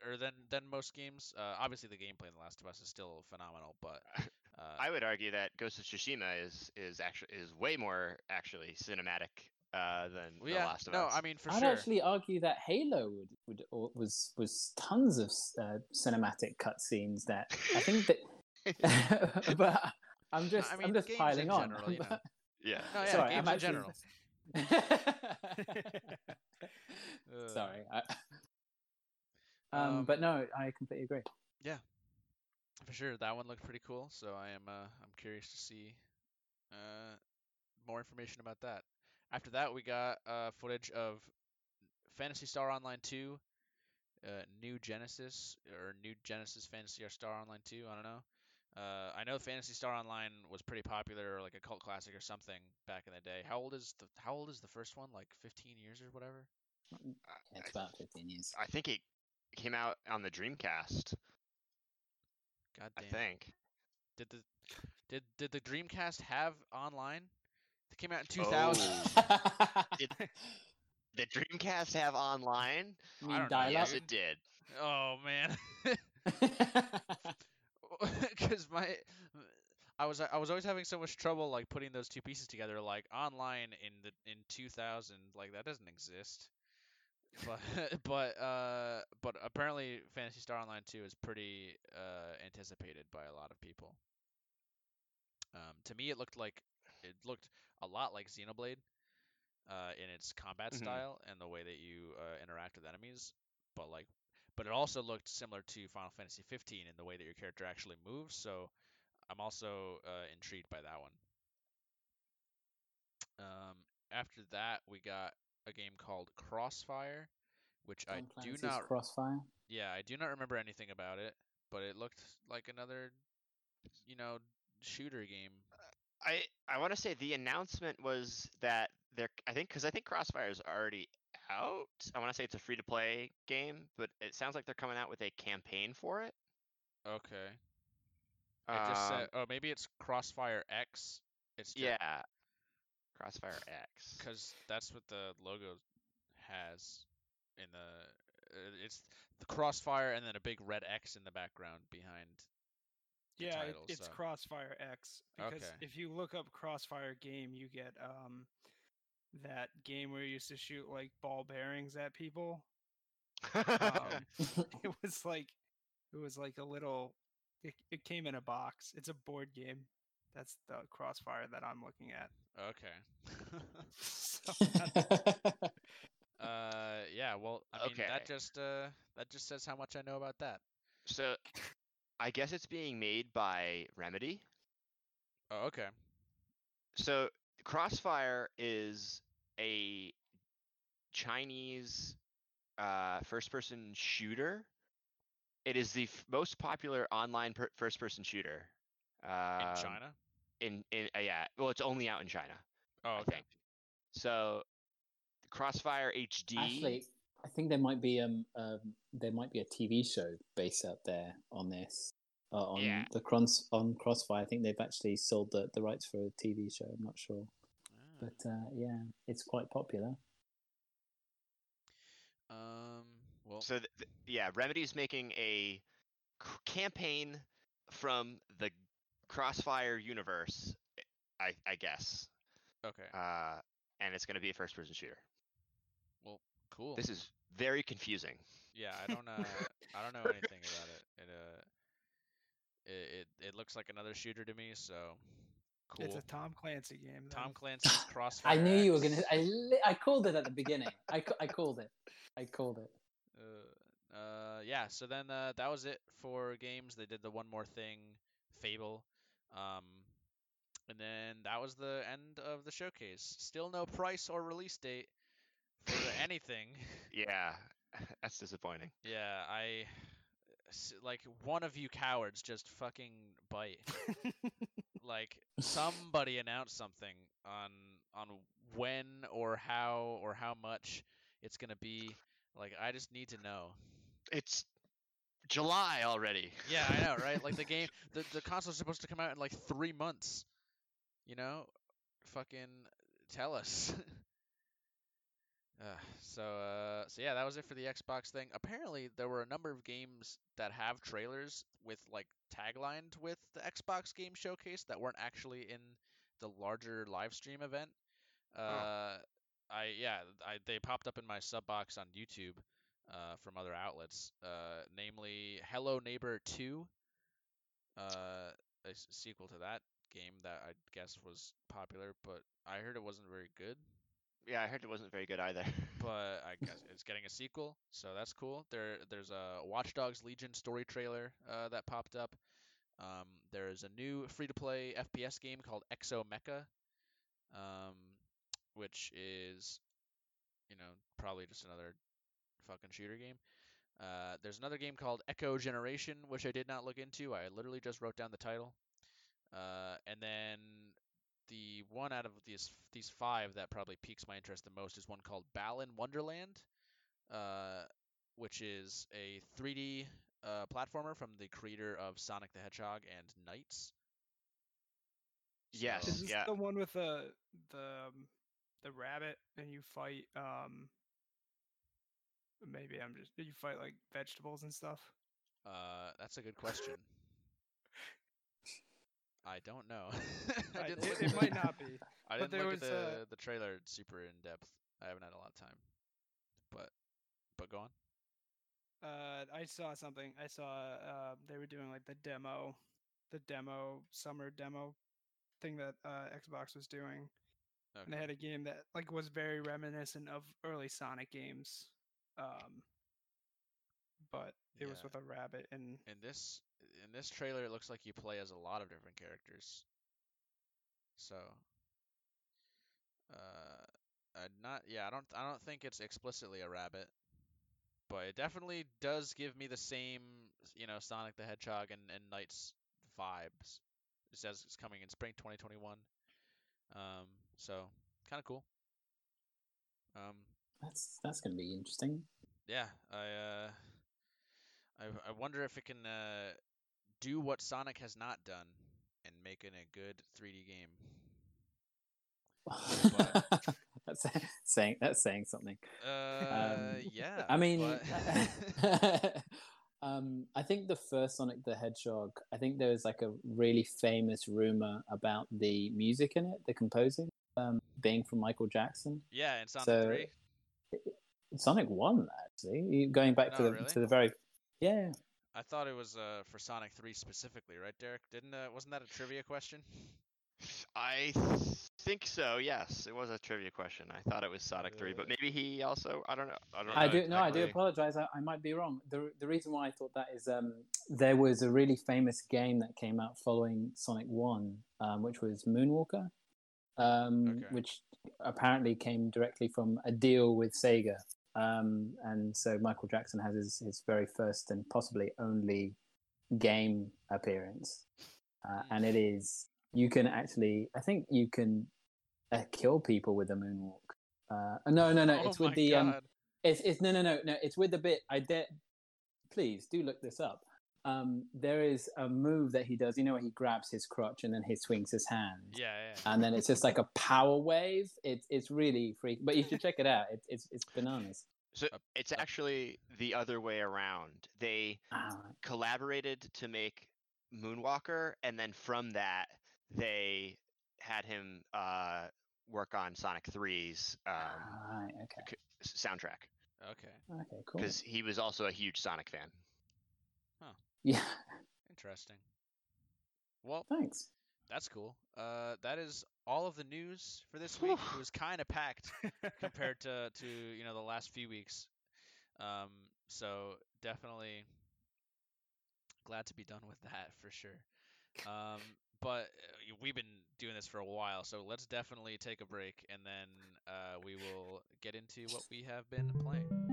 or than than most games. Uh, obviously, the gameplay in The Last of Us is still phenomenal, but uh, I would argue that Ghost of Tsushima is is actually is way more actually cinematic uh, than well, The yeah, Last of no, Us. I mean for I'd sure. actually argue that Halo would, would or was was tons of uh, cinematic cutscenes that I think that, but I'm just I I mean, am just games piling in on. general, you know. yeah. No, yeah, Sorry, games I'm in actually- general. Sorry. I, um, Um, but no, I completely agree. Yeah, for sure that one looked pretty cool so i am uh, i'm curious to see uh, more information about that after that we got uh, footage of Phantasy Star online 2 uh, new genesis or new genesis Phantasy Star online 2 i don't know uh, i know Phantasy Star online was pretty popular or like a cult classic or something back in the day how old is the how old is the first one like 15 years or whatever it's about 15 years. I think it came out on the Dreamcast. god I think. did the did did the dreamcast have online it came out in Oh. 2000 Did the Dreamcast have online? You I mean don't know. Yes, it did. Oh man, because my I was I was always having so much trouble like putting those two pieces together. Like online in the in 2000, like that doesn't exist. But but uh but apparently Phantasy Star Online 2 is pretty uh anticipated by a lot of people. Um, to me, it looked like it looked a lot like Xenoblade uh, in its combat Mhm. style and the way that you uh, interact with enemies. But like, but it also looked similar to Final Fantasy 15 in the way that your character actually moves. So I'm also uh, intrigued by that one. Um, after that, we got a game called Crossfire, which I Tom do Clancy's not. Crossfire. Yeah, I do not remember anything about it, but it looked like another, you know, shooter game. I I want to say the announcement was that they're I think because I think Crossfire is already out. I want to say it's a free to play game, but it sounds like they're coming out with a campaign for it. Okay. It just Um, said, oh, maybe it's Crossfire X. It's just, yeah, Crossfire X. because that's what the logo has in the. uh, It's the Crossfire and then a big red X in the background behind. the Yeah, it, it's so- Crossfire X because Okay. if you look up Crossfire game, you get um that game where you used to shoot like ball bearings at people. Um, it was like it was like a little. It, it came in a box. It's a board game. That's the Crossfire that I'm looking at. Okay. So uh, yeah. Well, I mean, that just uh, that just says how much I know about that. so, I guess it's being made by Remedy. Oh, okay. So Crossfire is a Chinese uh, first-person shooter. It is the f- most popular online per- first-person shooter In um, China. In in uh, yeah, well, it's only out in China, Oh, I okay. think. So Crossfire HD. Actually, I think there might be um, um there might be a TV show based out there on this. Uh, on Yeah. the cross on Crossfire, I think they've actually sold the, the rights for a TV show. I'm not sure, Ah. but uh, yeah, it's quite popular. Um. Well. So th- th- yeah, Remedy's making a c- campaign from the Crossfire universe, I I guess, okay. uh, and it's going to be a first-person shooter. Well, cool. This is very confusing. Yeah, I don't uh I don't know anything about it. It uh it, it it looks like another shooter to me, so cool. It's a Tom Clancy game. Tom. Clancy's Crossfire. I knew you were gonna. I li- I called it at the beginning. I, I called it. I called it. Uh, uh yeah, so then uh that was it for games. They did the one more thing, Fable. Um and then that was the end of the showcase. Still no price or release date for anything. Yeah, that's disappointing. Yeah, I s- like one of you cowards just fucking bite. like somebody announced something on on when or how or how much it's gonna be. Like I just need to know. It's July already. Yeah, I know, right? Like the game, the the console's supposed to come out in like three months. You know, fucking tell us. uh, so uh, so yeah, that was it for the Xbox thing. Apparently, there were a number of games that have trailers with like taglined with the Xbox Game Showcase that weren't actually in the larger live stream event. Uh, I yeah, I they popped up in my sub box on YouTube uh, from other outlets, uh, namely Hello Neighbor 2, uh, a s- sequel to that game that I guess was popular, but I heard it wasn't very good. Yeah, I heard it wasn't very good either. But I guess it's getting a sequel, so that's cool. There, there's a Watch Dogs Legion story trailer uh, that popped up. Um, there's a new free-to-play FPS game called Exomecha, um, which is, you know, probably just another fucking shooter game. Uh, there's another game called Echo Generation, which I did not look into. I literally just wrote down the title. Uh, and then the one out of these these five that probably piques my interest the most is one called Balan Wonderland, uh, which is a 3D uh, platformer from the creator of Sonic the Hedgehog and NiGHTS. Yes, So- Is this yeah. the one with the the um, the rabbit and you fight um maybe I'm just you fight like vegetables and stuff? Uh, that's a good question. I don't know. I didn't it, it might not be. I didn't there look at was, the uh, the trailer super in depth. I haven't had a lot of time. But but go on. Uh, I saw something. I saw uh, they were doing like the demo, the demo summer demo thing that uh, Xbox was doing, and they had a game that like was very reminiscent of early Sonic games, um, but it was with a rabbit and In this in this trailer, it looks like you play as a lot of different characters. So Uh, uh, not yeah. I don't I don't think it's explicitly a rabbit, but it definitely does give me the same you know Sonic the Hedgehog and and NiGHTS vibes. It says it's coming in spring 2021. Um, so kind of cool. Um, That's that's to be interesting. yeah, I uh, I I wonder if it can uh do what Sonic has not done and make it a good 3D game. that's saying that's saying something. Uh, yeah. I mean, but- um, I think the first Sonic the Hedgehog. I think there was like a really famous rumor about the music in it, the composing, um, being from Michael Jackson. yeah, in Sonic So- 3. Sonic One, actually, going back to the really? to the very yeah. I thought it was uh for Sonic 3 specifically, right, Derek? Didn't uh, wasn't that a trivia question? I think so. Yes, it was a trivia question. I thought it was Sonic Three, but Uh, maybe he also. I don't know. I don't know. I do no, I do apologize. I, I might be wrong. the The reason why I thought that is um, there was a really famous game that came out following Sonic One, um, which was Moonwalker, um, Okay. which apparently came directly from a deal with Sega. Um, and so Michael Jackson has his, his very first and possibly only game appearance, uh, and it is you can actually I think you can uh, kill people with a moonwalk. Uh, no, no, no, oh it's with the um, it's it's no no no no. It's with the bit. I dare. Please do look this up. Um, there is a move that he does. You know, where he grabs his crotch and then he swings his hand, Yeah, yeah. and then it's just like a power wave. It's it's really freaky, But you should check it out. It's it's it's bananas. So it's actually the other way around. They Ah, collaborated to make Moonwalker, and then from that they had him uh, work on Sonic 3's um, right. Okay. soundtrack Okay. Okay. Cool. because he was also a huge Sonic fan. Yeah. Interesting. Well, Thanks. that's cool. Uh, that is all of the news for this week. It was kind of packed compared to to you know the last few weeks. Um, so definitely glad to be done with that for sure. Um, but uh, we've been doing this for a while, so let's definitely take a break and then uh, we will get into what we have been playing.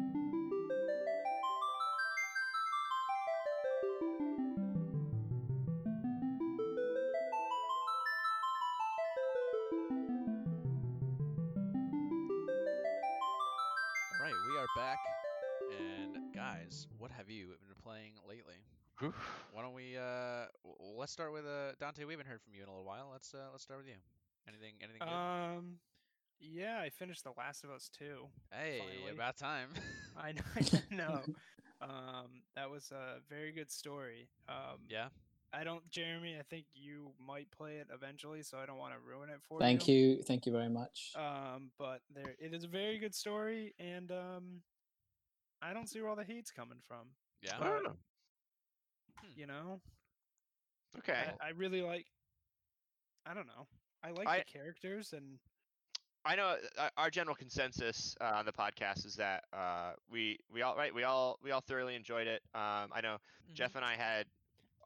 Lately? Whew. Why don't we uh w- w- let's start with uh Dante. We haven't heard from you in a little while. Let's uh let's start with you. Anything anything good? Um, yeah, I finished The Last of Us too. hey, finally. about time. I know. I know. um, that was a very good story. Um, yeah. I don't, Jeremy. I think you might play it eventually, so I don't want to ruin it for Thank you. Thank you. Thank you very much. Um, but there, it is a very good story, and um, I don't see where all the hate's coming from. Yeah. I don't. You know, Okay. I, I really like. I don't know. I like I- the characters, and I know uh, our general consensus uh, on the podcast is that uh, we we all right we all we all thoroughly enjoyed it. Um, I know Mm-hmm. Jeff and I had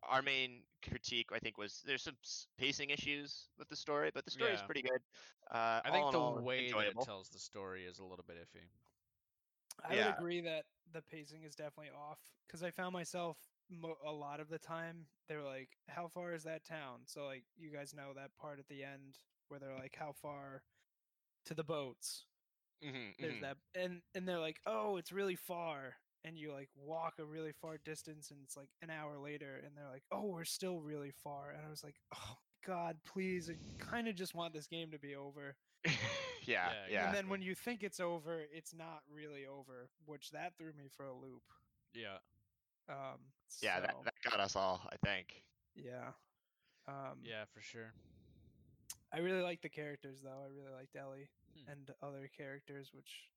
our main critique. I think was there's some pacing issues with the story, but the story is pretty good. Uh, I think the all, way that it tells the story is a little bit iffy. I Yeah. would agree that the pacing is definitely off because I found myself mo- a lot of the time they're like, "How far is that town?" So like you guys know that part at the end where they're like, "How far to the boats?" Mhm, There's mhm. that, and and they're like, "Oh, it's really far." And you like walk a really far distance, and it's like an hour later, and they're like, "Oh, we're still really far." And I was like, "Oh God, please! I kind of just want this game to be over." yeah, Yeah, yeah. And then when you think it's over, it's not really over, which that threw me for a loop. Yeah. Um, yeah, that, so, that got us all, I think. yeah. Um, Yeah, for sure. I really liked the characters though. I really liked Ellie Hmm. and other characters, which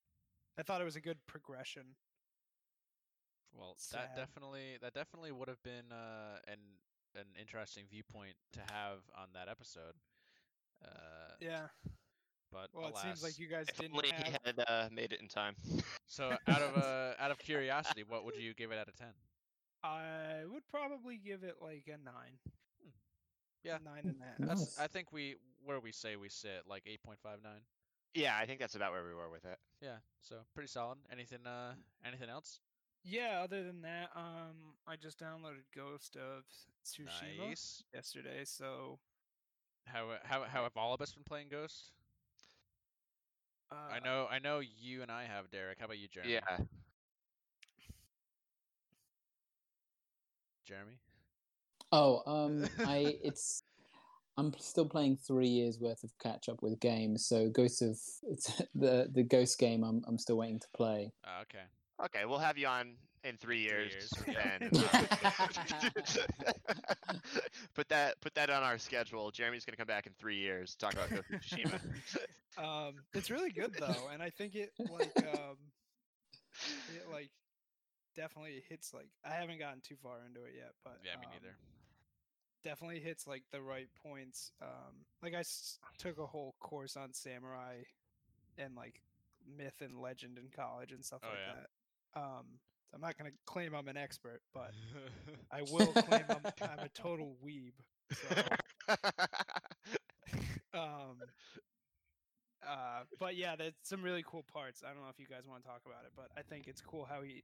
I thought it was a good progression. Well, Sad. that definitely that definitely would have been uh an an interesting viewpoint to have on that episode. Uh, Yeah. but Well, it seems like you guys If didn't only have. he had uh, made it in time. So out of uh out of curiosity, what would you give it out of ten? I would probably give it like a nine. Yeah. Nine and a half. Nice. That's I think we where we say we sit like eight point five nine. Yeah, I think that's about where we were with it. Yeah, so pretty solid. Anything uh anything else? Yeah, other than that, um, I just downloaded Ghost of Tsushima Nice. yesterday, so How how how have all of us been playing Ghost? uh, I know I know you and I have Derek. How about you, Jeremy? Yeah. Jeremy. Oh, um, I it's I'm still playing three years worth of catch up with games. So Ghost of it's the the Ghost game. I'm I'm still waiting to play. Uh, okay. Okay, we'll have you on in three In three years. years, yeah. Then uh, put that put that on our schedule. Jeremy's gonna come back in three years to talk about Ghost of Tsushima. um, it's really good though, and I think it like um, it like definitely hits like I haven't gotten too far into it yet, but Yeah, me um, neither. Definitely hits like the right points. Um, like I s- took a whole course on samurai and like myth and legend in college and stuff Oh, like yeah. that. Um, I'm not gonna claim I'm an expert, but I will claim I'm, I'm a total weeb. So, um, uh, but yeah, there's some really cool parts. I don't know if you guys want to talk about it, but I think it's cool how he,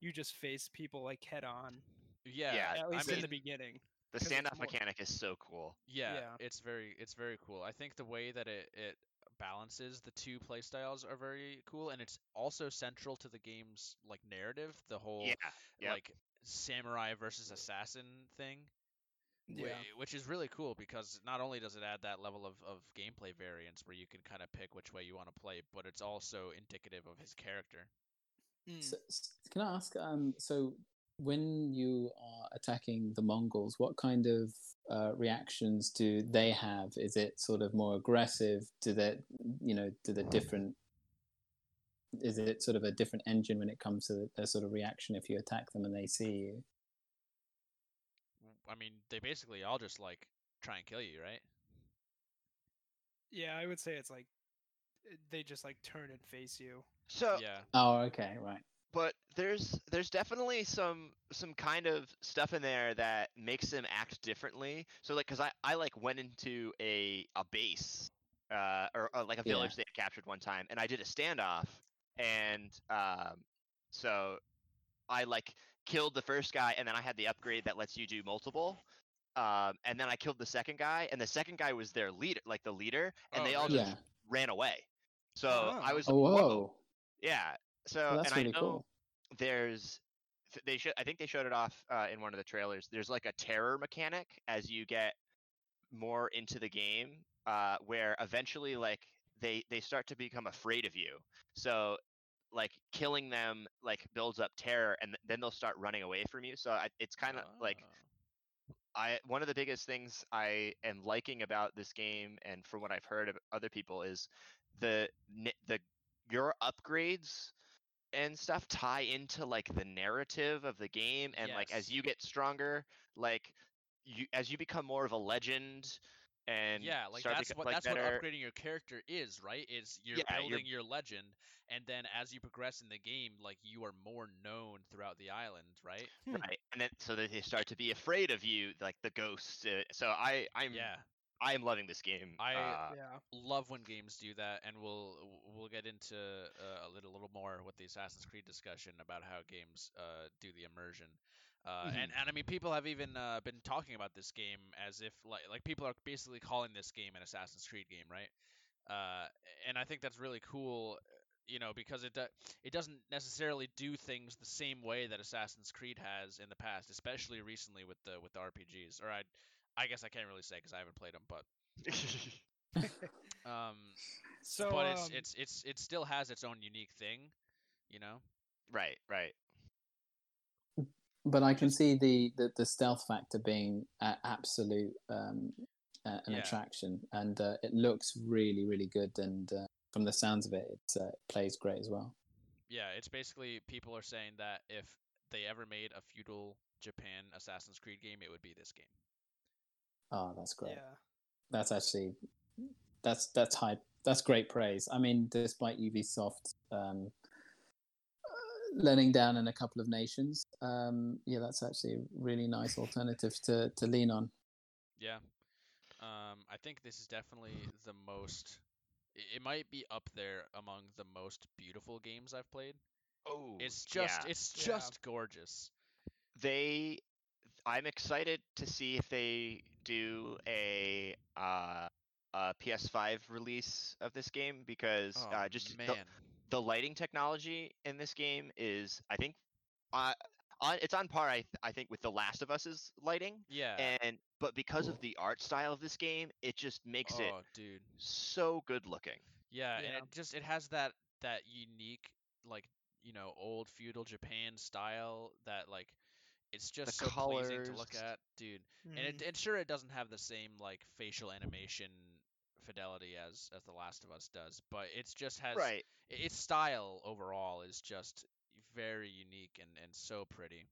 you just face people like head on. yeah. Yeah, At I least in the beginning. The standoff more- mechanic is so cool. Yeah, Yeah. it's very it's very cool. I think the way that it it balances the two playstyles are very cool, and it's also central to the game's like narrative. The whole Yeah. Yep. like samurai versus assassin thing, Yeah. which is really cool because not only does it add that level of, of gameplay variance where you can kind of pick which way you want to play, but it's also indicative of his character. Mm. So, can I ask? Um, so when you are attacking the Mongols, what kind of uh, reactions do they have? Is it sort of more aggressive? Do they, you know, do the different? Is it sort of a different engine when it comes to their sort of reaction if you attack them and they see you? I mean, they basically all just like try and kill you, right? Yeah, I would say it's like uh, they just like turn and face you. So yeah. Oh, okay, right. but there's there's definitely some some kind of stuff in there that makes him act differently. So like, cause I I like went into a a base, uh, or, or like a Yeah. village they had captured one time, and I did a standoff, and um, so I like killed the first guy, and then I had the upgrade that lets you do multiple. Um, and then I killed the second guy, and the second guy was their leader, like the leader, and Oh, they all really? just ran away. So I Oh. was, Oh, whoa, whoa. Yeah. So Well, and really I know cool. there's they should I think they showed it off uh, in one of the trailers. There's like a terror mechanic as you get more into the game, uh, where eventually like they they start to become afraid of you. So like killing them like builds up terror, and th- then they'll start running away from you. So I, it's kind of like Oh. I one of the biggest things I am liking about this game, and from what I've heard of other people, is the the your upgrades and stuff tie into like the narrative of the game, and like as you get stronger, like you as you become more of a legend, and yeah, like that's become, what like, that's better, what upgrading your character is, right? Is you're Yeah, you're- building your legend, and then as you progress in the game, like you are more known throughout the island, right? Right? And then so that they start to be afraid of you, like the ghosts. Uh, so I I'm Yeah, I am loving this game. I- uh, yeah. love when games do that, and we'll we'll get into uh, a little little more with the Assassin's Creed discussion about how games uh, do the immersion. Uh, and, and I mean, people have even uh, been talking about this game as if like like people are basically calling this game an Assassin's Creed game, right? Uh, and I think that's really cool, uh, you know, because it do, it doesn't necessarily do things the same way that Assassin's Creed has in the past, especially recently with the with the RPGs. Or I I guess I can't really say because I haven't played them, but um, So, but it's um, it's it's it still has its own unique thing, you know. right, right. But I can see the, the, the stealth factor being a absolute um, uh, an Yeah. attraction, and uh, it looks really really good. And uh, from the sounds of it, it uh, plays great as well. Yeah, it's basically people are saying that if they ever made a feudal Japan Assassin's Creed game, it would be this game. Oh, that's great. yeah. That's actually that's that's high. That's great praise. I mean, despite Ubisoft um, uh, letting down in a couple of nations, um, yeah, that's actually a really nice alternative to to lean on. Yeah. Um, I think this is definitely the most it might be up there among the most beautiful games I've played. Oh, It's just yeah. it's Yeah. just gorgeous. they i'm excited to see if they do a uh a ps5 release of this game because Oh uh just the, the lighting technology in this game is i think uh, on, it's on par I, th- I think with the last of us's lighting yeah. and but because of the art style of this game it just makes it oh, dude. so good looking Yeah, and Yeah. it just it has that that unique like you know old feudal Japan style that like it's just so pleasing to look at, dude. And Mhm. it and sure it doesn't have the same like facial animation fidelity as as The Last of Us does, but it's just has right its style overall is just very unique and and so pretty.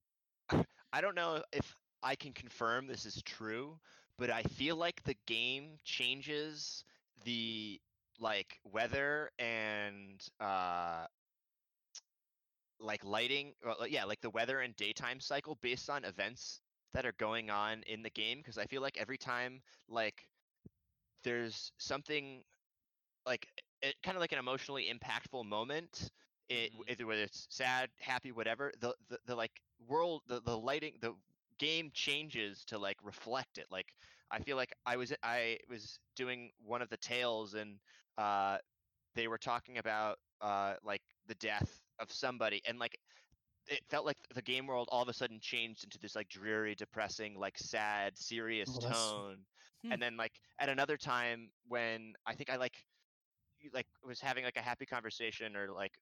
I don't know if I can confirm this is true, but I feel like the game changes the like weather and uh like lighting well, yeah like the weather and daytime cycle based on events that are going on in the game because I feel like every time like there's something like it kind of like an emotionally impactful moment it Mhm. either whether it's sad happy whatever the, the the like world the, the lighting the game changes to like reflect it like i feel like i was i was doing one of the tales and uh they were talking about uh like the death of somebody and like it felt like the game world all of a sudden changed into this like dreary depressing like sad serious Oh, tone Hmm. and then like at another time when i think i like like was having like a happy conversation or like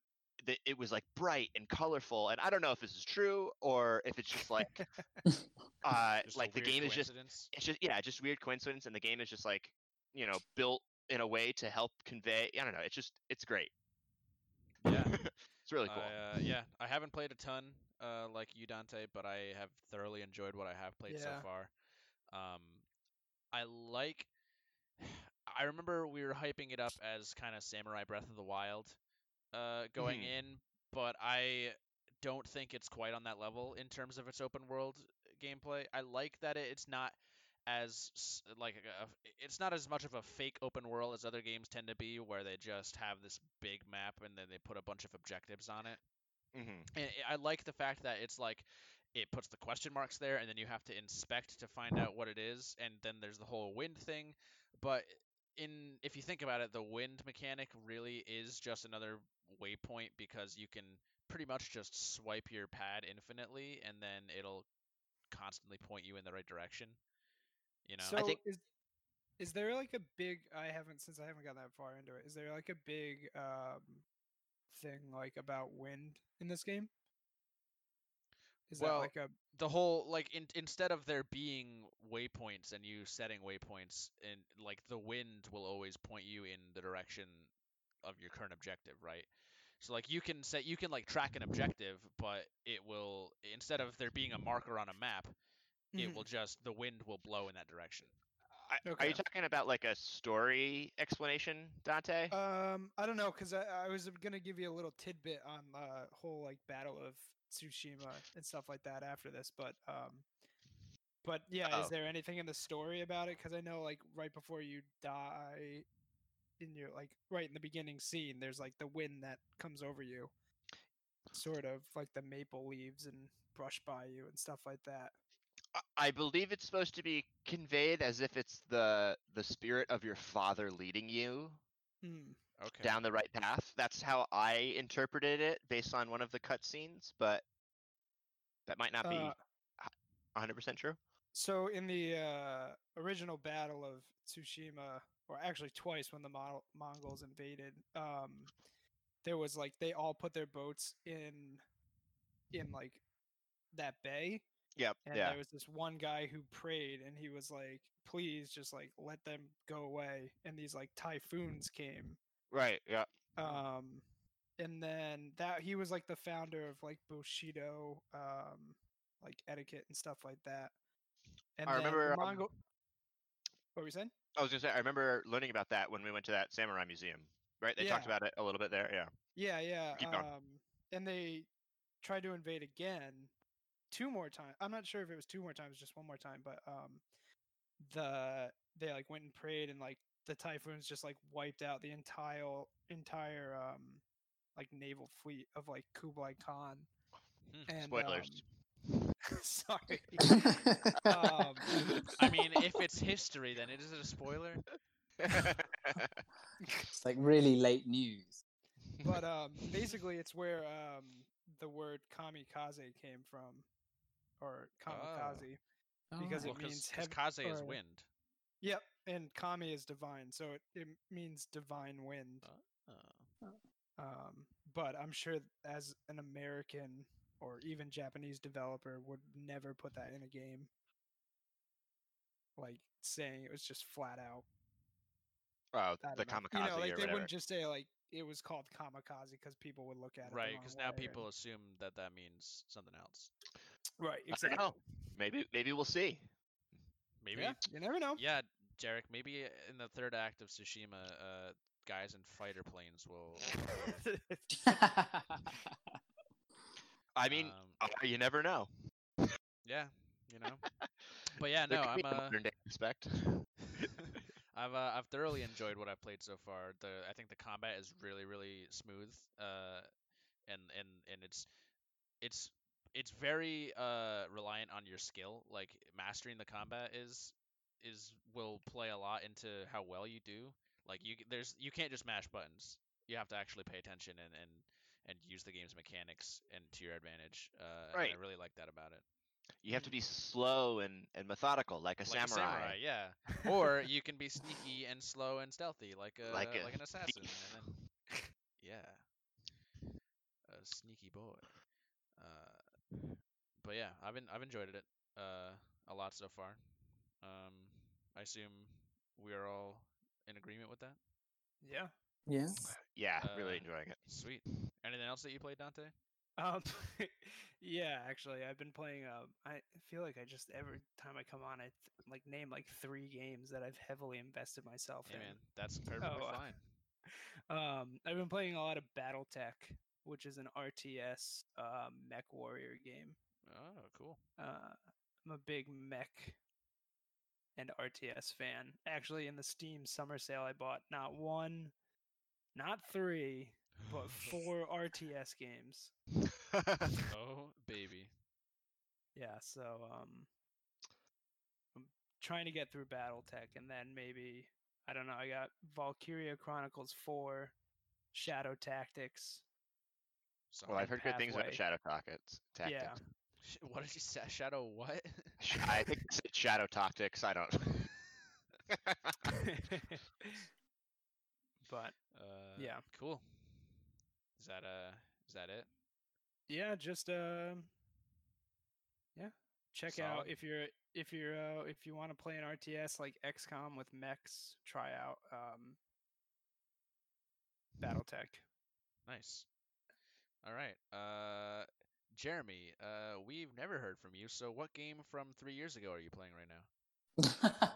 the, it was like bright and colorful and i don't know if this is true or if it's just like uh Just like the game is just it's just yeah just weird coincidence and the game is just like you know built in a way to help convey i don't know it's just it's great Yeah. It's really cool I, uh, yeah, I haven't played a ton uh, like you, Dante, but I have thoroughly enjoyed what I have played so far. Um, I like. I remember we were hyping it up as kind of Samurai Breath of the Wild uh, going Mhm. in, but I don't think it's quite on that level in terms of its open world gameplay. I like that it's not as like a, it's not as much of a fake open world as other games tend to be where they just have this big map and then they put a bunch of objectives on it hmm and I- I like the fact that it's like it puts the question marks there, and then you have to inspect to find out what it is, and then there's the whole wind thing. But in if you think about it, the wind mechanic really is just another waypoint because you can pretty much just swipe your pad infinitely, and then it'll constantly point you in the right direction. You know, So think- is is there like a big? I haven't since I haven't got that far into it. Is there like a big um thing like about wind in this game? Is Well, that like a the whole like in, instead of there being waypoints and you setting waypoints and like the wind will always point you in the direction of your current objective right so like you can set you can like track an objective but it will instead of there being a marker on a map it Mhm. will just the wind will blow in that direction I, are you talking about like a story explanation dante Um, I don't know, cause I, I was gonna give you a little tidbit on the whole like Battle of Tsushima and stuff like that after this, but um, but yeah, Oh. is there anything in the story about it? Cause I know like right before you die, in your like right in the beginning scene, there's like the wind that comes over you, sort of like the maple leaves and brush by you and stuff like that. I- believe it's supposed to be conveyed as if it's the the spirit of your father leading you Hmm. okay down the right path. That's how I interpreted it based on one of the cutscenes, but that might not be Uh, 100% true. So in the uh, original battle of Tsushima, or actually twice when the Mon- Mongols invaded, um, there was like they all put their boats in, in like that bay, Yep. and yeah. there was this one guy who prayed, and he was like, "Please, just like let them go away." And these like typhoons came, Right. Yeah. um, and then that he was like the founder of like Bushido, um, like etiquette and stuff like that. And I remember, um, what were you saying? I was gonna say I remember learning about that when we went to that samurai museum. Right. They talked about it a little bit there. Yeah. Yeah, yeah. Keep going. Um, and they tried to invade again, two more times. I'm not sure if it was two more times, just one more time, but um, the they like went and prayed, and like the typhoons just like wiped out the entire entire um like naval fleet of like Kublai Khan. Hmm, And, Spoilers. um, sorry. um, I mean, if it's history, then it is it a spoiler? it's like really late news. but um, basically, it's where um, the word kamikaze came from, or kamikaze. Because Well, it means 'cause kaze is wind. Yep, and kami is divine, so it, it means divine wind. Oh. Um, but I'm sure as an American or even Japanese developer would never put that in a game. Like saying it was just flat out. oh, the know. kamikaze You know, like or they whatever. wouldn't just say like it was called kamikaze because people would look at it. Right, because now people and- assume that that means something else. Right, I don't exactly. know. Maybe maybe we'll see. Maybe, Yeah, you never know. yeah, Jarek. Maybe in the third act of Tsushima, uh, guys in fighter planes will. I mean, um, uh, you never know. yeah, you know. But yeah, no, I'm a uh, modern day aspect. I've uh, I've thoroughly enjoyed what I've played so far. The I think the combat is really really smooth. Uh, and and and it's it's it's very uh reliant on your skill. Like mastering the combat is is will play a lot into how well you do. Like you there's you can't just mash buttons. You have to actually pay attention and and and use the game's mechanics and to your advantage. Uh, Right. I really like that about it. You have to be slow and, and methodical, like a like samurai. a samurai, yeah. Or you can be sneaky and slow and stealthy, like a Like like, an assassin. then, yeah, a sneaky boy. Uh, but yeah, I've been I've enjoyed it uh, a lot so far. Um, I assume we are all in agreement with that. Yeah. yeah. Yeah, really Uh, enjoying it. Sweet. Anything else that you played, Dante? Um, yeah, actually, I've been playing. Um, I feel like I just every time I come on, I th- like name like three games that I've heavily invested myself Hey in. man, that's perfectly Oh, uh, fine. Um, I've been playing a lot of BattleTech, which is an RTS uh, mech warrior game. Oh, cool. Uh, I'm a big mech and RTS fan. Actually, in the Steam summer sale, I bought not one, not three, but four RTS games. oh baby. Yeah, so um, I'm trying to get through BattleTech, and then maybe I don't know. I got Valkyria Chronicles Four, Shadow Tactics. So well, I've heard good things about Pathway. Shadow Tactics. Yeah. Tactics. Sh- What did you say? Shadow what? I think it said Shadow Tactics. I don't. but Uh, Yeah. Cool. Is that uh? Is that it? yeah, just um, yeah, check out if you're if you're uh, if you want to play an RTS like XCOM with mechs, try out um, BattleTech. Nice. All right. Uh, Jeremy. Uh, we've never heard from you. So, what game from three years ago are you playing right now?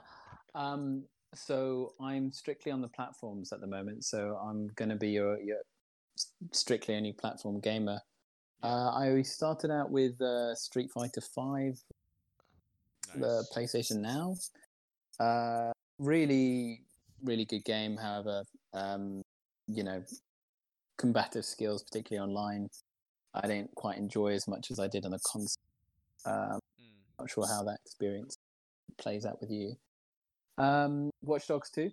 um, so I'm strictly on the platforms at the moment. So I'm going to be your, your strictly only platform gamer. Uh, I started out with uh, Street Fighter Five, the PlayStation Now. Uh, really, really good game. However, um, you know, combative skills, particularly online, I didn't quite enjoy as much as I did on the console. Um, Mm. not sure how that experience plays out with you. Um, Watch Dogs 2.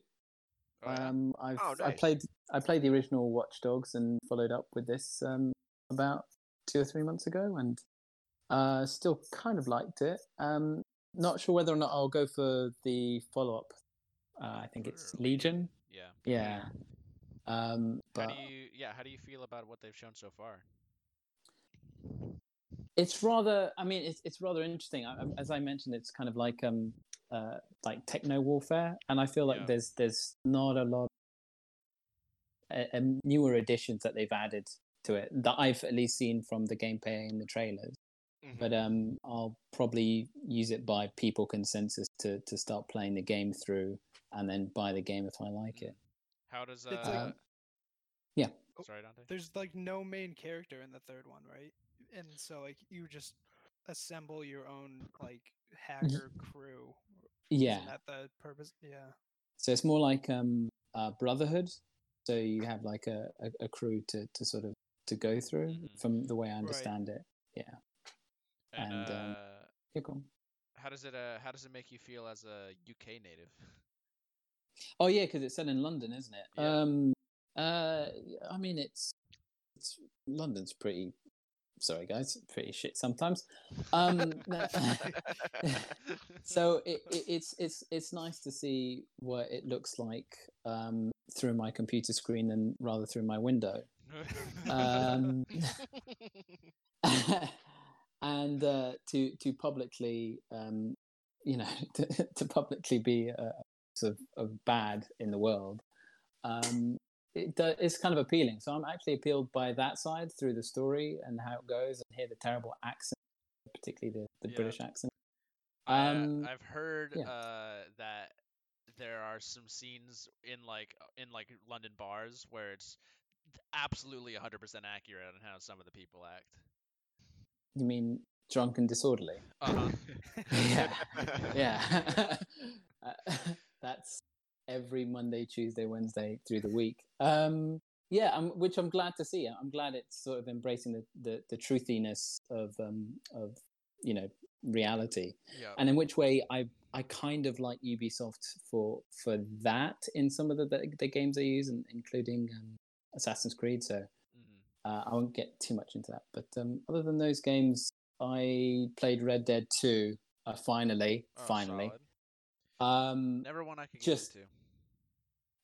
Oh. Um, I've Oh, I played I played the original Watch Dogs and followed up with this um, about two or three months ago, and uh, still kind of liked it. Um, not sure whether or not I'll go for the follow up. Uh, I think it's Legion. yeah. Yeah. Um, How do you? Yeah. How do you feel about what they've shown so far? it's rather i mean it's, it's rather interesting I, as i mentioned it's kind of like um uh like techno warfare and i feel like Yeah. there's there's not a lot uh, um, newer additions that they've added to it that i've at least seen from the gameplay and the trailers Mhm. but um i'll probably use it by people consensus to to start playing the game through and then buy the game if i like it How does uh? It's like- Um, yeah. Oh, Sorry, Dante. There's like no main character in the third one, right? And so like you just assemble your own like hacker crew. yeah Isn't that the purpose? Yeah. So it's more like um, uh, Brotherhood. So you have like a, a, a crew to, to sort of to go through Mhm. from the way I understand it. Yeah. And, And, um, uh, Yeah, go on. how does it uh, how does it make you feel as a UK native? Oh yeah, because it's set in London, isn't it? Yeah. Um, uh, I mean, it's it's London's pretty. Sorry, guys, pretty shit sometimes. Um, so it, it, it's it's it's nice to see what it looks like um, through my computer screen and rather through my window. Um, and uh, to to publicly, um, you know, to, to publicly be uh, sort of, of bad in the world, um, it do, it's kind of appealing. So I'm actually appealed by that side through the story and how it goes, and hear the terrible accent, particularly the, the Yeah. British accent. I, uh, Um, I've heard yeah. uh, that there are some scenes in like uh, in like London bars where it's absolutely 100% accurate on how some of the people act. You mean drunk and disorderly? Uh-huh. yeah, yeah. That's every Monday, Tuesday, Wednesday through the week. Um, yeah, I'm, which I'm glad to see. I'm glad it's sort of embracing the, the, the truthiness of um, of you know reality, yeah. and in which way I I kind of like Ubisoft for for that in some of the the, the games they use, and including um, Assassin's Creed. So Mhm. uh, I won't get too much into that. But um, other than those games, I played Red Dead 2 uh, finally. Oh, finally. solid. Um, Never one I could just- get into.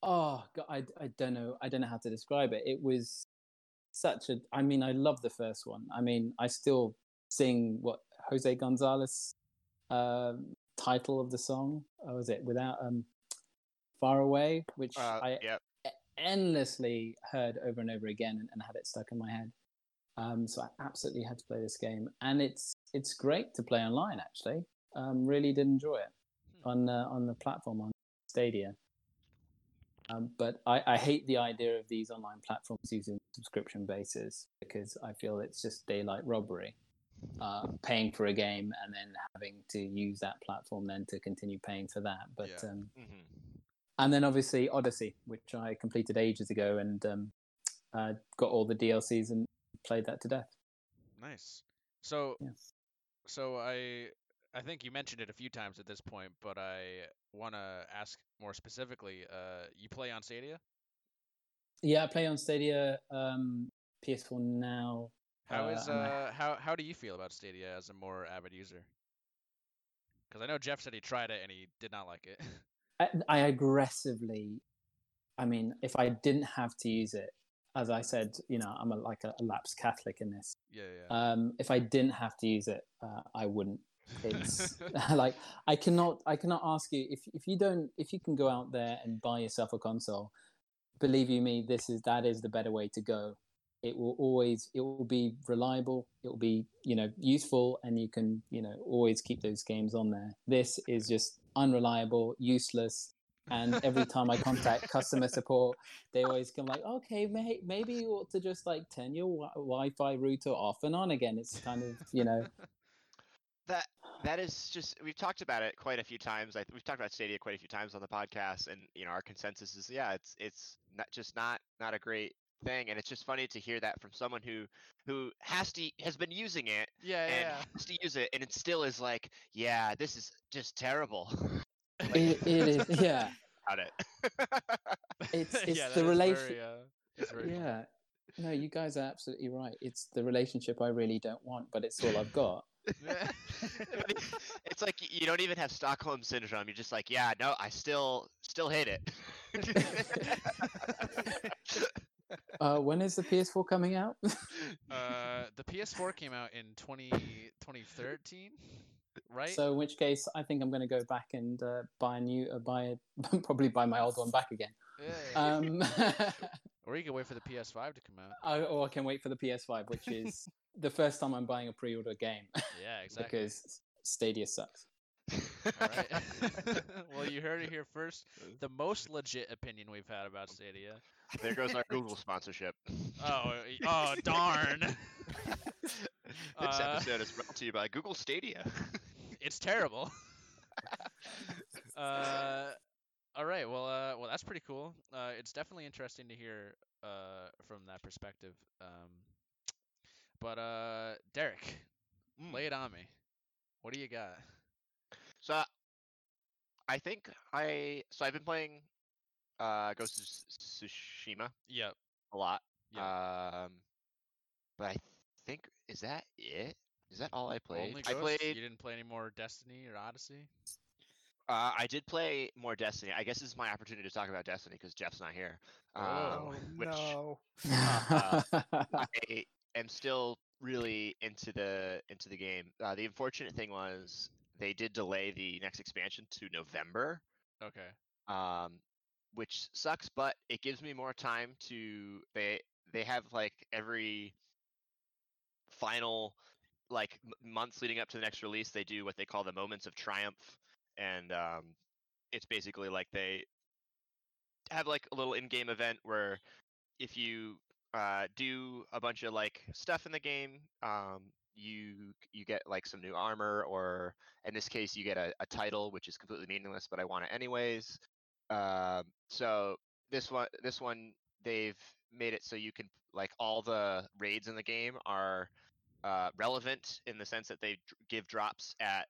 oh, God, I, I don't know. I don't know how to describe it. It was such a. I mean, I love the first one. I mean, I still sing what Jose Gonzalez um, title of the song. Oh, was it without um, Far Away, which Uh, I yep. endlessly heard over and over again and, and had it stuck in my head. Um, so I absolutely had to play this game, and it's it's great to play online. Actually, um, really did enjoy it. On uh, on the platform on Stadia. Um, but I, I hate the idea of these online platforms using subscription bases because I feel it's just daylight robbery. Uh, paying for a game and then having to use that platform then to continue paying for that. But Yeah. um, Mhm. and then obviously Odyssey, which I completed ages ago and um, uh, got all the DLCs and played that to death. Nice. So, Yeah. so I, I think you mentioned it a few times at this point, but I want to ask more specifically. Uh, you play on Stadia? Yeah, I play on Stadia, um, PS4 now. How Uh, is uh how how do you feel about Stadia as a more avid user? Because I know Jeff said he tried it and he did not like it. I, I aggressively, I mean, if I didn't have to use it, as I said, you know, I'm a, like a, a lapsed Catholic in this. yeah, yeah. Um, if I didn't have to use it, uh, I wouldn't. It's like I cannot, I cannot ask you if if you don't, if you can go out there and buy yourself a console. Believe you me, this is that is the better way to go. It will always, it will be reliable. It will be, you know, useful, and you can, you know, always keep those games on there. This is just unreliable, useless, and every time I contact customer support, they always come like, okay, may- maybe you ought to just like turn your wi- Wi-Fi router off and on again. It's kind of, you know, That that is just we've talked about it quite a few times. I, we've talked about Stadia quite a few times on the podcast, and you know our consensus is yeah, it's it's not just not not a great thing, and it's just funny to hear that from someone who who has to has been using it yeah, and yeah. has to use it, and it still is like yeah, this is just terrible it, it is, yeah, about it. it's it's yeah, the that is relation. Very, uh, very funny. yeah, no, you guys are absolutely right. It's the relationship I really don't want, but it's all I've got. it's like you don't even have Stockholm syndrome. You're just like, yeah, no, I still still hate it. Uh, when is the PS4 coming out? uh, the PS4 came out in 20, 2013, right? So, in which case, I think I'm going to go back and uh, buy a new, uh, buy a, probably buy my old one back again. yeah, yeah. Um, or you can wait for the PS5 to come out. I, or I can wait for the PS5, which is the first time I'm buying a pre-order game Yeah, exactly. because Stadia sucks. All right. well, you heard it here first. The most legit opinion we've had about Stadia. there goes our Google sponsorship. Oh, oh, darn. this Uh, episode is brought to you by Google Stadia. it's terrible. uh, all right. Well, that's pretty cool. Uh, it's definitely interesting to hear uh, from that perspective. Um, but uh, Derek, Mm. lay it on me. What do you got? So I think I so I've been playing uh Ghost of Tsushima Yep. a lot. Yeah. Um but I think is that it? Is that all I played? Only I Ghosts? played You didn't play any more Destiny or Odyssey? uh I did play more Destiny. I guess this is my opportunity to talk about Destiny because Jeff's not here. Oh. Oh, Um, which no. uh, I am still really into the into the game. Uh, the unfortunate thing was they did delay the next expansion to November. Okay. um, which sucks, but it gives me more time to they they have like every final like m- months leading up to the next release they do what they call the moments of triumph and um, it's basically like they have like a little in-game event where if you uh, do a bunch of like stuff in the game um, you you get like some new armor or in this case you get a, a title which is completely meaningless but i want it anyways. Um, so this one this one they've made it so you can like all the raids in the game are uh, relevant in the sense that they give drops at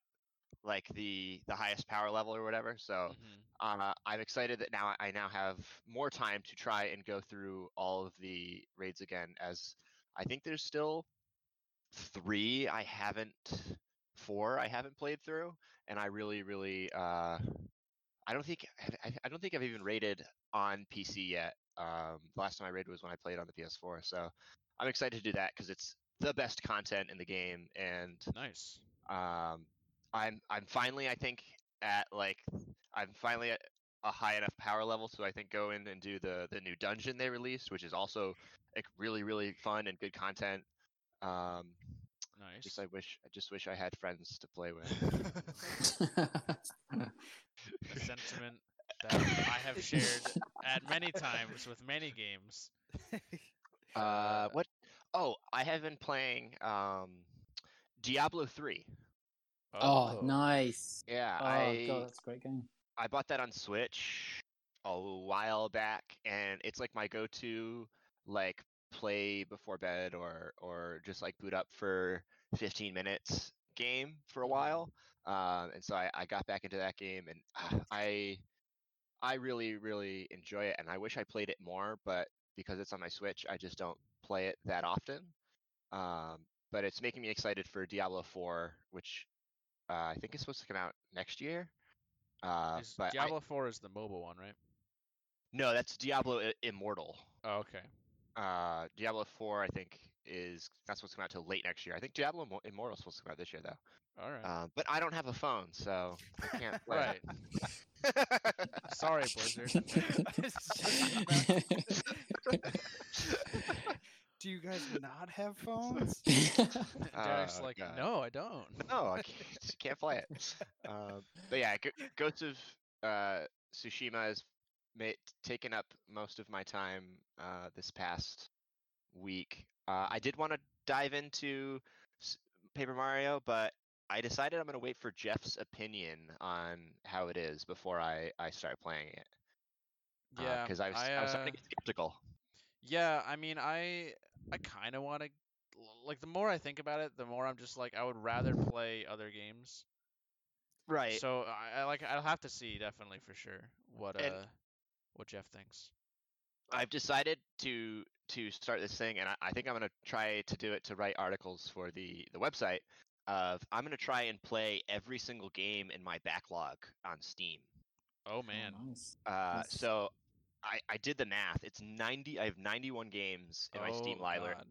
like the the highest power level or whatever so Mhm. uh, I'm excited that now I now have more time to try and go through all of the raids again. As I think there's still three I haven't, four I haven't played through, and I really, really, uh, I don't think I, I don't think I've even raided on PC yet. Um, the last time I raided was when I played on the PS4, so I'm excited to do that because it's the best content in the game, and Nice. um, I'm I'm finally I think at like I'm finally at a high enough power level to I think go in and do the the new dungeon they released, which is also like really really fun and good content. Um, Nice. just I wish I just wish I had friends to play with. a sentiment that I have shared at many times with many games. Uh, what? Oh, I have been playing um, Diablo three. Oh, nice. Yeah, Oh I god, that's a great game. I bought that on Switch a while back, and it's like my go-to like play before bed or or just like boot up for 15 minutes game for a while. Um, and so I, I got back into that game, and ah, I I really really enjoy it, and I wish I played it more, but because it's on my Switch, I just don't play it that often. Um, but it's making me excited for Diablo 4, which uh, I think it's supposed to come out next year. Uh, Is but I- Diablo 4 is the mobile one, right? no, that's Diablo I- Immortal. Oh, okay. Uh, Diablo 4, I think, is not supposed to come out till late next year. I think Diablo Immo- Immortal is supposed to come out this year, though. All right. Uh, but I don't have a phone, so I can't play. right. Sorry, Blizzard. Do you guys not have phones? Derek's Oh, like, God. no, I don't. no, I can't, can't play it. Um, but yeah, G- Ghost of uh, Tsushima has ma- taken up most of my time uh, this past week. Uh, I did want to dive into S- Paper Mario, but I decided I'm going to wait for Jeff's opinion on how it is before I, I start playing it. Yeah, because I was I, I, was starting uh, to get skeptical. Yeah, I mean, I I kind of want to like the more I think about it, the more I'm just like I would rather play other games. Right. So I, I like I'll have to see definitely for sure what And- uh what Jeff thinks. I've decided to to start this thing, and I, I think I'm gonna try to do it to write articles for the the website. Of I'm gonna try and play every single game in my backlog on Steam. Oh man. nice. Uh, That's- so I I did the math. It's 90. I have 91 games in my Steam Oh, library. God.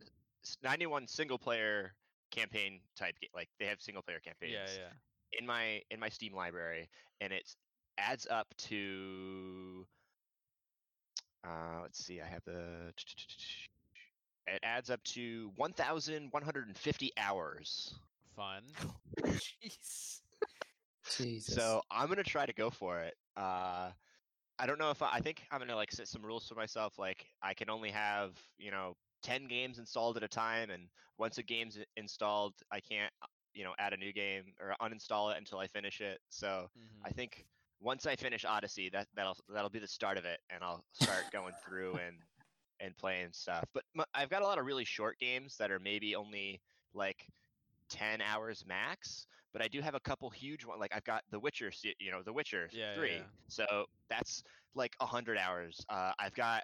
91 single player campaign type ga- like they have single player campaigns Yeah, yeah. in my in my Steam library, and it adds up to. Uh, let's see. I have the. It adds up to 1,150 hours. Fun. Jeez. Jesus. So I'm gonna try to go for it. Uh, I don't know if I, I think I'm gonna like set some rules for myself. Like I can only have you know 10 games installed at a time, and once a game's installed, I can't uh, you know add a new game or uninstall it until I finish it. So Mhm. I think once I finish Odyssey, that that'll that'll be the start of it, and I'll start going through and and playing stuff. But I've got a lot of really short games that are maybe only like 10 hours max but i do have a couple huge ones like i've got the witcher you know the witcher Yeah, 3 yeah. so that's like a 100 hours uh, i've got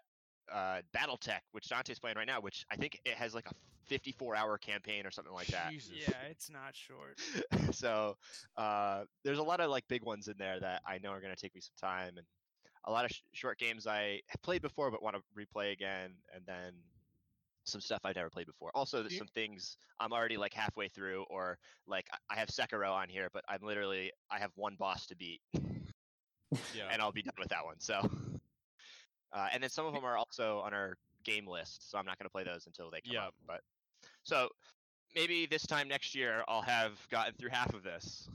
uh, battletech which dante's playing right now which i think it has like a 54 hour campaign or something like that Jesus. Yeah, it's not short. so uh, there's a lot of like big ones in there that i know are going to take me some time and a lot of sh- short games i have played before but want to replay again and then some stuff I've never played before. Also, there's some things I'm already like halfway through, or like I- I have Sekiro on here, but I'm literally I have one boss to beat, Yeah. and I'll be done with that one. So, uh, and then some of them are also on our game list, so I'm not going to play those until they come Yeah. up. But so maybe this time next year I'll have gotten through half of this.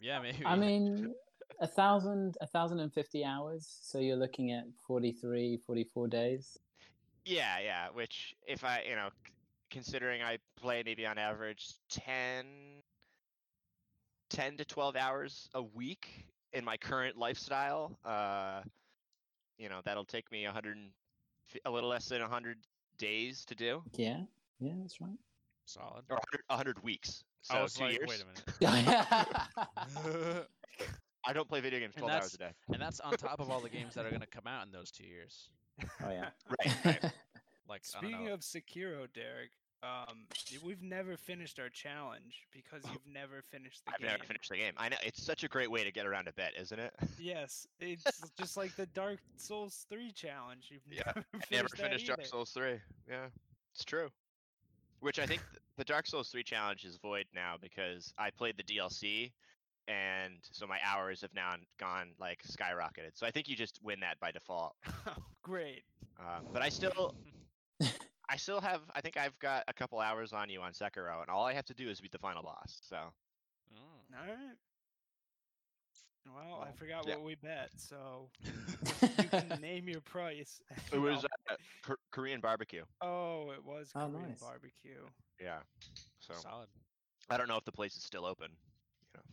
yeah, maybe. I mean, a thousand, a thousand and fifty hours. So you're looking at 43, 44 days. Yeah, yeah. Which if I, you know, considering I play maybe on average 10, 10 to 12 hours a week in my current lifestyle, uh, you know, that'll take me 100, a little less than 100 days to do, Yeah, yeah, that's right. solid. or 100, 100 weeks. So I was two like, years. wait a minute. I don't play video games 12 hours a day. and that's on top of all the games that are going to come out in those two years. Oh yeah. Right, right. Like, Speaking of Sekiro, Derek, um, we've never finished our challenge because Oh. you've never finished the game. I've never finished the game. I know it's such a great way to get around a bet, isn't it? Yes, it's just like the Dark Souls 3 challenge. You've Yeah, never finished Never finished Dark either. Souls 3. Yeah, it's true. Which I think the Dark Souls 3 challenge is void now because I played the DLC and so my hours have now gone like skyrocketed. So I think you just win that by default. Great. Uh, but I still I still have I think I've got a couple hours on you on Sekiro and all I have to do is beat the final boss. So Mm. All right. Well, I forgot yeah. what we bet, so you can name your price. it was uh, Kor- Korean barbecue. oh, it was Oh, Korean nice. barbecue. Yeah. So Solid. I don't know if the place is still open,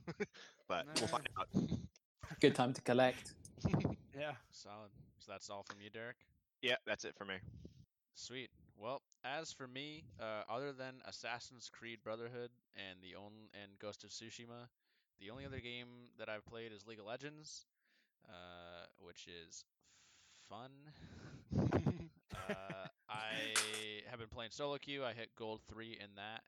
you know. but we'll find out. Good time to collect. Yeah. Solid. So that's all from you, Derek? Yeah, that's it for me. Sweet. Well, as for me, uh, other than Assassin's Creed Brotherhood and the on and Ghost of Tsushima, the only other game that I've played is League of Legends, uh, which is fun. uh, I have been playing solo queue. I hit gold three in that,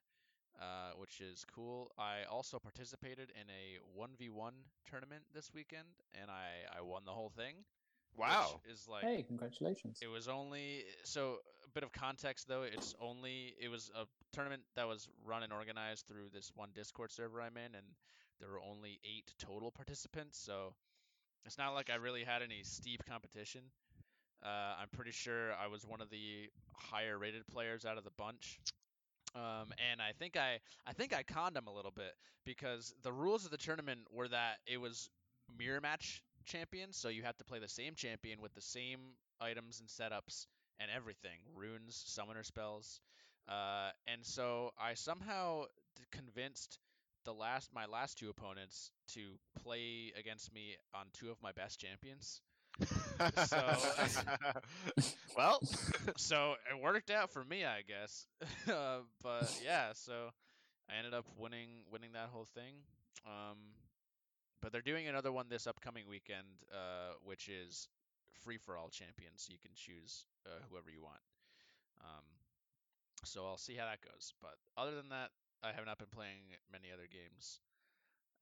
uh, which is cool. I also participated in a one v one tournament this weekend, and I I won the whole thing. Wow. Is like Hey, congratulations. it was only so a bit of context though. It's only it was a tournament that was run and organized through this one Discord server I'm in, and there were only eight total participants. So it's not like I really had any steep competition. Uh, I'm pretty sure I was one of the higher rated players out of the bunch. Um, and I think I I think I conned him a little bit because the rules of the tournament were that it was mirror match champions, so you have to play the same champion with the same items and setups and everything, runes, summoner spells. Uh, and so I somehow convinced the last my last two opponents to play against me on two of my best champions. So- well, so it worked out for me, I guess. uh, but yeah, so I ended up winning winning that whole thing. Um, but they're doing another one this upcoming weekend, uh, which is free for all champions. So you can choose uh, whoever you want. Um, so I'll see how that goes. But other than that, I have not been playing many other games,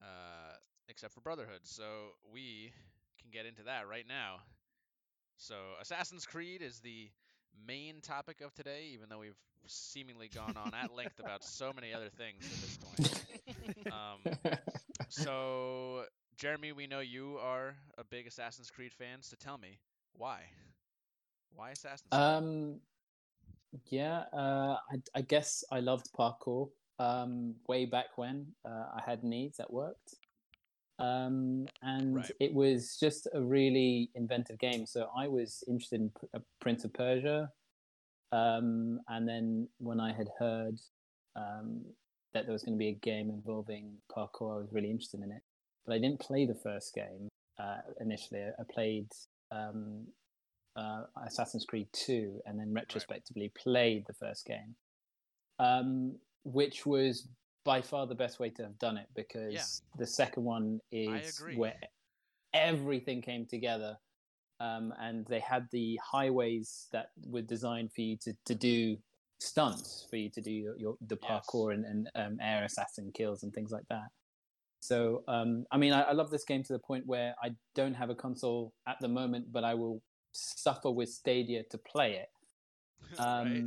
uh, except for Brotherhood. So we can get into that right now. So Assassin's Creed is the main topic of today, even though we've seemingly gone on at length about so many other things at this point. Um, so, Jeremy, we know you are a big Assassin's Creed fan, so tell me why? Why Assassin's Creed? Um, yeah, uh, I, I guess I loved parkour um, way back when uh, I had needs that worked. Um, and Right. it was just a really inventive game. So I was interested in P- uh, Prince of Persia. Um, and then when I had heard um, that there was going to be a game involving parkour, I was really interested in it. But I didn't play the first game. uh, initially. I played um, uh, Assassin's Creed 2 and then retrospectively played the first game, um, which was by far the best way to have done it because the second one is where everything came together. Um, and they had the highways that were designed for you to, to do stunts, for you to do your, your the Yes. parkour and, and um, air assassin kills and things like that. So, um, I mean, I, I love this game to the point where I don't have a console at the moment, but I will suffer with Stadia to play it right?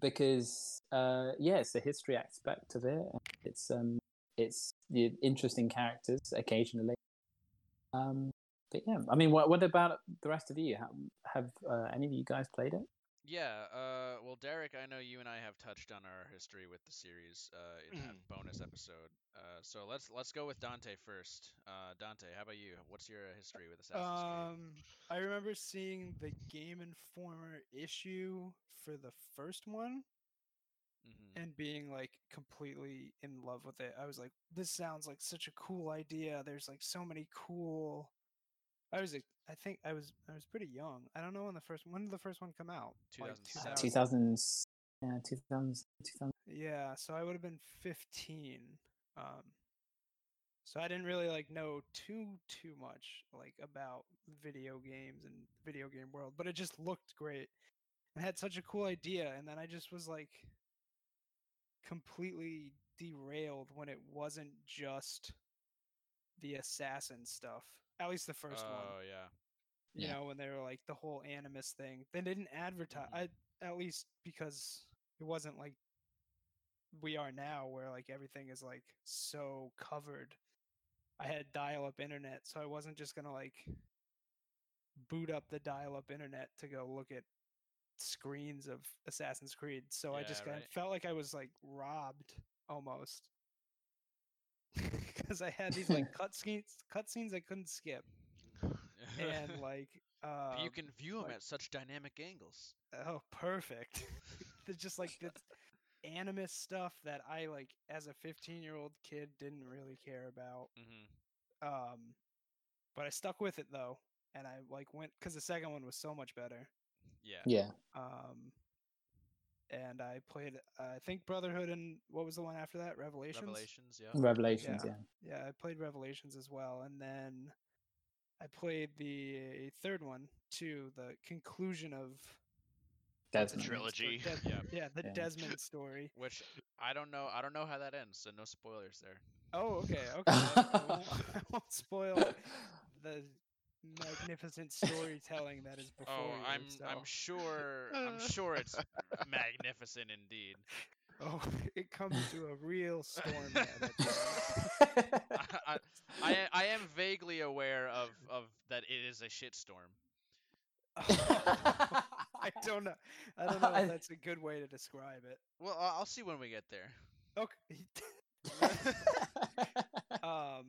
Because uh, yeah, it's the history aspect of it. It's um, it's the interesting characters occasionally. Um, but yeah, I mean, what what about the rest of you? Have, have uh, any of you guys played it? Yeah, uh, well, Derek, I know you and I have touched on our history with the series uh, in that bonus episode. Uh, so let's let's go with Dante first. Uh, Dante, how about you? What's your history with Assassin's Creed? Um, I remember seeing the Game Informer issue for the first one Mhm. and being like completely in love with it. I was like, this sounds like such a cool idea. There's like so many cool. I was, like- I think I was, I was pretty young. I don't know when the first, when did the first one come out? Like 2007. 2000 2000, yeah, 2000, 2000. Yeah, so I would have been 15. Um, so I didn't really like know too too much like about video games and video game world, but it just looked great and had such a cool idea. And then I just was like completely derailed when it wasn't just the assassin stuff. At least the first one Oh yeah. you Yeah. know, when they were like the whole animus thing. They didn't advertise. Mhm. I at least because it wasn't like we are now, where like everything is like so covered. I had dial-up internet, so I wasn't just gonna like boot up the dial-up internet to go look at screens of Assassin's Creed. So I just Yeah, kinda felt like I was like robbed almost. Because I had these like cut scenes, cut scenes I couldn't skip, and like uh, But you can view them like- at such dynamic angles. Oh, perfect. There's just like this animus stuff that I like as a 15 year old kid didn't really care about. hmm Um, but I stuck with it though, and I like went because the second one was so much better. Yeah. Yeah, Um, and I played uh, I think Brotherhood and what was the one after that? Revelations. Revelations. Yeah. Revelations. Yeah. Yeah, Yeah, I played Revelations as well, and then I played the third one too, the conclusion of what's Desmond. its Trilogy. Des- Yeah. yeah, the Yeah. Desmond story. Which I don't know. I don't know how that ends. So no spoilers there. Oh, okay, okay. I won't, I won't spoil the magnificent storytelling that is before Oh, you. I'm so. I'm sure I'm sure it's magnificent indeed. Oh, it comes to a real storm. there at the end. I, I, I a- I am vaguely aware of of that it is a shitstorm. I don't know. I don't know if that's a good way to describe it. Well, I- I'll see when we get there. Okay. um,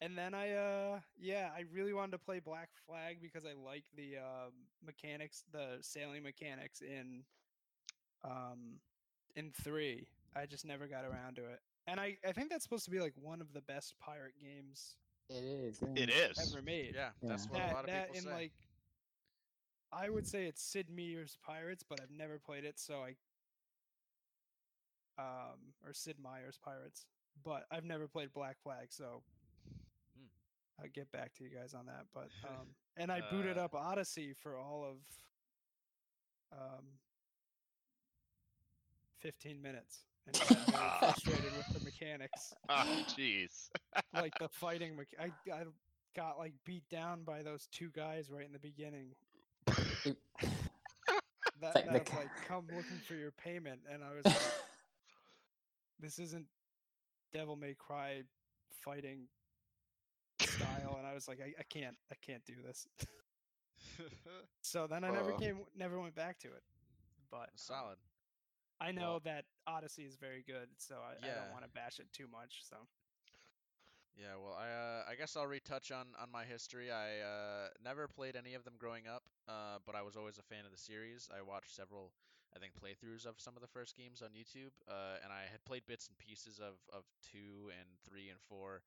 and then I, uh, yeah, I really wanted to play Black Flag because I like the um mechanics, the sailing mechanics in, um, in three. I just never got around to it, and I, I think that's supposed to be like one of the best pirate games it is. yeah. It is. ever made. Yeah, that's what that, a lot of that people in say. like I would say it's Sid Meier's Pirates, but I've never played it, so I um or Sid Meier's Pirates, but I've never played Black Flag, so I'll get back to you guys on that. But um and I booted Uh, up Odyssey for all of um 15 minutes and got very frustrated with the mechanics Oh, jeez. like the fighting mecha- I, I got like beat down by those two guys right in the beginning It- that, like that the have, ca- like come looking for your payment and i was like this isn't devil may cry fighting style and i was like i, I can't i can't do this so then i never Oh. came never went back to it but um, Solid. i know Well- that odyssey is very good so i, I don't want to bash it too much so Yeah, well, I uh, I guess I'll retouch on on my history. I uh, never played any of them growing up, uh, but I was always a fan of the series. I watched several, I think, playthroughs of some of the first games on YouTube, uh, and I had played bits and pieces of of two and three and four.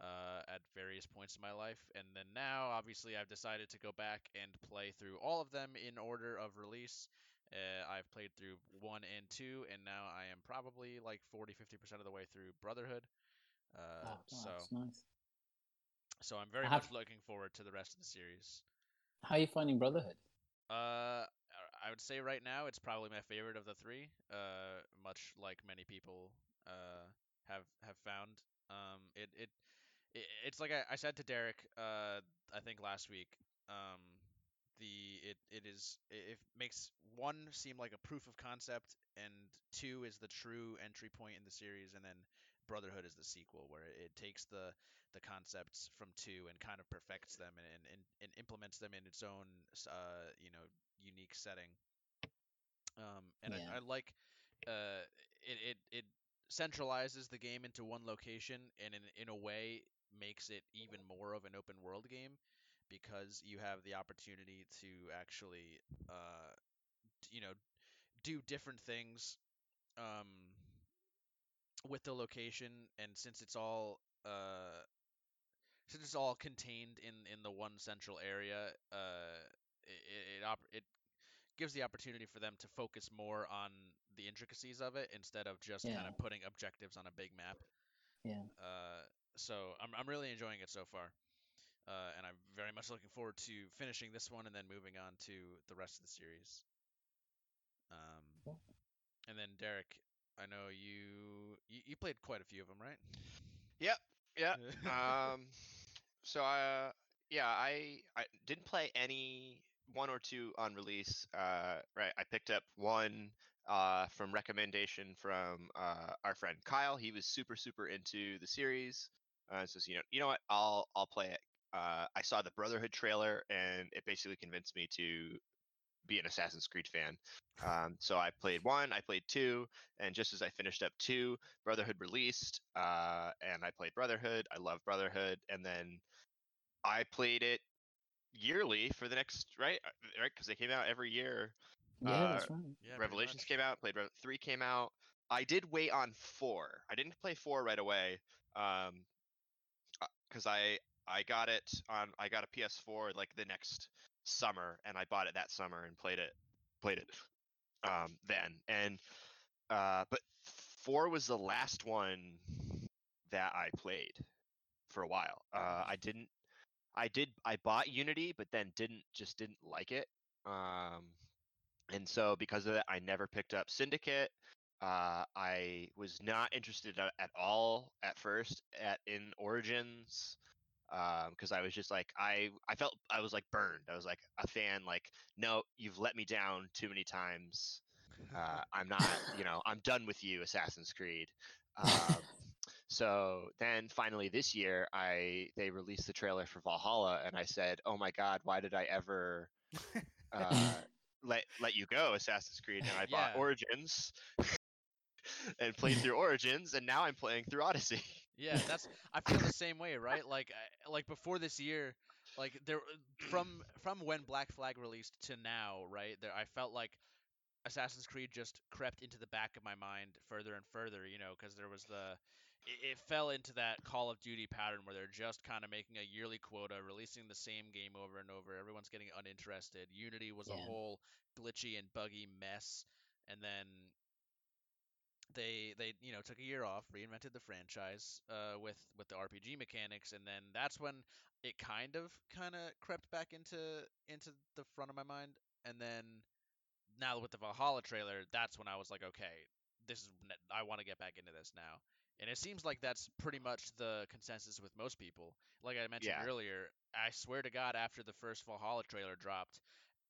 Uh, at various points in my life. And then now, obviously, I've decided to go back and play through all of them in order of release. Uh, I've played through one and two, and now I am probably like 40 50% of the way through Brotherhood. Uh, Oh, so, nice. so I'm very I much looking forward to the rest of the series. How are you finding Brotherhood? Uh, I would say right now it's probably my favorite of the three. Uh, much like many people uh have have found. Um, it, it it's like I, I said to Derek. Uh, I think last week. Um, the it it is it, it makes one seem like a proof of concept, and two is the true entry point in the series, and then Brotherhood is the sequel where it, it takes the the concepts from two and kind of perfects them and, and, and implements them in its own uh, you know unique setting. Um, and Yeah. I, I like uh, it, it it centralizes the game into one location and in in a way makes it even more of an open world game because you have the opportunity to actually uh, you know do different things um, with the location. And since it's all uh, since it's all contained in in the one central area uh it it, op- it gives the opportunity for them to focus more on the intricacies of it instead of just kind of putting objectives on a big map. Yeah. uh so i'm i'm really enjoying it so far uh, and I'm very much looking forward to finishing this one and then moving on to the rest of the series. Um, and then Derek, I know you, you you played quite a few of them, right? Yep. Yeah. um so uh yeah i i didn't play any one or two on release uh right i picked up one uh from recommendation from uh our friend kyle he was super super into the series uh so you know you know what i'll i'll play it uh i saw the brotherhood trailer and it basically convinced me to be an assassin's creed fan um so i played one i played two and just as i finished up two Brotherhood released, uh, and I played Brotherhood. I love Brotherhood, and then I played it yearly for the next right, uh, right, because they came out every year. Yeah, Uh, that's right. Yeah, Revelations came out. Played Rev- three came out. I did wait on four. I didn't play four right away, um, because I I got it on I got a PS4 like the next summer, and I bought it that summer and played it played it um, then. And uh, but four was the last one that I played for a while. Uh, I didn't. I did. I bought Unity, but then didn't just didn't like it. Um, and so because of that, I never picked up Syndicate. Uh, I was not interested at all at first at in Origins because I was just like I I felt I was like burned. I was like a fan. Like no, you've let me down too many times. Uh, I'm not, you know, I'm done with you, Assassin's Creed. Um, so then finally this year, I they released the trailer for Valhalla, and I said, "Oh my God, why did I ever uh, let let you go, Assassin's Creed?" And I bought Yeah. Origins and played through Origins, and now I'm playing through Odyssey. Yeah, that's I feel the same way, right? Like I- like before this year, like there from from when Black Flag released to now, right? There I felt like Assassin's Creed just crept into the back of my mind further and further, you know, because there was the it, it fell into that Call of Duty pattern where they're just kind of making a yearly quota, releasing the same game over and over. Everyone's getting uninterested. Unity was a whole glitchy and buggy mess, and then they they you know took a year off, reinvented the franchise uh, with with the RPG mechanics, and then that's when it kind of kind of crept back into into the front of my mind, and then now with the Valhalla trailer, that's when I was like, okay, this is I want to get back into this now. And it seems like that's pretty much the consensus with most people. Like I mentioned Yeah. earlier, I swear to God, after the first Valhalla trailer dropped,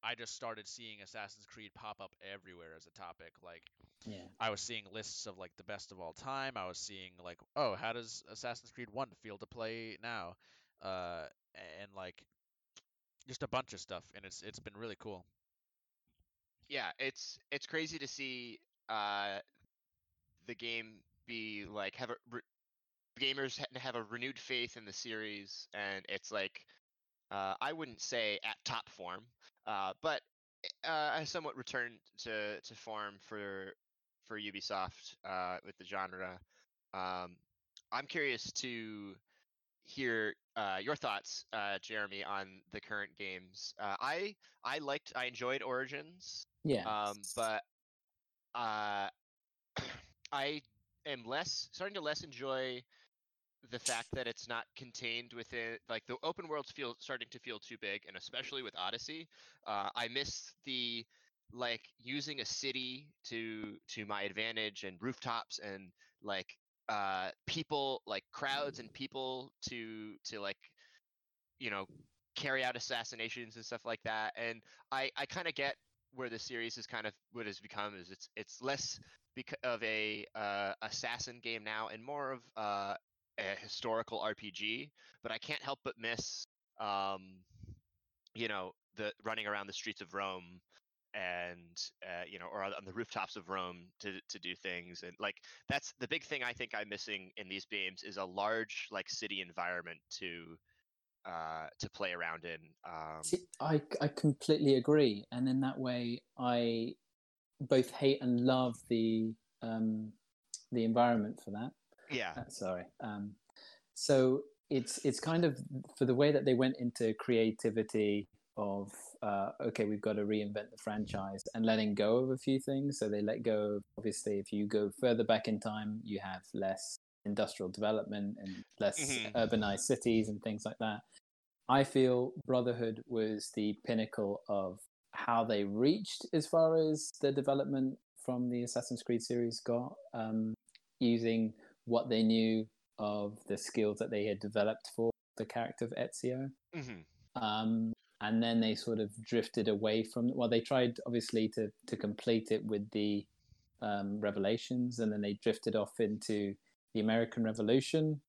I just started seeing Assassin's Creed pop up everywhere as a topic. Like Yeah. I was seeing lists of like the best of all time. I was seeing like, oh, how does Assassin's Creed 1 feel to play now? Uh, and like just a bunch of stuff, and it's it's been really cool. yeah, it's it's crazy to see uh, the game be like have a re- gamers have a renewed faith in the series, and it's like uh, I wouldn't say at top form, uh, but uh, a somewhat returned to to form for for Ubisoft uh, with the genre. Um, I'm curious to hear uh, your thoughts, uh, Jeremy, on the current games. Uh, I I liked, I enjoyed Origins, Yeah. um, but uh, I am less starting to less enjoy the fact that it's not contained within like the open worlds feel starting to feel too big, and especially with Odyssey, uh, I miss the like using a city to to my advantage and rooftops and like uh people like crowds and people to to like you know carry out assassinations and stuff like that and i i kind of get where the series is kind of what has become is it's it's less bec- of a uh, assassin game now and more of uh, a historical rpg but i can't help but miss um you know the running around the streets of rome and uh, you know or on the rooftops of rome to to do things and like that's the big thing i think i'm missing in these games is a large like city environment to uh to play around in um See, I I completely agree, and in that way, I both hate and love the um, the environment for that. Yeah Uh, sorry. Um, so it's it's kind of for the way that they went into creativity of uh, okay, we've got to reinvent the franchise and letting go of a few things. So they let go of obviously if you go further back in time, you have less industrial development and less Mhm. urbanized cities and things like that. I feel Brotherhood was the pinnacle of how they reached as far as the development from the Assassin's Creed series got, um, using what they knew of the skills that they had developed for the character of Ezio. hmm Um, and then they sort of drifted away from. Well, they tried obviously to to complete it with the um, Revelations, and then they drifted off into the American Revolution.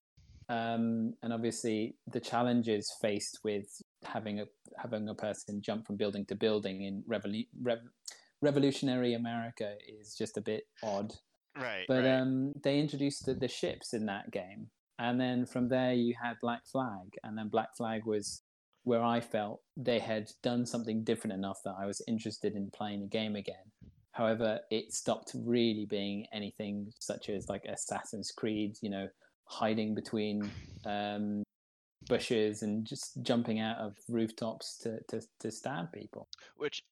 Um, and obviously, the challenges faced with having a having a person jump from building to building in revolu- rev- revolutionary America is just a bit odd. Right But right. um, they introduced the, the ships in that game, and then from there you had Black Flag, and then Black Flag was where I felt they had done something different enough that I was interested in playing the game again. However, it stopped really being anything such as like Assassin's Creed, you know, hiding between um, bushes and just jumping out of rooftops to, to, to stab people. which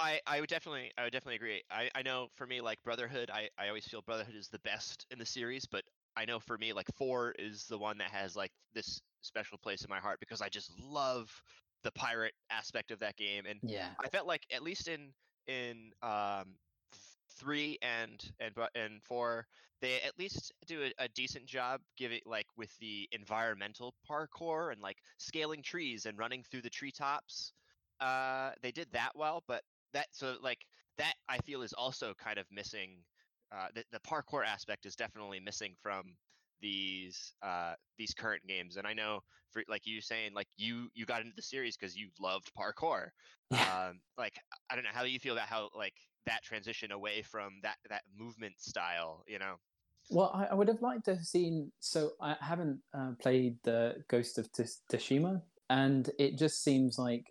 I, I would definitely I would definitely agree. I, I know for me like Brotherhood, I, I always feel Brotherhood is the best in the series, but I know for me like four is the one that has like this special place in my heart because I just love the pirate aspect of that game and Yeah. I felt like at least in in um three and and and four they at least do a, a decent job giving like with the environmental parkour and like scaling trees and running through the treetops uh they did that well but that so like that i feel is also kind of missing uh the, the parkour aspect is definitely missing from these uh these current games and i know for like you saying like you you got into the series because you loved parkour um like i don't know how do you feel about how like that transition away from that that movement style you know Well, I, I would have liked to have seen. So I haven't uh, played the Ghost of Tsushima, and it just seems like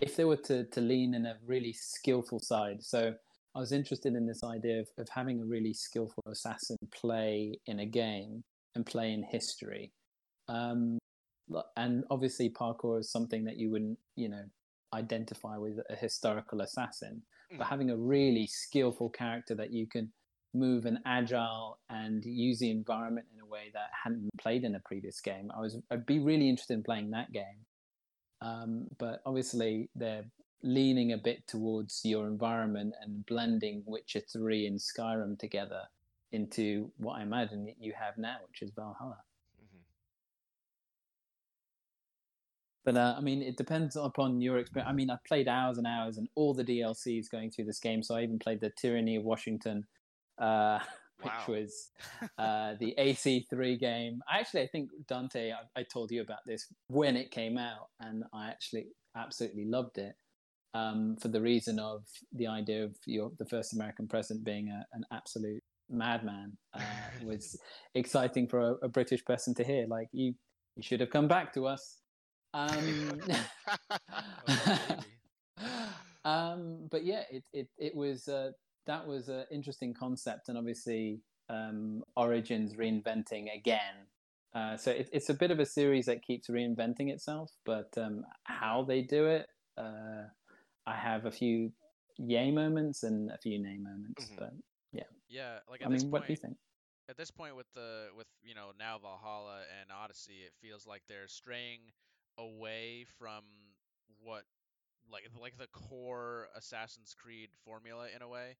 if they were to, to lean in a really skillful side. So I was interested in this idea of, of having a really skillful assassin play in a game and play in history. Um, and obviously, parkour is something that you wouldn't, you know, identify with a historical assassin. But Mm. having a really skillful character that you can move and agile and use the environment in a way that hadn't been played in a previous game. I was I'd be really interested in playing that game. Um, but obviously they're leaning a bit towards your environment and blending Witcher 3 and Skyrim together into what I imagine you have now, which is Valhalla. Mhm. But uh, I mean, it depends upon your experience. I mean, I've played hours and hours and all the DLCs going through this game. So I even played the Tyranny of Washington, uh, which Wow. was uh, the AC3 game. Actually, I think Dante, I, I told you about this when it came out, and I actually absolutely loved it. Um, for the reason of the idea of your the first American president being a, an absolute madman uh, was exciting for a, a British person to hear. Like you, you should have come back to us. Um, um, but yeah, it it it was uh, that was an interesting concept, and obviously um, Origins reinventing again Uh, so it, it's a bit of a series that keeps reinventing itself, but um, how they do it, uh, I have a few yay moments and a few nay moments. Mhm. But Yeah, yeah. like at I this mean, point, what do you think? at this point with the with you know now Valhalla and Odyssey, it feels like they're straying away from what like like the core Assassin's Creed formula in a way.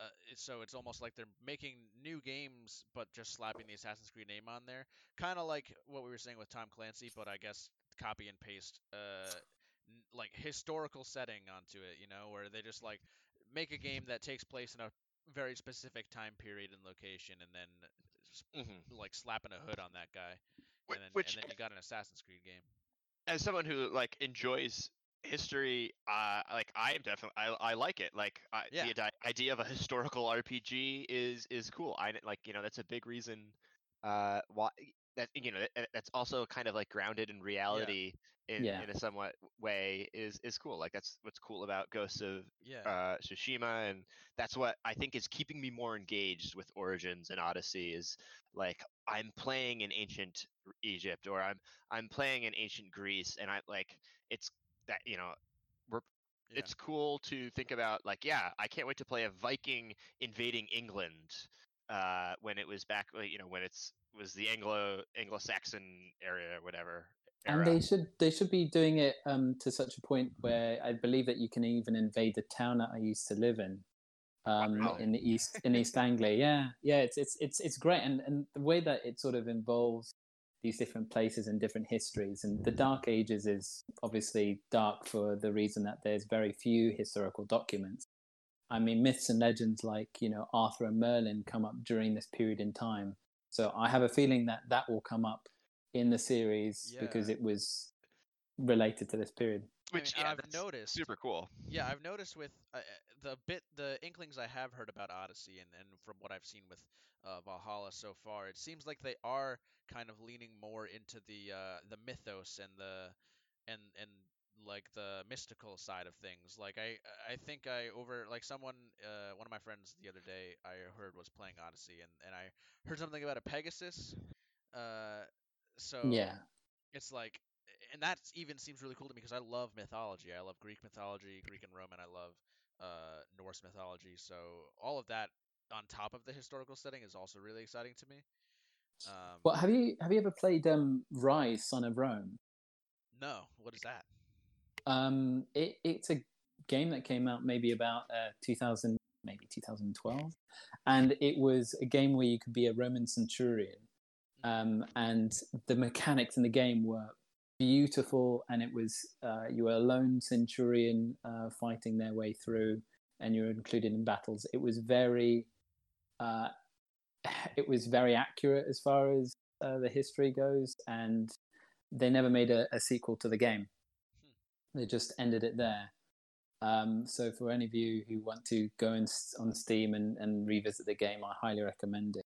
Uh, so it's almost like they're making new games, but just slapping the Assassin's Creed name on there. Kind of like what we were saying with Tom Clancy, but I guess copy and paste, uh, n- like historical setting onto it. You know, where they just like make a game that takes place in a very specific time period and location, and then Mhm. like slapping a hood on that guy, and then, which and then you got an Assassin's Creed game. as someone who like enjoys history uh like i am definitely i, I like it like I, Yeah. the ide- idea of a historical rpg is is cool i like you know that's a big reason uh why that you know that, that's also kind of like grounded in reality in, Yeah. in a somewhat way is is cool like that's what's cool about ghosts of Yeah. uh tsushima and that's what i think is keeping me more engaged with origins and odyssey is like i'm playing in ancient egypt or i'm i'm playing in ancient greece and i like it's that you know we're yeah. it's cool to think about like yeah i can't wait to play a viking invading england uh when it was back you know when it's was the anglo anglo-saxon area or whatever And they should they should be doing it um, to such a point where I believe that you can even invade the town that I used to live in, um, in the east in East Anglia. Yeah, yeah, it's it's it's it's great, and and the way that it sort of involves these different places and different histories, and the Dark Ages is obviously dark for the reason that there's very few historical documents. I mean, myths and legends like you know Arthur and Merlin come up during this period in time, so I have a feeling that that will come up in the series because it was related to this period. which I mean, yeah I've noticed super cool Yeah, I've noticed with uh, the bit, the inklings I have heard about Odyssey, and, and from what I've seen with uh, Valhalla so far, it seems like they are kind of leaning more into the uh, the mythos and the and and like the mystical side of things. Like I I think I over like someone uh, one of my friends the other day I heard was playing Odyssey, and and I heard something about a Pegasus. Uh, so yeah, it's like and that even seems really cool to me because I love mythology. I love Greek mythology, Greek and Roman. I love uh, Norse mythology. So all of that on top of the historical setting is also really exciting to me. Um, Well, have you have you ever played um, Rise, Son of Rome? no, what is that? Um, it, it's a game that came out maybe about uh, 2000, maybe 2012, and it was a game where you could be a Roman centurion, um, and the mechanics in the game were beautiful, and it was uh, you were a lone centurion uh, fighting their way through, and you were included in battles. It was very, uh, it was very accurate as far as uh, the history goes, and they never made a, a sequel to the game they just ended it there. Um, so for any of you who want to go in, on Steam and, and revisit the game, I highly recommend it.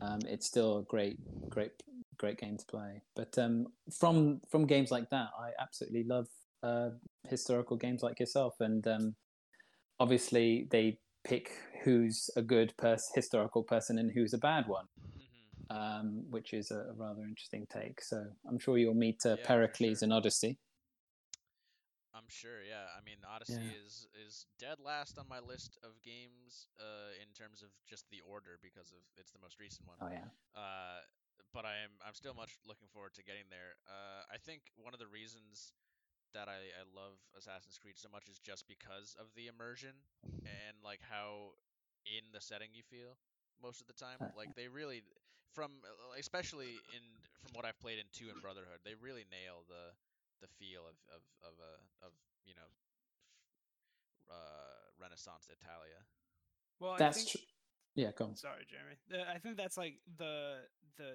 Um, it's still a great, great, great game to play. But um, from from games like that, I absolutely love uh, historical games like yourself. And um, obviously, they pick who's a good pers- historical person and who's a bad one, hmm um, which is a, a rather interesting take. So I'm sure you'll meet uh, Yeah, Pericles sure. in Odyssey. I'm sure, yeah. I mean, Odyssey Yeah. is is dead last on my list of games uh, in terms of just the order because of it's the most recent one. Oh yeah. Uh, but I am I'm still much looking forward to getting there. Uh, I think one of the reasons that I, I love Assassin's Creed so much is just because of the immersion and like how in the setting you feel most of the time. Uh, Like they really from uh, especially in from what I've played in two and Brotherhood, they really nail the the feel of of of a of you know uh, Renaissance Italia. Well, I That's think, true. Yeah, go on. Sorry, Jeremy. The, I think that's like the the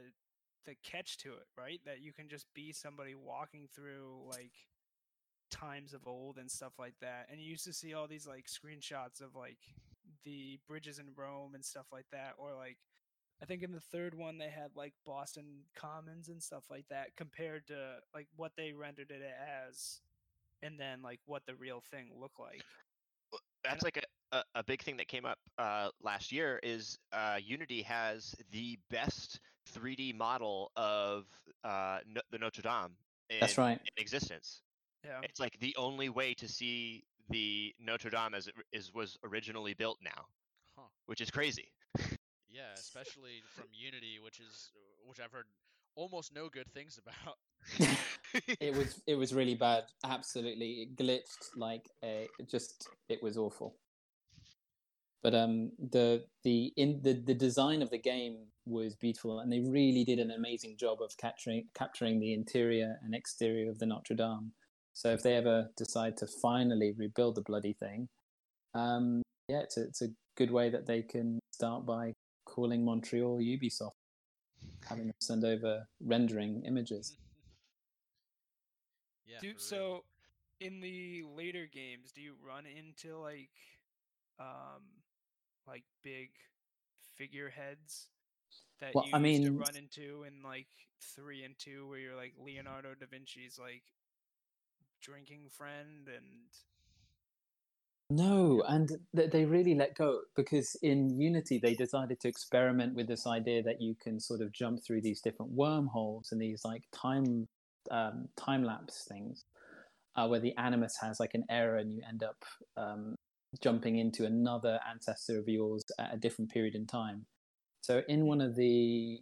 the catch to it, right? That you can just be somebody walking through like times of old and stuff like that. And you used to see all these like screenshots of like the bridges in Rome and stuff like that, or like I think in the third one they had like Boston Commons and stuff like that compared to like what they rendered it as and then like what the real thing looked like. that's like a, a, a big thing that came up uh, last year is uh, unity has the best 3D model of uh, no- the Notre Dame. In, That's right. In existence, Yeah. it's like the only way to see the Notre Dame as it is was originally built now, Huh. which is crazy. Yeah, especially from Unity, which is which I've heard almost no good things about. it was it was really bad. Absolutely, it glitched like a it just it was awful. But um, the the in the the design of the game was beautiful, and they really did an amazing job of capturing capturing the interior and exterior of the Notre Dame. So if they ever decide to finally rebuild the bloody thing, um, yeah, it's a, it's a good way that they can start by calling Montreal Ubisoft, having them send over rendering images. yeah. Dude, so in the later games, do you run into like um like big figureheads that Well, you I used to mean- run into in like three and two where you're like Leonardo da Vinci's like drinking friend and No, and th- they really let go because in Unity they decided to experiment with this idea that you can sort of jump through these different wormholes and these like time um, time lapse things, uh, where the animus has like an error and you end up um, jumping into another ancestor of yours at a different period in time. So in one of the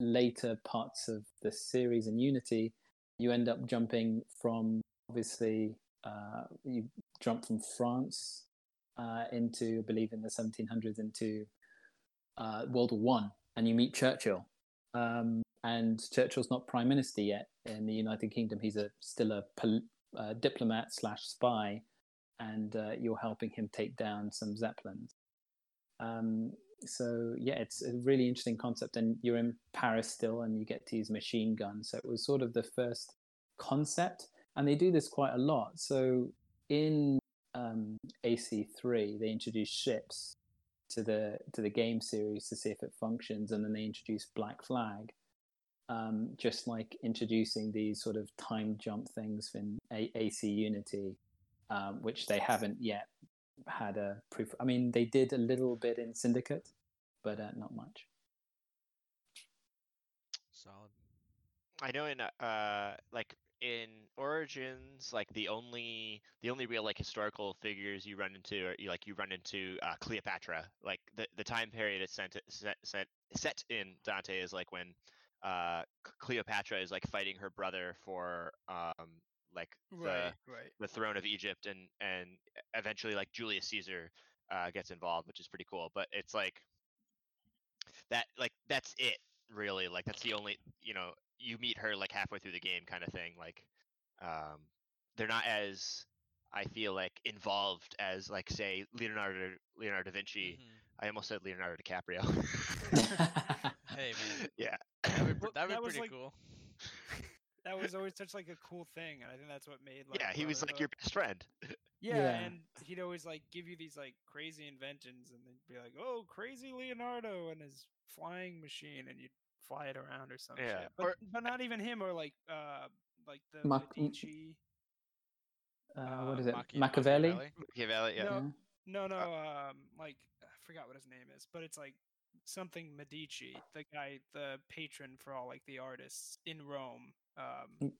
later parts of the series in Unity, you end up jumping from obviously uh, you jump from France uh, into, I believe, in the 1700s into uh, World War One, and you meet Churchill. Um, and Churchill's not prime minister yet in the United Kingdom. He's a still a pol- uh, diplomat slash spy, and uh, you're helping him take down some zeppelins. Um, so yeah, it's a really interesting concept, and you're in Paris still, and you get to use machine guns. So it was sort of the first concept, and they do this quite a lot. So in um, AC3, they introduce ships to the to the game series to see if it functions, and then they introduce Black Flag, um, just like introducing these sort of time jump things in a- AC Unity, um, which they haven't yet had a proof. I mean, they did a little bit in Syndicate, but uh, not much. Solid. I know in uh like in Origins, like the only the only real like historical figures you run into are you like you run into uh, Cleopatra. Like the the time period it's sent, set set set in Dante is like when uh Cleopatra is like fighting her brother for um like the right, the throne of Egypt and and eventually like Julius Caesar uh, gets involved, which is pretty cool. But it's like that like that's it really. Like that's the only you know you meet her like halfway through the game kind of thing. Like um, they're not as I feel like involved as like say Leonardo Leonardo da Vinci. Mhm. I almost said Leonardo DiCaprio. Hey man, yeah. that'd be, that'd be that was pretty like- cool. That was always such like a cool thing, and I think that's what made like yeah, he was like your best friend. Yeah, Yeah. and he'd always like give you these like crazy inventions, and then be like, "Oh, crazy Leonardo and his flying machine," and you'd fly it around or something. Yeah, but or- but not even him, or like uh like the Mac- Medici. uh, what Uh, is it? Machia- Machiavelli. Machiavelli, yeah. No. No, no, um, like I forgot what his name is, but it's like something Medici, the guy, the patron for all like the artists in Rome. Um, Mm.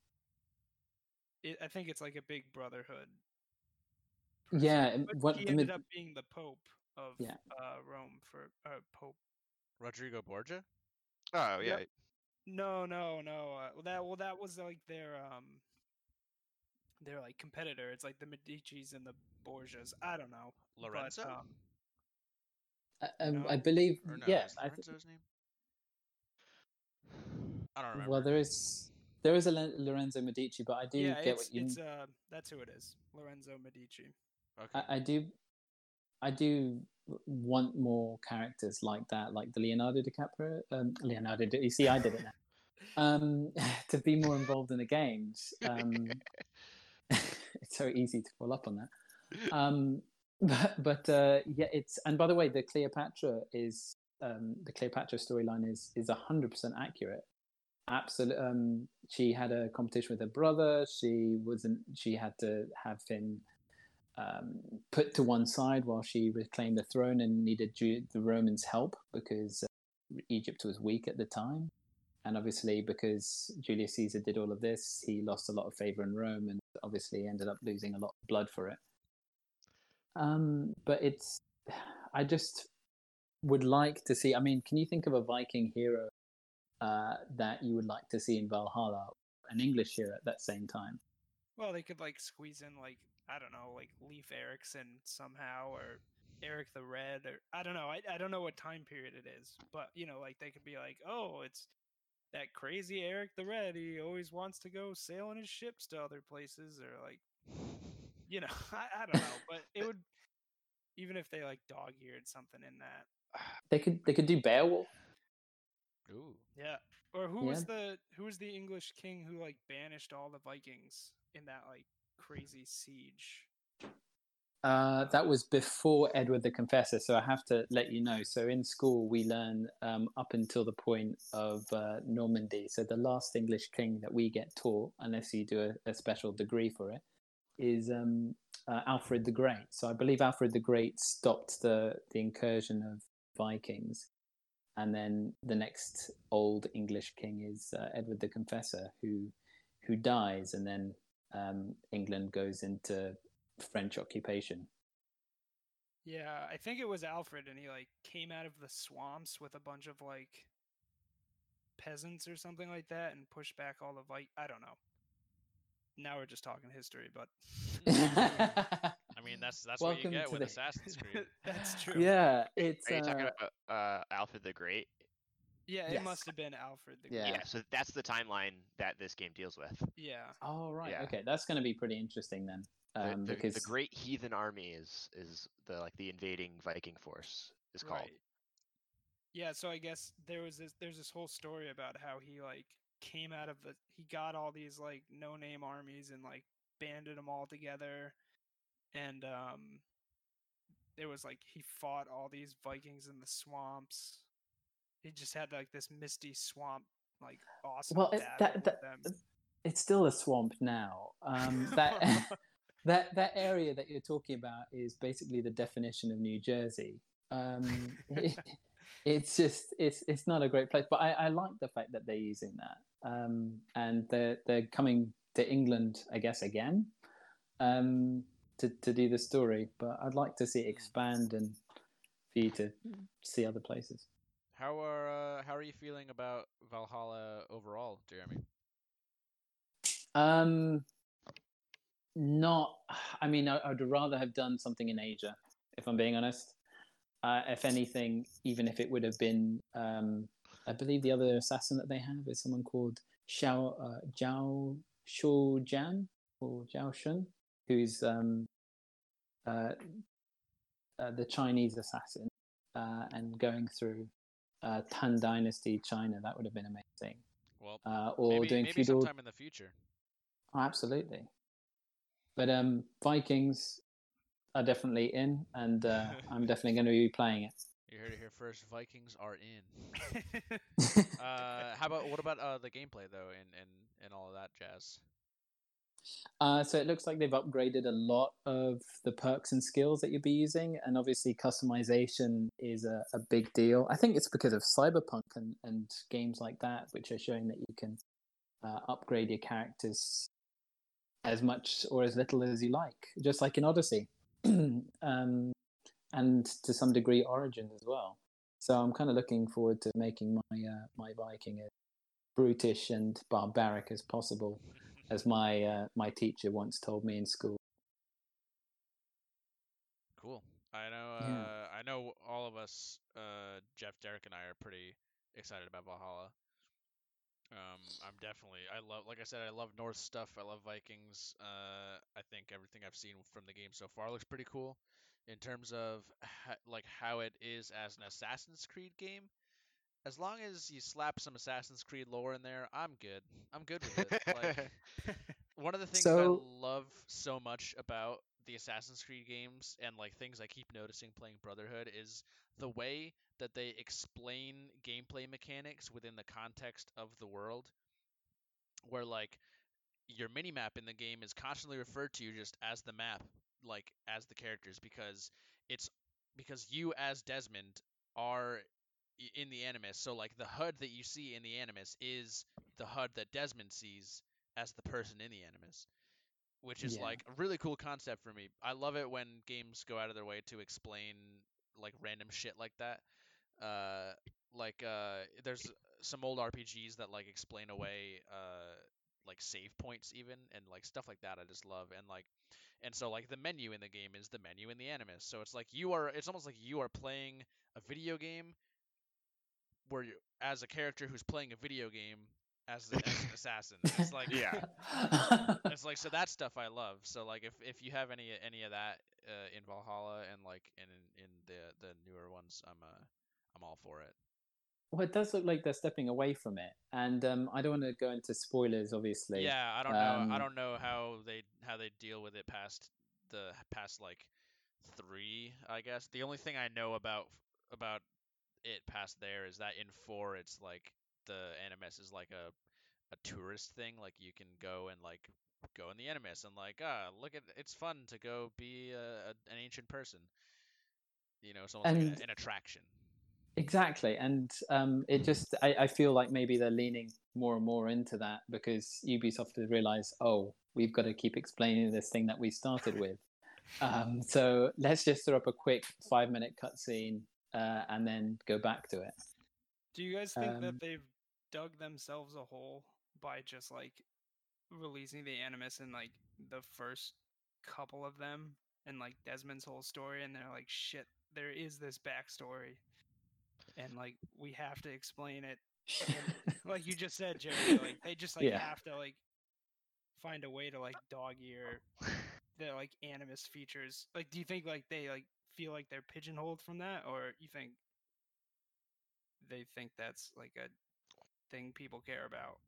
it, I think it's like a big brotherhood. Yeah, But what he ended mid- up being the Pope of Yeah. uh, Rome for uh, Pope. Rodrigo Borgia. Oh yeah. Yep. No, no, no. Uh, well, that well, that was like their um, their like competitor. It's like the Medici's and the Borgias. I don't know. but, Lorenzo? um, I, um, no? I believe, Or no, yeah. is I th- Lorenzo his name? I don't remember. well, there is there is a Lorenzo Medici, but I do yeah, get it's what you. it's uh that's who it is. Lorenzo Medici. Okay. I, I do, I do want more characters like that, like the Leonardo DiCaprio. Um, Leonardo, Di- you see, I did it now. Um, to be more involved in the games. Um, it's so easy to fall up on that. Um, but but uh, yeah, it's and by the way, the Cleopatra is um, the Cleopatra storyline is is hundred percent accurate. Absolutely, um, she had a competition with her brother. She wasn't. She had to have him um, put to one side while she reclaimed the throne and needed Ju- the Romans' help because Egypt was weak at the time, and obviously because Julius Caesar did all of this, he lost a lot of favor in Rome, and obviously ended up losing a lot of blood for it. Um, but it's, I just would like to see. I mean, can you think of a Viking hero uh, that you would like to see in Valhalla, an English hero at that same time? Well, they could like squeeze in like I don't know, like Leif Erikson somehow, or Eric the Red, or I don't know. I I don't know what time period it is, but you know, like they could be like, oh, it's that crazy Eric the Red. He always wants to go sailing his ships to other places, or like, you know, I, I don't know. But it would, even if they like dog eared something in that. They could they could do Beowulf. Ooh. Yeah. Or who was the who was the English king who like banished all the Vikings in that like crazy siege? Uh, that was before Edward the Confessor, so I have to let you know. So in school, we learn um, up until the point of uh, Normandy. So the last English king that we get taught, unless you do a, a special degree for it, is um, uh, Alfred the Great. So I believe Alfred the Great stopped the the incursion of Vikings, and then the next old English king is uh, Edward the Confessor, who who dies, and then um, England goes into French occupation. Yeah, I think it was Alfred, and he like came out of the swamps with a bunch of like peasants or something like that, and pushed back all the Vik. I don't know. Now we're just talking history, but mean, that's that's what you Welcome get to with the- Assassin's Creed. that's true. yeah, it's Are you talking uh, about uh, Alfred the Great? Yeah, it Yes. must have been Alfred the Yeah. Great. Yeah. So that's the timeline that this game deals with. Yeah. oh right, Yeah. okay, that's going to be pretty interesting then, The, um, the, because the Great Heathen Army is is the like the invading Viking force is called. Right. Yeah, so I guess there was this there's this whole story about how he like came out of the he got all these like no name armies and like banded them all together and um there was like he fought all these Vikings in the swamps. He just had like this misty swamp like awesome Well, it- that- that- it's still a swamp now. Um, that that that area that you're talking about is basically the definition of New Jersey. Um, it- it's just it's it's not a great place, but I, I like the fact that they're using that, um, and they're they're coming to England, I guess, again, um, to to do the story. But I'd like to see it expand and for you to see other places. How are uh, how are you feeling about Valhalla overall, Jeremy? Um, not. I mean, I, I'd rather have done something in Asia, if I'm being honest. Uh, if anything, even if it would have been, um, I believe the other assassin that they have is someone called Xiao uh, Zhao Shujian or Zhao Shun, who's um, uh, uh, the Chinese assassin, uh, and going through uh, Tang Dynasty China. That would have been amazing. Well, Uh, or maybe, doing maybe feudal. sometime in the future. Oh, absolutely. But um, Vikings are definitely in, and uh, I'm definitely going to be playing it. You heard it here first. Vikings are in. Uh, how about what about uh, the gameplay though, and, and and all of that jazz? Uh, so it looks like they've upgraded a lot of the perks and skills that you'll be using, and obviously customization is a, a big deal. I think it's because of Cyberpunk and, and games like that, which are showing that you can uh, upgrade your characters as much or as little as you like, just like in Odyssey, um, and to some degree Origin as well. So I'm kind of looking forward to making my uh, my Viking as brutish and barbaric as possible, as my uh, my teacher once told me in school. Cool. I know. Yeah. Uh, I know all of us, uh, Jeff, Derek, and I are pretty excited about Valhalla. Um, I'm definitely. I love, like I said, I love Norse stuff. I love Vikings. Uh, I think everything I've seen from the game so far looks pretty cool. In terms of ha- like how it is as an Assassin's Creed game, as long as you slap some Assassin's Creed lore in there, I'm good. I'm good with it. Like, one of the things So- I love so much about the Assassin's Creed games and like things I keep noticing playing Brotherhood is the way that they explain gameplay mechanics within the context of the world where like your mini map in the game is constantly referred to just as the map like as the characters because it's because you as Desmond are i- in the Animus. So like the HUD that you see in the Animus is the HUD that Desmond sees as the person in the Animus, which is Yeah. like a really cool concept for me. I love it when games go out of their way to explain like random shit like that. Uh, like uh, there's some old RPGs that like explain away uh like save points even and like stuff like that I just love and like and so like the menu in the game is the menu in the Animus. So it's like you are it's almost like you are playing a video game where you as a character who's playing a video game as, a, as an assassin. It's like Yeah. it's like so that stuff I love. So like if if you have any any of that uh, in Valhalla and like in in the the newer ones, I'm uh I'm all for it. well, it does look like they're stepping away from it, and um, I don't want to go into spoilers, obviously. Yeah, I don't know. I Um, don't know how they how they deal with it past the past like three. I guess the only thing I know about about it past there is that in four it's like the Animus is like a a tourist thing. Like you can go and like go in the Animus and like ah look at it's fun to go be a, a, an ancient person. You know, it's almost like an attraction. Exactly, and um, it just I, I feel like maybe they're leaning more and more into that because Ubisoft has realized, oh, we've got to keep explaining this thing that we started with. Um, so let's just throw up a quick five minute cutscene uh, and then go back to it. Do you guys think Um, that they've dug themselves a hole by just like releasing the Animus in like the first couple of them and like Desmond's whole story, and they're like, shit, there is this backstory, and like we have to explain it, and, like you just said, Jerry. Like they just like Yeah. have to like find a way to like dog ear the like Animus features. Like, do you think like they like feel like they're pigeonholed from that, or you think they think that's like a thing people care about?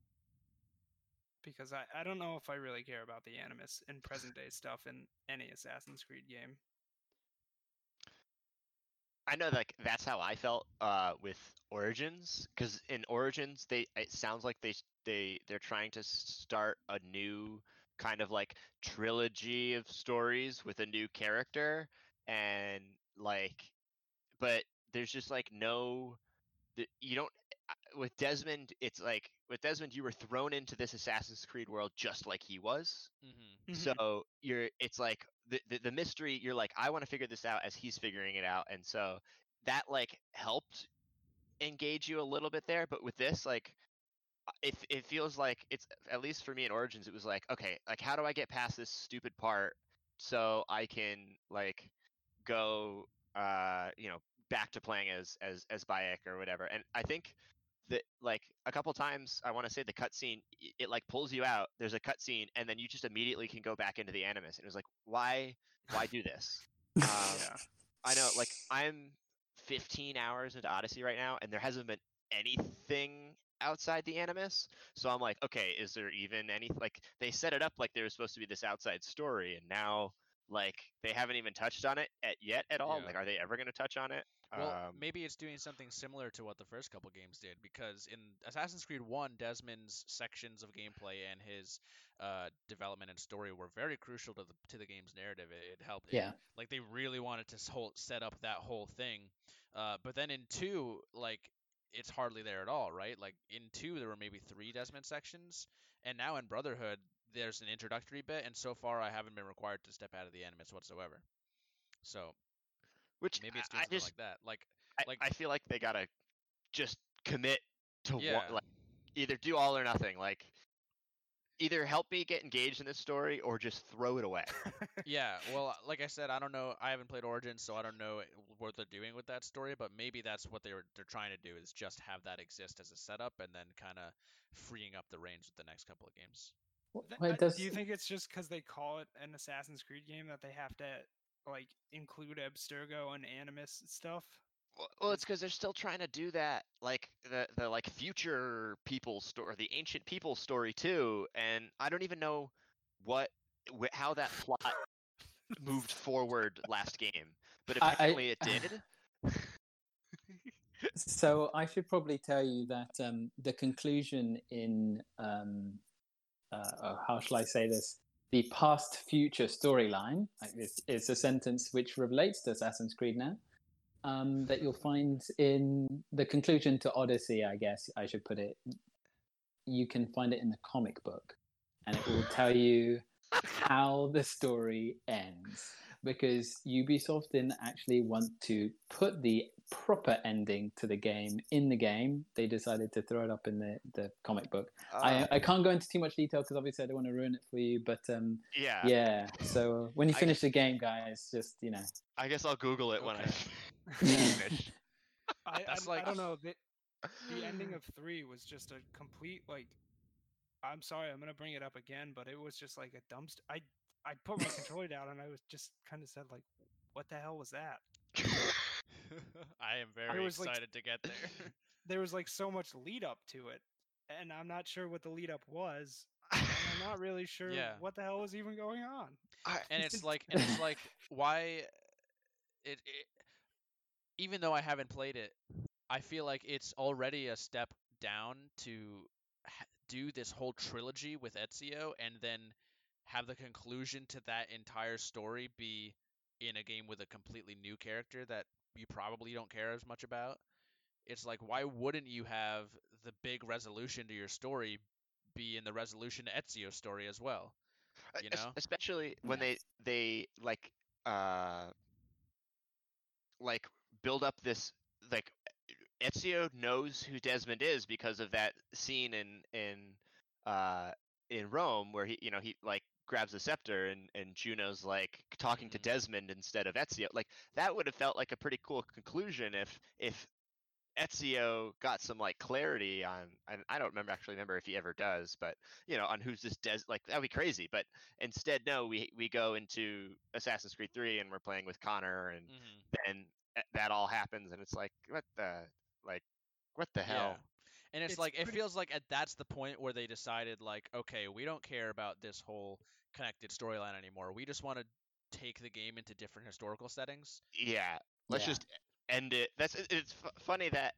Because I, I don't know if I really care about the Animus in present day stuff in any Assassin's Creed game. I know like that's how I felt uh with Origins cuz in Origins they it sounds like they they they're trying to start a new kind of like trilogy of stories with a new character and like but there's just like no th- you don't uh, with Desmond it's like with Desmond you were thrown into this Assassin's Creed world just like he was. Hmm Mhm. so you're it's like the, the the mystery you're like i want to figure this out as he's figuring it out. And so that like helped engage you a little bit there but with this like uh, it, it feels like it's at least for me in origins it was like okay like how do i get past this stupid part so i can like go uh you know back to playing as as as bayek or whatever and i think that like a couple times i want to say the cutscene i- it like pulls you out there's a cutscene and then you just immediately can go back into the animus and it was like why why do this um, yeah. I know, like I'm 15 hours into Odyssey right now, and there hasn't been anything outside the Animus. So I'm like, okay, is there even any like they set it up like there was supposed to be this outside story, and now like they haven't even touched on it at, yet at all. Yeah. Like, are they ever going to touch on it? Well, um, maybe it's doing something similar to what the first couple games did, because in Assassin's Creed 1, Desmond's sections of gameplay and his uh, development and story were very crucial to the to the game's narrative. It, it helped. it- Yeah. like they really wanted to whole, set up that whole thing. Uh, but then in two, like it's hardly there at all, right? Like in two, there were maybe three Desmond sections, and now in Brotherhood, there's an introductory bit, and so far I haven't been required to step out of the Animus whatsoever. So which maybe it's doing I something just like that. Like I, like- I feel like they gotta just commit to Yeah. one, like either do all or nothing. Like either help me get engaged in this story or just throw it away. Yeah, well, uh, like I said, I don't know. I haven't played Origins, so I don't know what they're doing with that story. But maybe that's what they're they're trying to do is just have that exist as a setup, and then kind of freeing up the reins with the next couple of games. Th- Well, uh, it does- Do you think it's just because they call it an Assassin's Creed game that they have to like include Abstergo and Animus stuff? Well, well, it's because they're still trying to do that, like the the like future people story, the ancient people story too. And I don't even know what wh- how that plot moved forward last game, but I- I- apparently it did. So I should probably tell you that um, the conclusion in um, oh, how shall I say this? The past future storyline. Like is a sentence which relates to Assassin's Creed now. um, that you'll find in the conclusion to Odyssey. I guess I should put it. You can find it in the comic book, and it will tell you how the story ends because Ubisoft didn't actually want to put the proper ending to the game in the game. They decided to throw it up in the, the comic book. Uh, I, I can't go into too much detail because obviously I don't want to ruin it for you. But um, yeah. yeah, so when you I finish the game, guys, just you know, I guess I'll Google it when I finish. I, I, That's I don't know. The, the ending of three was just a complete like. I'm sorry, I'm gonna bring it up again, but it was just like a dumpster. I I put my controller down and I was just kind of said like, "What the hell was that?" I am very like, excited to get there. There was like so much lead up to it, and I'm not sure what the lead up was. I'm not really sure Yeah. what the hell was even going on. I- and it's like and it's like why it, it even though I haven't played it, I feel like it's already a step down to do this whole trilogy with Ezio and then have the conclusion to that entire story be in a game with a completely new character that you probably don't care as much about. It's like why wouldn't you have the big resolution to your story be in the resolution to Ezio's story as well? Uh, you know? especially when Yeah. they they like uh like build up this like Ezio knows who Desmond is because of that scene in in uh in Rome where he you know he like grabs the scepter and and Juno's like talking to Mhm. Desmond instead of Ezio like that would have felt like a pretty cool conclusion if if Ezio got some like clarity on and I don't remember actually remember if he ever does but you know on who's this Des like that'd be crazy but instead no we we go into Assassin's Creed 3 and we're playing with Connor and Mhm. then eh, that all happens and it's like what the like what the hell And it's, It's like it feels like at, that's the point where they decided like, okay, we don't care about this whole connected storyline anymore. We just want to take the game into different historical settings. yeah let's Yeah. just end it that's it's fu- funny that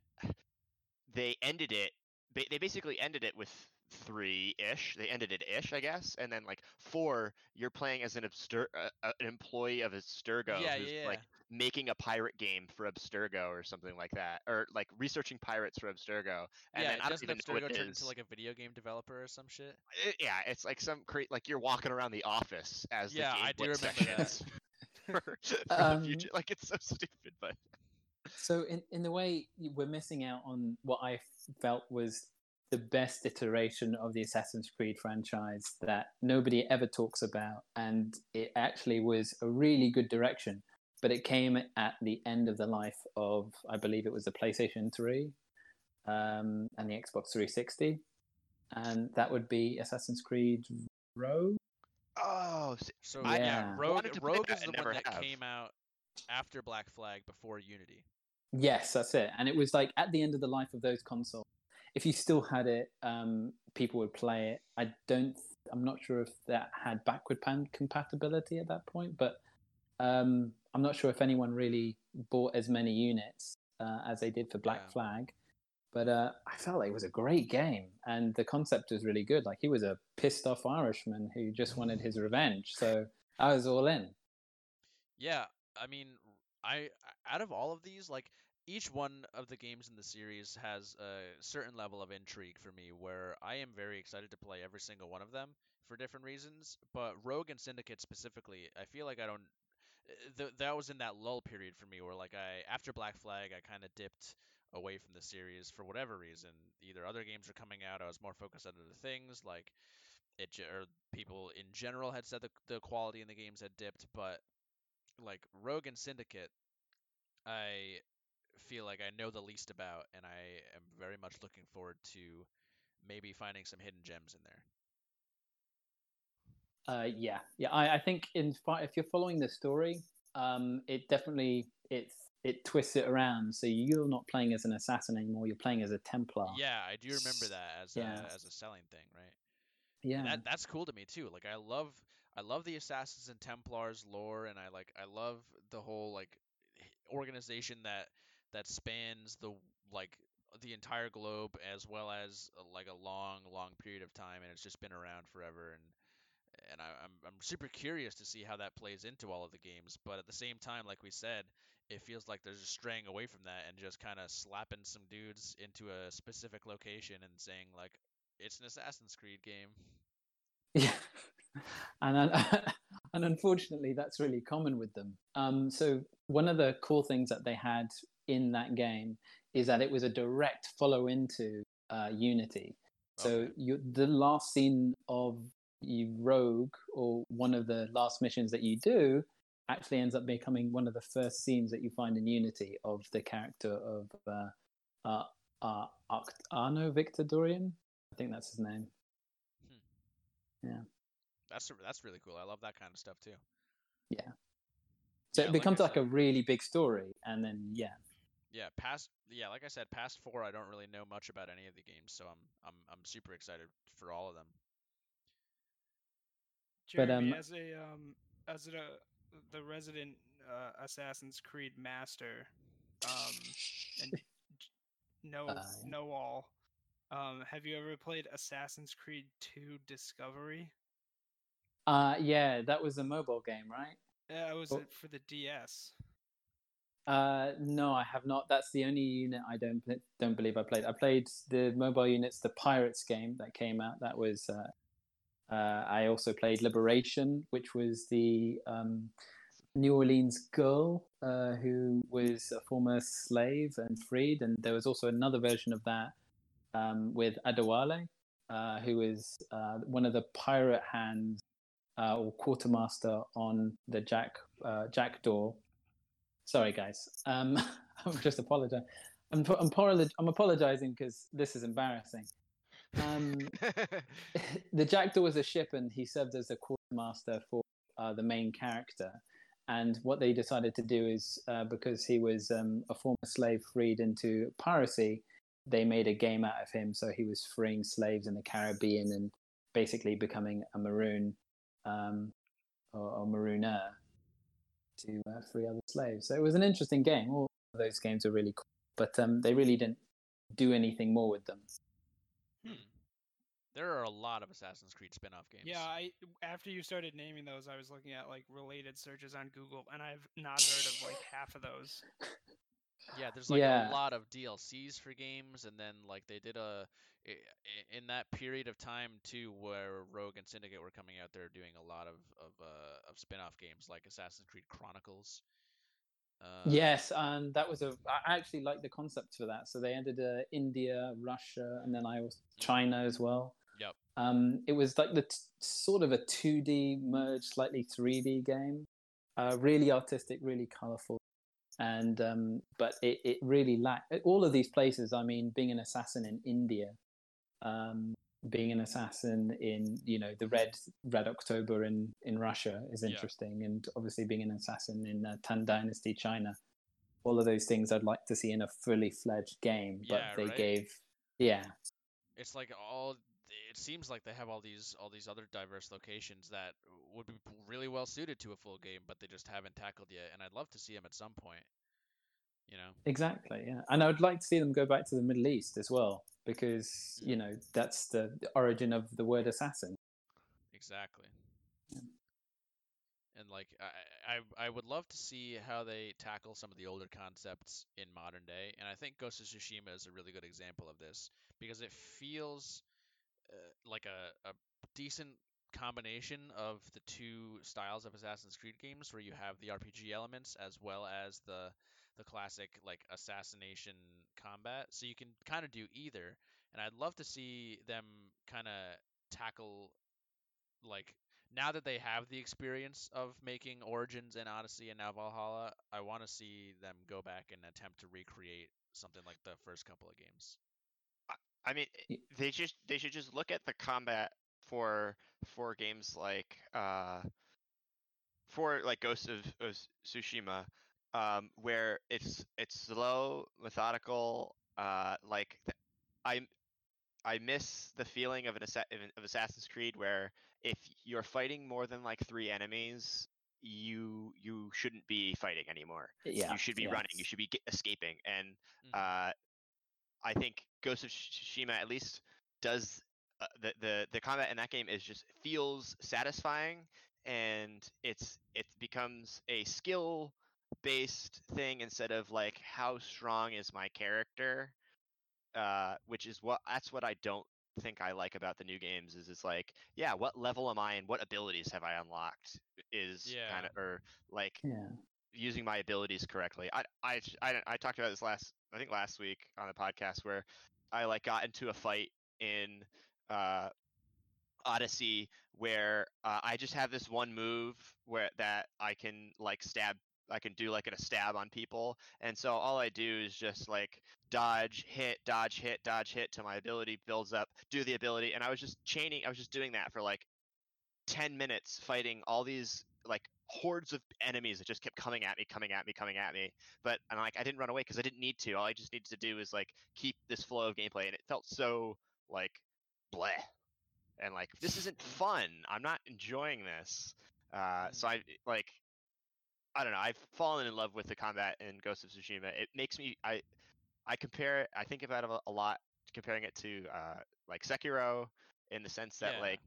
they ended it ba- they basically ended it with three ish they ended it ish i guess and then like four you're playing as an abstur- uh, uh, an employee of abstergo yeah, who's yeah, yeah. like making a pirate game for abstergo or something like that or like researching pirates for abstergo and yeah, then i don't doesn't even know what Abstergo it turn into like a video game developer or some shit? It- yeah, it's like some cre- like you're walking around the office as Yeah, the I do gameplay remember that. for, for Um, the future. Like it's so stupid, but So in in the way we're missing out on what I felt was the best iteration of the Assassin's Creed franchise that nobody ever talks about, and it actually was a really good direction. But it came at the end of the life of, I believe it was the PlayStation Three, um, and the Xbox 360, and that would be Assassin's Creed Rogue. oh, s- So I- yeah, Yeah. Rogue wanted to play Rogue that is and the one that have. came out after Black Flag before Unity. Yes, that's it. And it was like at the end of the life of those consoles, if you still had it, um, people would play it. I don't. I'm not sure if that had backward pan compatibility at that point, but um, I'm not sure if anyone really bought as many units uh, as they did for Black Yeah. Flag. But uh, I felt like it was a great game, and the concept was really good. Like he was a pissed off Irishman who just wanted his revenge, so I was all in. Yeah, I mean, I out of all of these, like each one of the games in the series has a certain level of intrigue for me, where I am very excited to play every single one of them for different reasons. But Rogue and Syndicate specifically, I feel like I don't. Th- that was in that lull period for me, where like I after Black Flag, I kind of dipped away from the series for whatever reason. Either other games were coming out, I was more focused on other things, like it, or people in general had said the the quality in the games had dipped, but like Rogue and Syndicate, I feel like I know the least about, and I am very much looking forward to maybe finding some hidden gems in there. Uh, yeah, yeah. I, I think in if you're following the story, um, it definitely it it twists it around. So you're not playing as an assassin anymore. You're playing as a Templar. Yeah, I do remember that as Yeah. a as a selling thing, right? yeah. That that's cool to me too. Like I love I love the Assassins and Templars lore, and I like I love the whole like organization that that spans the like the entire globe as well as uh, like a long long period of time, and it's just been around forever. And and I, I'm I'm super curious to see how that plays into all of the games. But at the same time, like we said, it feels like they're just straying away from that and just kind of slapping some dudes into a specific location and saying like it's an Assassin's Creed game. Yeah, and uh, and unfortunately, that's really common with them. Um, so one of the cool things that they had in that game is that it was a direct follow into uh, Unity. So Okay. you, the last scene of you rogue or one of the last missions that you do actually ends up becoming one of the first scenes that you find in Unity of the character of uh, uh, uh, Arno Victor Dorian. I think that's his name. Yeah. That's that's really cool. I love that kind of stuff too. Yeah. So Yeah, it becomes like, a really big story, and then yeah, Yeah, past yeah, like I said, past four, I don't really know much about any of the games, so I'm I'm I'm super excited for all of them. But, Jeremy, um, as a um, as a the resident uh, Assassin's Creed master, um, and j- know Uh, know all, um, have you ever played Assassin's Creed 2 Discovery? uh, yeah, that was a mobile game, right? Yeah, it was Oh. for the DS? Uh, no, I have not. That's the only unit I don't don't believe I played. I played the mobile units, the Pirates game that came out. That was. Uh, uh, I also played Liberation, which was the um, New Orleans girl uh, who was a former slave and freed, and there was also another version of that um, with Adewale, uh, who was uh, one of the pirate hands or quartermaster on the Jack Jackdaw. Sorry, guys. Um, I'm just apologizing. I'm I'm, I'm apologizing because this is embarrassing. Um, the Jackdaw was a ship, and he served as a quartermaster for uh, the main character. And what they decided to do is, uh, because he was um, a former slave freed into piracy, they made a game out of him. So he was freeing slaves in the Caribbean and basically becoming a maroon um, or, or marooner to uh, free other slaves. So it was an interesting game. All of those games are really cool, but um, they really didn't do anything more with them. Hmm. There are a lot of Assassin's Creed spin-off games. Yeah, I after you started naming those, I was looking at like related searches on Google, and I've not heard of like half of those. Yeah, there's like Yeah. a lot of DLCs for games, and then like they did a in that period of time too, where Rogue and Syndicate were coming out. They're doing a lot of of uh, of spin-off games like Assassin's Creed Chronicles. Uh, Yes, and that was a. I actually like the concept for that. So they ended uh, India, Russia, and then I was China as well. Yep. Um, it was like the t- sort of a two D merged, slightly three D game. Uh, really artistic, really colorful, and um, but it, it really lacked all of these places. I mean, being an assassin in India, um, being an assassin in you know the Red Red October in in Russia is Yeah. interesting, and obviously being an assassin in uh, Tang Dynasty China. All of those things I'd like to see in a fully fledged game, but Yeah, they right? gave yeah it's like all seems like they have all these all these other diverse locations that would be really well suited to a full game but they just haven't tackled yet and i'd love to see them at some point you know Exactly, yeah. And I would like to see them go back to the Middle East as well, because, you know, that's the the origin of the word assassin. exactly Yeah. and like I, I i would love to see how they tackle some of the older concepts in modern day and i think ghost of tsushima is a really good example of this because it feels uh, like a, a decent combination of the two styles of Assassin's Creed games where you have the RPG elements as well as the the classic like assassination combat. So you can kind of do either. And I'd love to see them kind of tackle like now that they have the experience of making Origins and Odyssey and now Valhalla, I want to see them go back and attempt to recreate something like the first couple of games. I mean, they just they should just look at the combat for for games like uh for like Ghost of, of Tsushima, um, where it's it's slow, methodical. Uh, like I I miss the feeling of an of Assassin's Creed where if you're fighting more than like three enemies, you you shouldn't be fighting anymore. Yeah. you should be yeah. running. You should be escaping. And Mhm. uh, I think Ghost of Tsushima at least does uh, the the the combat in that game is just feels satisfying and it's it becomes a skill based thing instead of like how strong is my character uh which is what that's what i don't think i like about the new games is it's like yeah what level am i and what abilities have i unlocked is kind Yeah. of or like Yeah. Using my abilities correctly. I, I I I talked about this last I think last week on the podcast where I like got into a fight in uh Odyssey where uh, I just have this one move where that I can like stab I can do like a stab on people and so all I do is just like dodge hit dodge hit dodge hit till my ability builds up do the ability and I was just chaining I was just doing that for like 10 minutes fighting all these like hordes of enemies that just kept coming at me coming at me coming at me but and like i didn't run away because i didn't need to. All i just needed to do is like keep this flow of gameplay and it felt so like bleh and like this isn't fun. I'm not enjoying this. Uh so i like i don't know. I've fallen in love with the combat in ghost of tsushima. It makes me i i compare it i think about it a- a lot comparing it to uh like sekiro in the sense that Yeah. like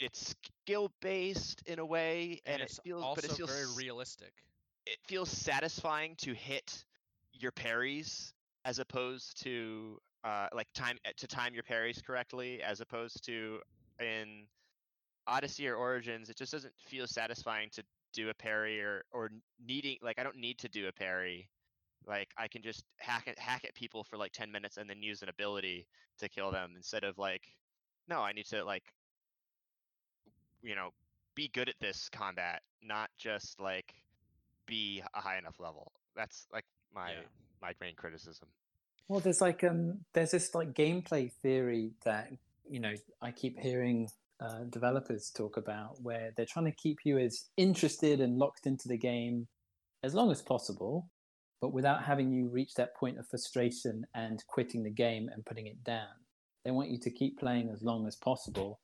it's skill based in a way and, and, it feels also but it feels very realistic. it feels satisfying to hit your parries as opposed to uh, like time to time your parries correctly as opposed to in Odyssey or Origins it just doesn't feel satisfying to do a parry or or needing like I don't need to do a parry like I can just hack at hack at people for like 10 minutes and then use an ability to kill them instead of like no I need to like you know be good at this combat not just like be a high enough level that's like my Yeah. my main criticism Well, there's like um, there's this like gameplay theory that you know I keep hearing uh, developers talk about, where they're trying to keep you as interested and locked into the game as long as possible, but without having you reach that point of frustration and quitting the game and putting it down. They want you to keep playing as long as possible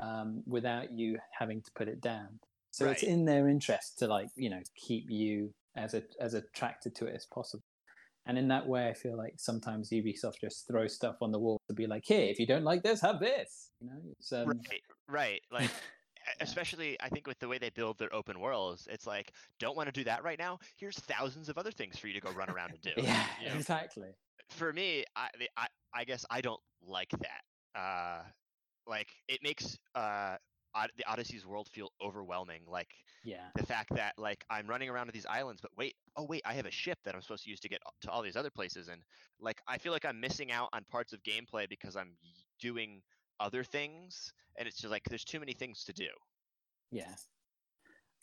um, without you having to put it down. So it's in their interest to like you know keep you as a, as attracted to it as possible. And in that way, I feel like sometimes Ubisoft just throws stuff on the wall to be like, "Here, if you don't like this, have this." You know, it's um, right right like especially i think with the way they build their open worlds it's like don't want to do that right now here's thousands of other things for you to go run around and do yeah, Yeah. exactly. for me I, the- I i guess i don't like that uh like it makes uh Od- the odyssey's world feel overwhelming like Yeah, the fact that like I'm running around to these islands, but wait, oh wait, I have a ship that I'm supposed to use to get to all these other places, and like I feel like I'm missing out on parts of gameplay because I'm doing other things, and it's just like there's too many things to do. yeah.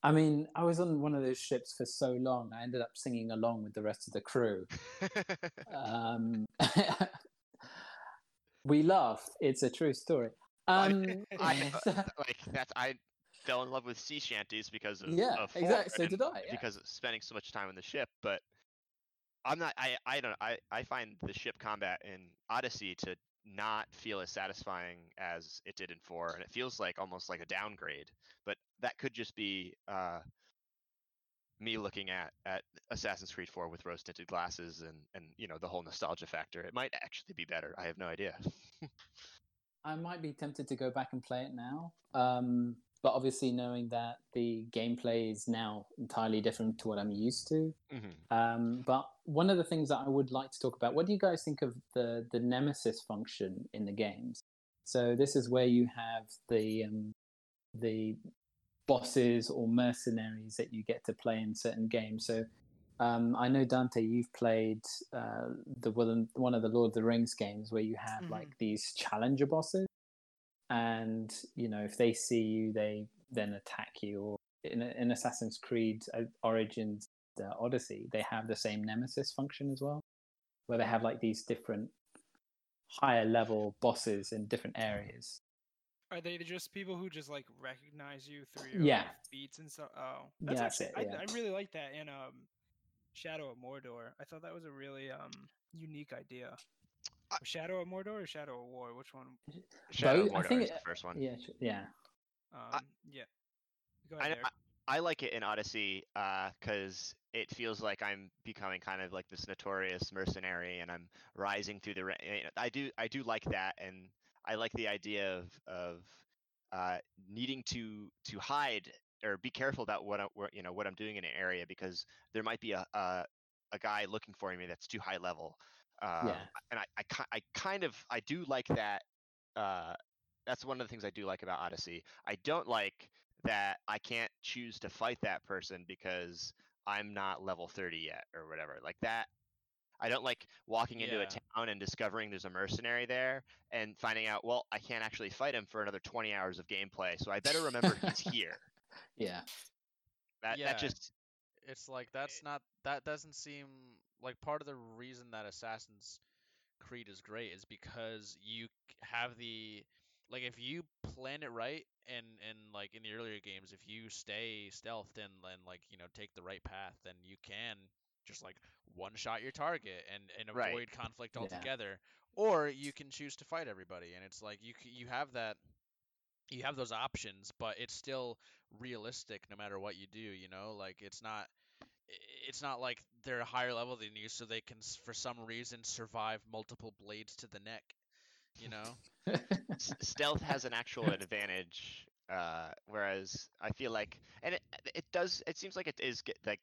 I mean, I was on one of those ships for so long, I ended up singing along with the rest of the crew. Um, we laugh. It's a true story. I- Um, I, uh, like that's I fell in love with sea shanties because of yeah, of four exactly. So did I. Yeah. because of spending so much time on the ship, but I'm not. I I don't. I I find the ship combat in Odyssey to not feel as satisfying as it did in four, and it feels like almost like a downgrade. But that could just be uh, me looking at at Assassin's Creed 4 with rose tinted glasses and and you know the whole nostalgia factor. It might actually be better. I have no idea. I might be tempted to go back and play it now. Um, but obviously, knowing that the gameplay is now entirely different to what I'm used to. hmm Um, but one of the things that I would like to talk about, what do you guys think of the the nemesis function in the games? So this is where you have the um, the bosses or mercenaries that you get to play in certain games. So um, I know Dante, you've played uh, the one of the Lord of the Rings games where you have like these challenger bosses, and you know if they see you, they then attack you. Or in, in Assassin's Creed uh, Origins uh, Odyssey, they have the same nemesis function as well, where they have like these different higher level bosses in different areas. Are they just people who just like recognize you through your Yeah. like, beats and stuff? Oh, Yeah, that's that's actually it, I, yeah. I really like that in um Shadow of Mordor. I thought that was a really um unique idea. I- Shadow of Mordor or Shadow of War? Which one? Shadow of Both- I Mordor think is it- the first one. Yeah, yeah. Um, yeah. Go I, ahead. know- I, I like it in Odyssey because it feels like I'm becoming kind of like this notorious mercenary, and I'm rising through the. ra- you know, I do I do like that, and I like the idea of of uh, needing to to hide or be careful about what I, you know what I'm doing in an area because there might be a a, a guy looking for me that's too high level. Uh, Yeah. And I, I I kind of I do like that. Uh, that's one of the things I do like about Odyssey. I don't like that I can't choose to fight that person because I'm not level 30 yet or whatever. Like that I don't like walking into a town and discovering there's a mercenary there and finding out, well, I can't actually fight him for another 20 hours of gameplay, so I better remember he's here. Yeah. That Yeah. that just It's like eh that's not that doesn't seem like part of the reason that Assassin's Creed is great is because you have the like if you plan it right and and like in the earlier games if you stay stealthed and and like you know take the right path then you can just like one shot your target and and Right. avoid conflict Yeah. altogether or you can choose to fight everybody and it's like you you have that you have those options but it's still realistic no matter what you do you know? Like it's not it's not like they're a higher level than you so they can s- for some reason survive multiple blades to the neck you know? Stealth has an actual advantage uh whereas i feel like and it it does it seems like it is get, like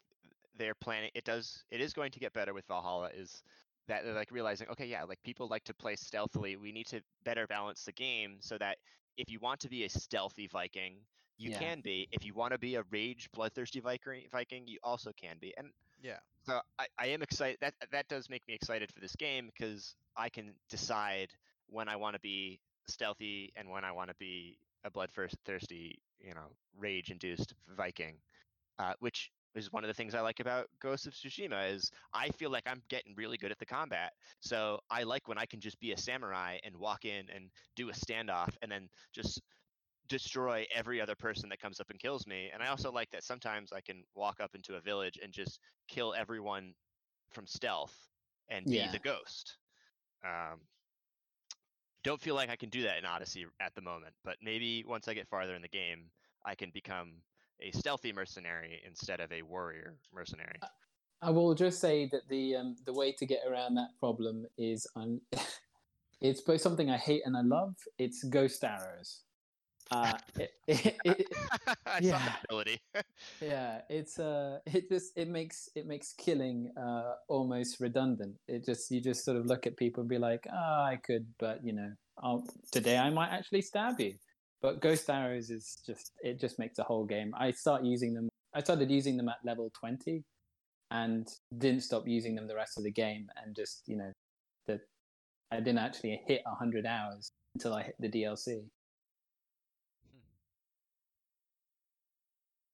they're planning it does it is going to get better with valhalla is that they're like realizing okay yeah like people like to play stealthily we need to better balance the game so that if you want to be a stealthy viking you Yeah. can be. If you want to be a rage bloodthirsty viking viking you also can be. And yeah. so I, I am excited that that does make me excited for this game because I can decide when I want to be stealthy and when I want to be a bloodthirsty, you know, rage-induced Viking, uh, which is one of the things I like about Ghost of Tsushima is I feel like I'm getting really good at the combat. So I like when I can just be a samurai and walk in and do a standoff and then just destroy every other person that comes up and kills me. And I also like that sometimes I can walk up into a village and just kill everyone from stealth and be Yeah. the ghost. Um, don't feel like I can do that in Odyssey at the moment, but maybe once I get farther in the game, I can become a stealthy mercenary instead of a warrior mercenary. I will just say that the um, the way to get around that problem is un- it's both something I hate and I love. It's ghost arrows. Uh, it, it, it, yeah. ability. yeah, it's uh, it just it makes it makes killing uh almost redundant. It just you just sort of look at people and be like, ah, I could, but you know, I'll, today I might actually stab you. But ghost arrows is just it just makes the whole game. I start using them. I started using them at level twenty, and didn't stop using them the rest of the game. And just you know, that I didn't actually hit hundred hours until I hit the DLC.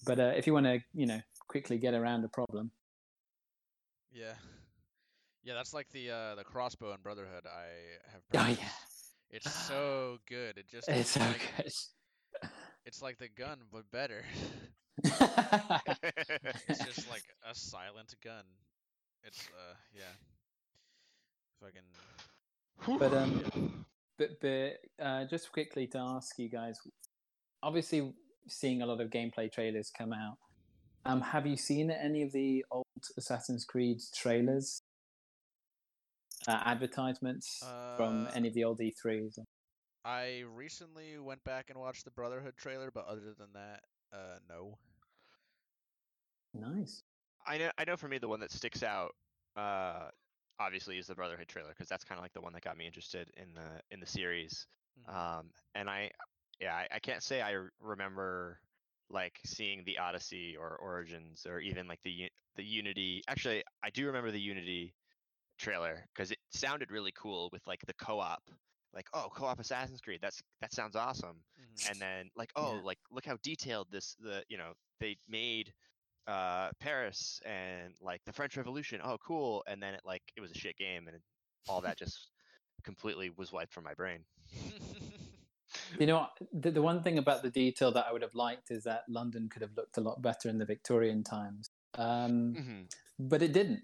But uh, if you want to, you know, quickly get around a problem, yeah yeah that's like the uh the crossbow in brotherhood i have oh yeah, it's so good. It just it's so like, good. it's like the gun but better. It's just like a silent gun. It's uh yeah. Fucking But, um, but but uh, just quickly to ask you guys, obviously seeing a lot of gameplay trailers come out. Um, have you seen any of the old Assassin's Creed trailers, uh, advertisements from Uh, any of the old E3s? I recently went back and watched the Brotherhood trailer, but other than that, uh, no. Nice. I know. I know. For me, the one that sticks out, uh, obviously, is the Brotherhood trailer because that's kind of like the one that got me interested in the in the series. Mhm. Um, and I, yeah, I, I can't say I remember like seeing the Odyssey or Origins or even like the the Unity. Actually, I do remember the Unity trailer because it sounded really cool with like the co-op. Like, oh, co-op Assassin's Creed. That's that sounds awesome. Mhm. And then like, oh, Yeah. like look how detailed this the you know they made uh Paris and like the French Revolution. Oh, cool. And then it like it was a shit game and all that just completely was wiped from my brain. You know, the, the one thing about the detail that I would have liked is that London could have looked a lot better in the Victorian times, um, Mhm. but it didn't.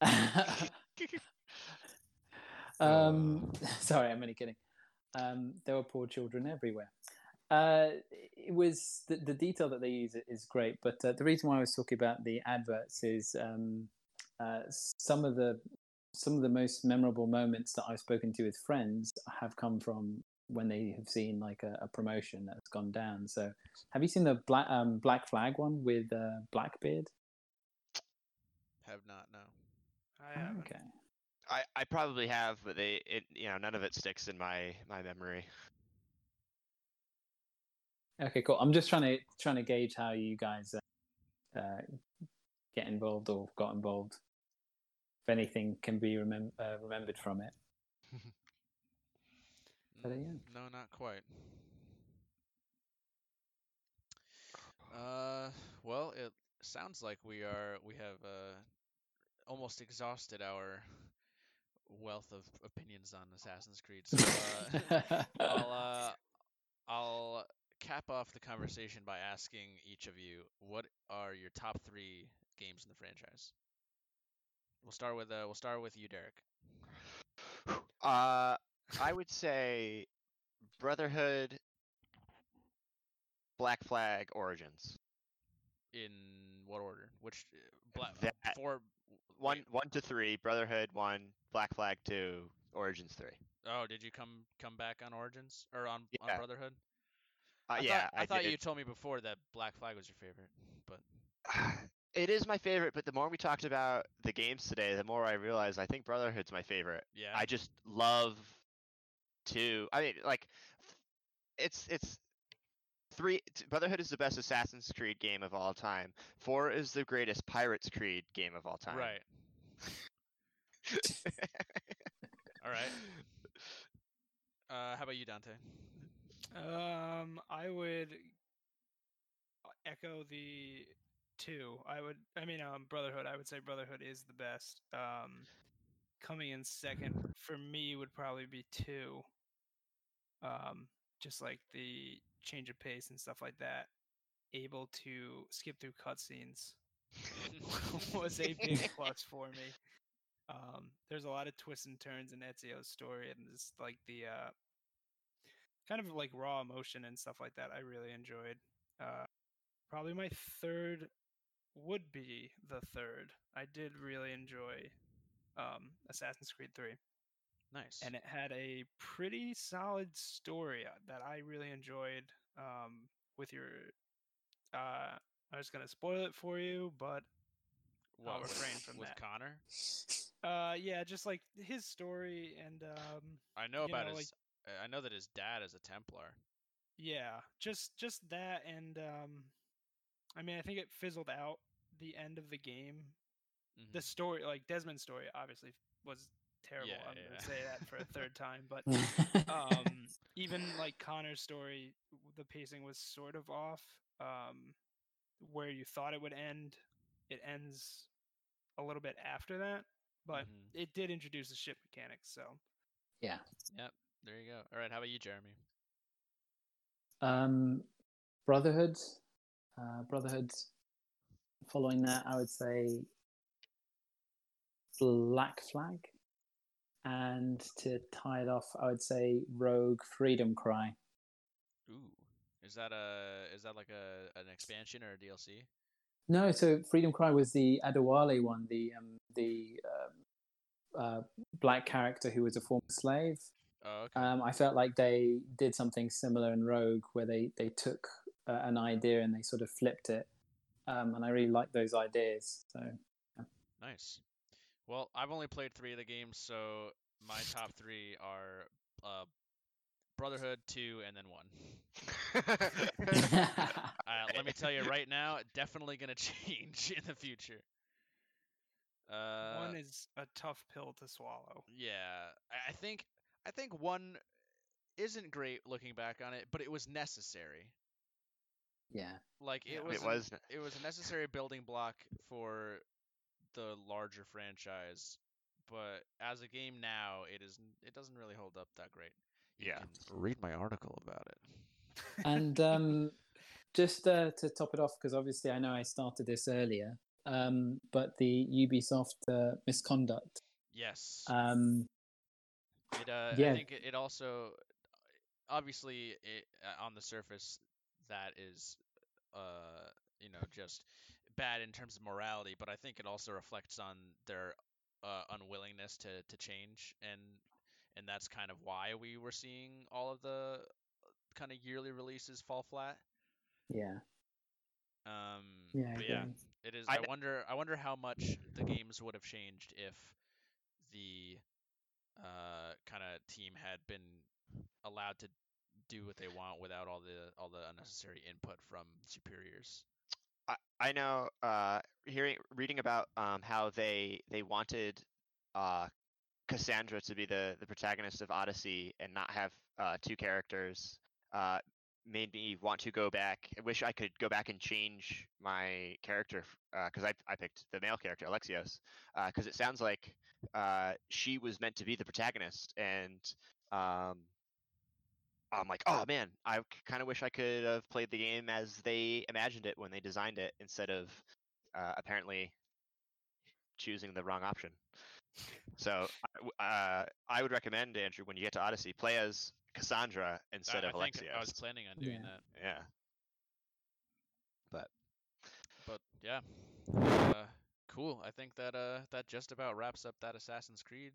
um, sorry, I'm only kidding. Um, there were poor children everywhere. Uh, it was the, the detail that they use is great, but uh, the reason why I was talking about the adverts is um, uh, some of the some of the most memorable moments that I've spoken to with friends have come from when they have seen like a, a promotion that's gone down. So, have you seen the Black um, Black Flag one with uh, Blackbeard? Have not no. I haven't. Okay. I, I probably have, but they it you know none of it sticks in my my memory. Okay, cool. I'm just trying to trying to gauge how you guys uh, uh, get involved or got involved. If anything can be remem- uh, remembered from it. But, uh, yeah. Mm, No, not quite. Uh, well, it sounds like we are we have uh almost exhausted our wealth of opinions on Assassin's Creed. So uh, I'll uh, I'll cap off the conversation by asking each of you what are your top three games in the franchise. We'll start with uh, we'll start with you, Derek. Uh, I would say Brotherhood, Black Flag, Origins. In what order? Which uh, black That- four? One wait, one to three, Brotherhood one, Black Flag two, Origins three. Oh, did you come come back on Origins or on on Brotherhood? Uh, I yeah, thought, I, thought did. you told me before that Black Flag was your favorite, but It is my favorite, but the more we talked about the games today, the more I realized I think Brotherhood's my favorite. yeah. I just love two. I mean, like, it's it's three. Brotherhood is the best Assassin's Creed game of all time. Four is the greatest Pirates Creed game of all time. right. All right. Uh, how about you, Dante? Um, I would echo the two. I would. I mean, um, Brotherhood. I would say Brotherhood is the best. Um, coming in second for me would probably be two. Um, just like the change of pace and stuff like that. Able to skip through cutscenes was a big plus for me. Um, there's a lot of twists and turns in Ezio's story, and just like the uh, kind of like raw emotion and stuff like that. I really enjoyed. Uh, probably my third would be the third. I did really enjoy um, Assassin's Creed 3, Nice. and it had a pretty solid story uh, that I really enjoyed. Um, with your, uh, I was gonna spoil it for you, but what, I'll with- refrain from with that. Connor? Uh, yeah, just like his story and um, I know about know, his. uh, I know that his dad is a Templar. Yeah, just just that, and um, I mean, I think it fizzled out the end of the game. The Mhm. story, like Desmond's story, obviously was terrible. Yeah, I'm yeah. gonna say that for a third time, but um, even like Connor's story, the pacing was sort of off. Um, where you thought it would end, it ends a little bit after that, but Mhm. it did introduce the ship mechanics. So yeah. Yep. There you go. All right. How about you, Jeremy? Um, Brotherhood. Uh, Brotherhood. Following that, I would say Black Flag. And to tie it off, I would say Rogue Freedom Cry. Ooh, is that a is that like a an expansion or a DLC? No, so Freedom Cry was the Adewale one, the um, the um, uh, black character who was a former slave. Oh, okay. Um, I felt like they did something similar in Rogue, where they they took uh, an idea and they sort of flipped it, um, and I really like those ideas. So Nice. Well, I've only played three of the games, so my top three are uh, Brotherhood, two, and then one. Uh, let me tell you right now, definitely gonna change in the future. Uh, one is a tough pill to swallow. yeah, I- I think I think one isn't great looking back on it, but it was necessary. yeah, Like it it was it an- was. it was a necessary building block for the larger franchise, but as a game now, it is n- it doesn't really hold up that great. You Yeah. read my article about it. and um, just uh, to top it off, because obviously I know I started this earlier, um, but the Ubisoft uh, misconduct. Yes. Um, It uh, I think it, it also obviously it, uh, on the surface that is uh you know just bad in terms of morality, but I think it also reflects on their uh, unwillingness to to change and and that's kind of why we were seeing all of the kind of yearly releases fall flat. yeah, Um, yeah, but yeah, agree. It is. I wonder. I wonder how much the games would have changed if the uh, kind of team had been allowed to do what they want without all the all the unnecessary input from superiors. I, I know uh hearing reading about um how they they wanted uh Kassandra to be the the protagonist of Odyssey and not have uh two characters uh made me want to go back. I wish I could go back and change my character because I I picked the male character Alexios because it sounds like uh she was meant to be the protagonist and um I'm like, oh man, I kind of wish I could have played the game as they imagined it when they designed it instead of uh, apparently choosing the wrong option. So uh, I would recommend Andrew when you get to Odyssey, play as Kassandra instead I, of I think Alexios. I was planning on doing Yeah. that, yeah, but yeah, uh, cool. I think that uh that just about wraps up that Assassin's Creed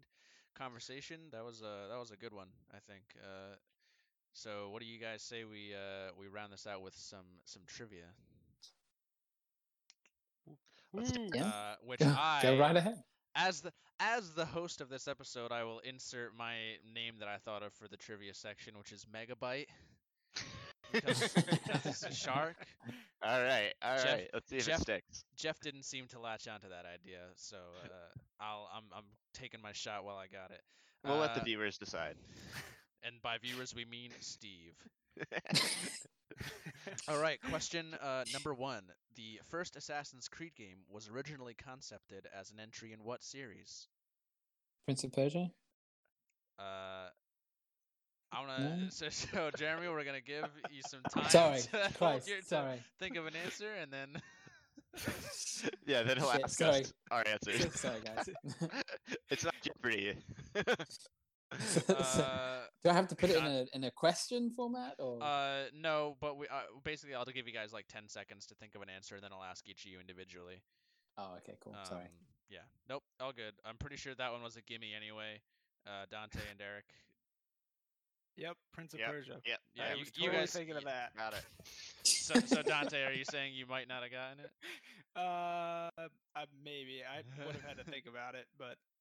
conversation. That was a that was a good one. I think. Uh, so what do you guys say we uh we round this out with some some trivia? Let's do Yeah. Uh, which Go, I go right ahead. As the as the host of this episode, I will insert my name that I thought of for the trivia section, which is Megabyte. Because, because it's a shark. all right, all right. Jeff- Let's see if Jeff- it sticks. Jeff didn't seem to latch onto that idea, so uh, I'll I'm I'm taking my shot while I got it. We'll let the Uh, viewers decide. And by viewers, we mean Steve. All right, question uh, number one. The first Assassin's Creed game was originally concepted as an entry in what series? Prince of Persia. Uh, I wanna. No? So, so, Jeremy, we're gonna give you some time. Sorry, to hold Christ, your- to sorry. Think of an answer, and then. yeah, then he'll Shit, ask sorry. us our answers. Sorry, guys. it's not Jeopardy. uh, Do I have to put it in a in a question format or? uh, no, but we uh, basically I'll give you guys like ten seconds to think of an answer, and then I'll ask each of you individually. oh, okay, cool. Sorry. Um, Yeah. Nope. All good. I'm pretty sure that one was a gimme anyway. Uh, Dante and Derek. Yep, Prince of Yep, Persia. Yep. Yeah, I you- was you guys- thinking of that. Got it. So, so Dante, are you saying you might not have gotten it? Uh, uh, maybe I would have had to think about it, but it,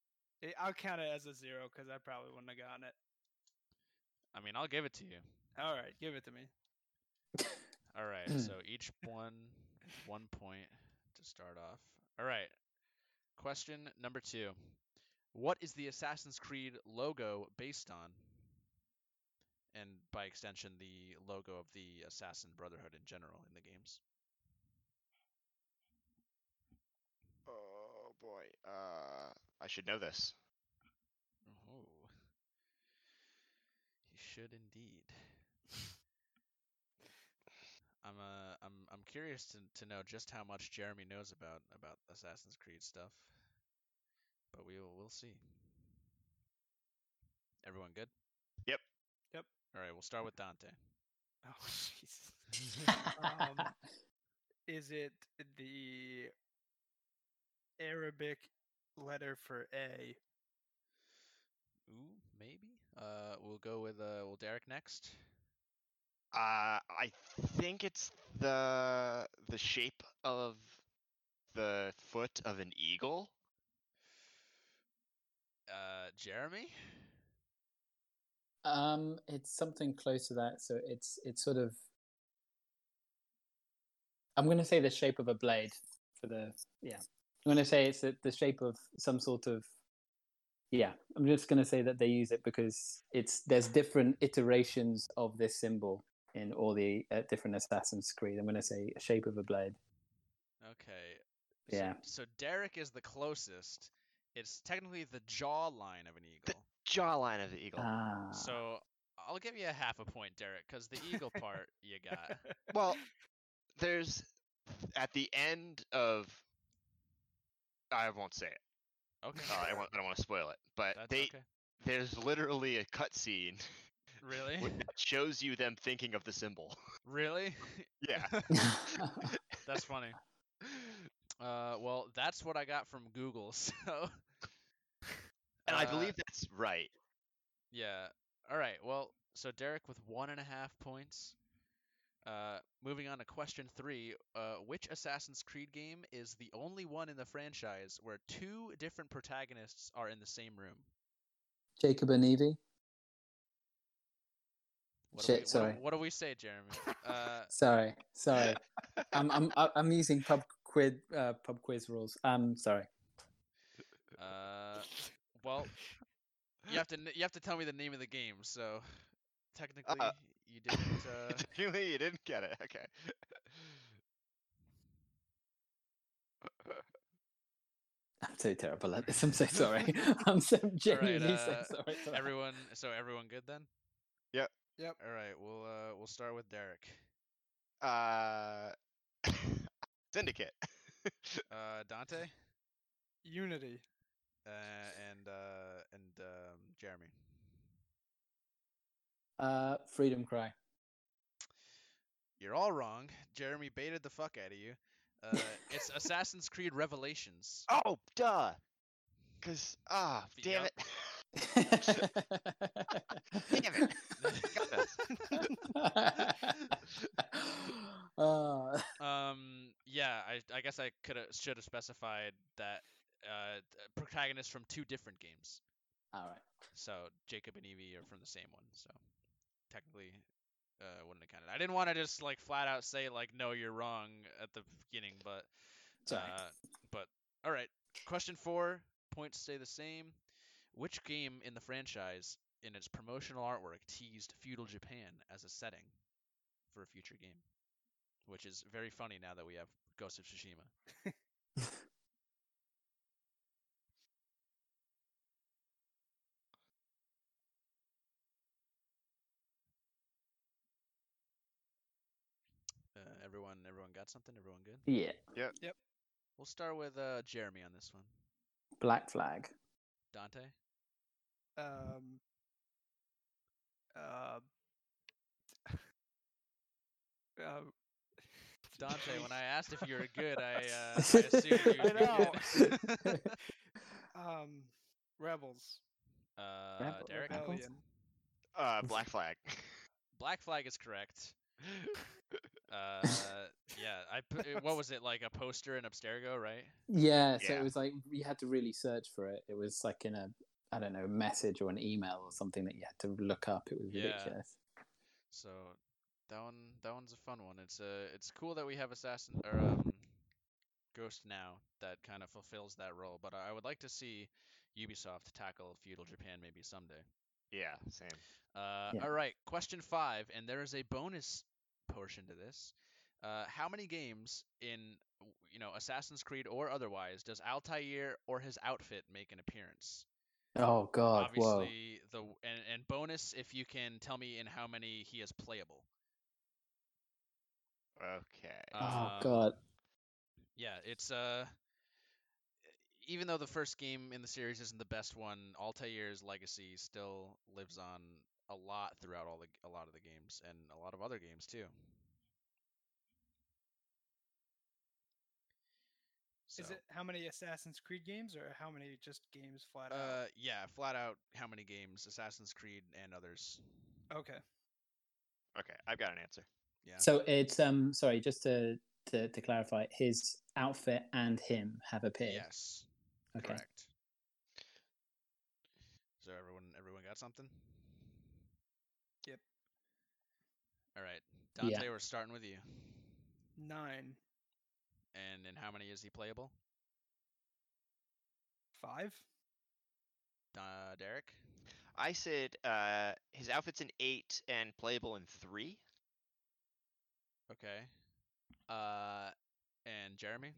I'll count it as a zero because I probably wouldn't have gotten it. I mean, I'll give it to you. All right, give it to me. All right. so each one one point to start off. All right. Question number two. What is the Assassin's Creed logo based on? And by extension, the logo of the Assassin Brotherhood in general in the games. Oh boy. Uh, I should know this. Oh. You should indeed. I'm uh I'm I'm curious to to know just how much Jeremy knows about about Assassin's Creed stuff. But we will we'll see. Everyone good? Yep. Yep. All right, we'll start with Dante. Oh, Jesus. um, is it the Arabic letter for A? Ooh, maybe. Uh, we'll go with uh, well, Derek next. Uh, I think it's the the shape of the foot of an eagle. Uh, Jeremy. Um, it's something close to that. So it's it's sort of. I'm going to say the shape of a blade for the yeah. I'm going to say it's the, the shape of some sort of. Yeah, I'm just going to say that they use it because it's there's different iterations of this symbol in all the uh, different Assassin's Creed. I'm going to say shape of a blade. Okay. Yeah. So, Derek is the closest. It's technically the jawline of an eagle. Jawline of the eagle. Ah, So I'll give you a half a point, Derek, because the eagle part you got. well, there's at the end of. I won't say it. Okay. Uh, I, won't, I don't want to spoil it, but That's they okay. there's literally a cutscene Really? that shows you them thinking of the symbol. really? Yeah. That's funny. Uh, well, that's what I got from Google. So, and I uh, believe that's right. Yeah. All right. Well, so Derek with one and a half points. Uh, moving on to question three. Uh, which Assassin's Creed game is the only one in the franchise where two different protagonists are in the same room? Jacob and Evie. What Shit, we, what do- sorry. What, do we say, Jeremy? Uh, Sorry, sorry. I'm I'm I'm using pub quiz uh, pub quiz rules. Um, sorry. uh, well, you have to you have to tell me the name of the game. So technically, Uh, you didn't. Uh, Genuinely, you didn't get it. Okay. I'm so terrible at this. I'm so sorry. I'm so genuinely uh, so sorry. for that. everyone. So everyone good then? Yep. Yep. All right. We'll uh, we'll start with Derek. Uh, Syndicate. Uh, Dante. Unity. Uh, and uh, and um, Jeremy. Uh, Freedom Cry. You're all wrong. Jeremy baited the fuck out of you. Uh, it's Assassin's Creed Revelations. oh, duh. Cause ah, damn Yup. it. Damn it. Uh, Um, yeah, I I guess I could have should have specified that uh th- protagonists from two different games. all right. So Jacob and Evie are from the same one. So technically, uh, wouldn't have counted. I didn't want to just like flat out say like no, you're wrong at the beginning, but. Uh, but all right. Question four. Points stay the same. Which game in the franchise, in its promotional artwork, teased feudal Japan as a setting for a future game? Which is very funny now that we have Ghost of Tsushima. Uh, everyone, everyone got something. Everyone good. yeah. Yep. Yep. We'll start with uh, Jeremy on this one. Black Flag. Dante. Um. Uh. uh, Dante, when I asked if you were good, I, uh, I assumed you would I know. good. um, Rebels. uh, Rebel- Derek. Rebels? Rebellion. Uh, Black Flag. Black Flag is correct. Uh, yeah, I put, what was it like a poster in Abstergo, right? Yeah, so Yeah. it was like you had to really search for it. It was like in a I don't know a message or an email or something that you had to look up. It was Yeah. ridiculous. So that one, that one's a fun one. It's uh, it's cool that we have Assassin or um, Ghost now that kind of fulfills that role. But I would like to see Ubisoft tackle feudal Japan maybe someday. Yeah, same. Uh, Yeah. All right, question five, and there is a bonus portion to this. Uh, how many games in you know Assassin's Creed or otherwise does Altair or his outfit make an appearance? Oh God! Whoa! Obviously, the and, and bonus if you can tell me in how many he is playable. Okay. Oh Um, God! Yeah, it's uh even though the first game in the series isn't the best one, Altair's legacy still lives on a lot throughout all the a lot of the games and a lot of other games too. Is it how many Assassin's Creed games or how many just games flat out? Uh, yeah, flat out. How many games? Assassin's Creed and others. okay. Okay, I've got an answer. Yeah. So it's um sorry, just to to, to clarify, his outfit and him have appeared. Yes. Okay. Correct. So everyone, everyone got something. Yep. All right, Yeah. Dante. We're starting with you. Nine. And in how many is he playable? Five. Uh, Derek. I said uh, his outfit's in eight and playable in three. Okay. Uh, and Jeremy.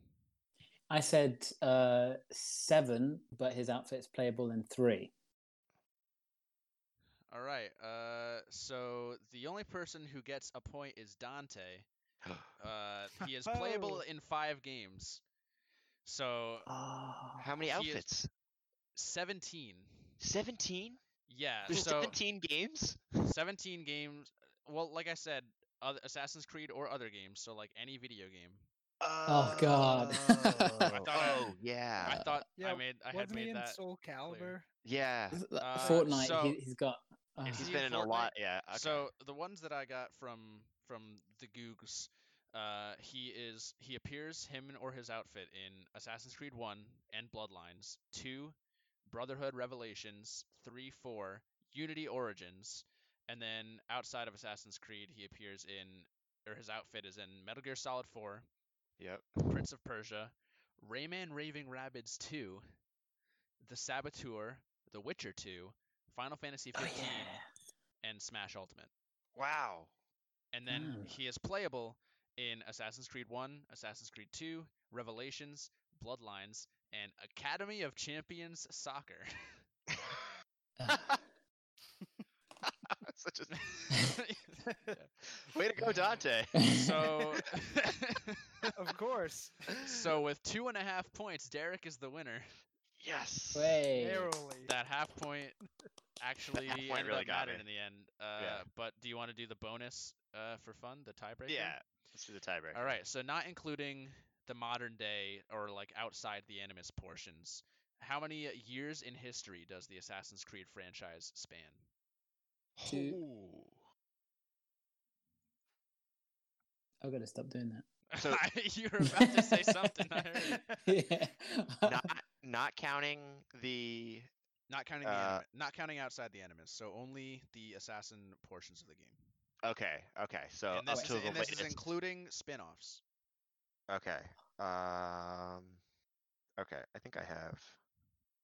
I said uh seven, but his outfit's playable in three. All right. Uh, so the only person who gets a point is Dante. Uh, he is playable Oh. in five games. So Oh. How many outfits? seventeen. Seventeen. Yeah. There's so seventeen games. 17 games. Well, like I said, other, Assassin's Creed or other games. So like any video game. Oh, God. Oh, thought I- oh, yeah. I thought I Yeah, made I had he made in that. Soul Calibur? Yeah. Uh, Fortnite, so- he, he's got. Uh, Is He's he been in in a lot. Yeah. Okay. So the ones that I got from from the Googs, uh, he is he appears him or his outfit in Assassin's Creed One and Bloodlines, Two, Brotherhood Revelations, Three, Four, Unity Origins, and then outside of Assassin's Creed, he appears in or his outfit is in Metal Gear Solid Four, Yep. Prince of Persia, Rayman Raving Rabbids 2, The Saboteur, The Witcher 2, Final Fantasy oh, yeah. and Smash Ultimate. Wow. And then Mm. he is playable in Assassin's Creed 1, Assassin's Creed 2, Revelations, Bloodlines, and Academy of Champions Soccer. Such a way to go, Dante. so, Of course. so with two and a half points, Derek is the winner. Yes. Way. Narrowly. That half point actually half point ended really up got mattering me. in the end. Uh, Yeah. But do you want to do the bonus uh, for fun, the tiebreaker? Yeah. Let's do the tiebreaker. All right. So not including the modern day or like outside the Animus portions. How many years in history does the Assassin's Creed franchise span? Two. Ooh. I've got to stop doing that. So- you were about to say something. I heard. yeah. Not not counting the Not counting the Uh, anima- not counting outside the Animus, so only the assassin portions of the game. Okay, okay. So and up this, to is, the and this is including spin-offs. Okay. Um. Okay, I think I have.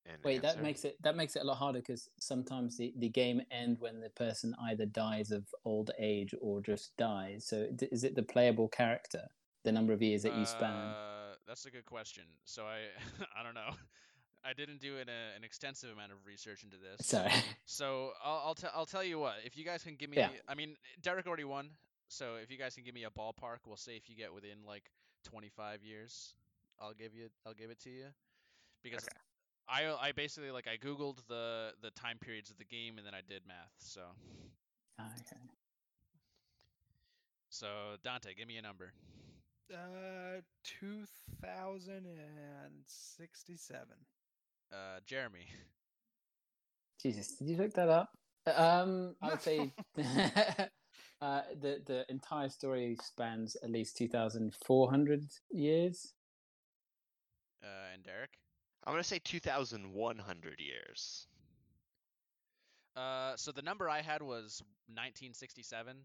An Wait, that makes it that makes it a lot harder because sometimes the, the game end when the person either dies of old age or just dies. So d- is it the playable character, the number of years that you span? Uh, that's a good question. So I I don't know. I didn't do an, uh, an extensive amount of research into this. Sorry. So I'll I'll, t- I'll tell you what. If you guys can give me, Yeah. I mean, Derek already won. So if you guys can give me a ballpark, we'll say if you get within like 25 years, I'll give you I'll give it to you. Because Okay. I I basically like I googled the the time periods of the game and then I did math. So okay. so Dante, give me a number. Uh, 2067. Uh, Jeremy. Jesus, did you look that up? Um, I would say uh, the the entire story spans at least two thousand four hundred years. Uh, and Derek. I'm gonna say 2,100 years. Uh, so the number I had was 1967.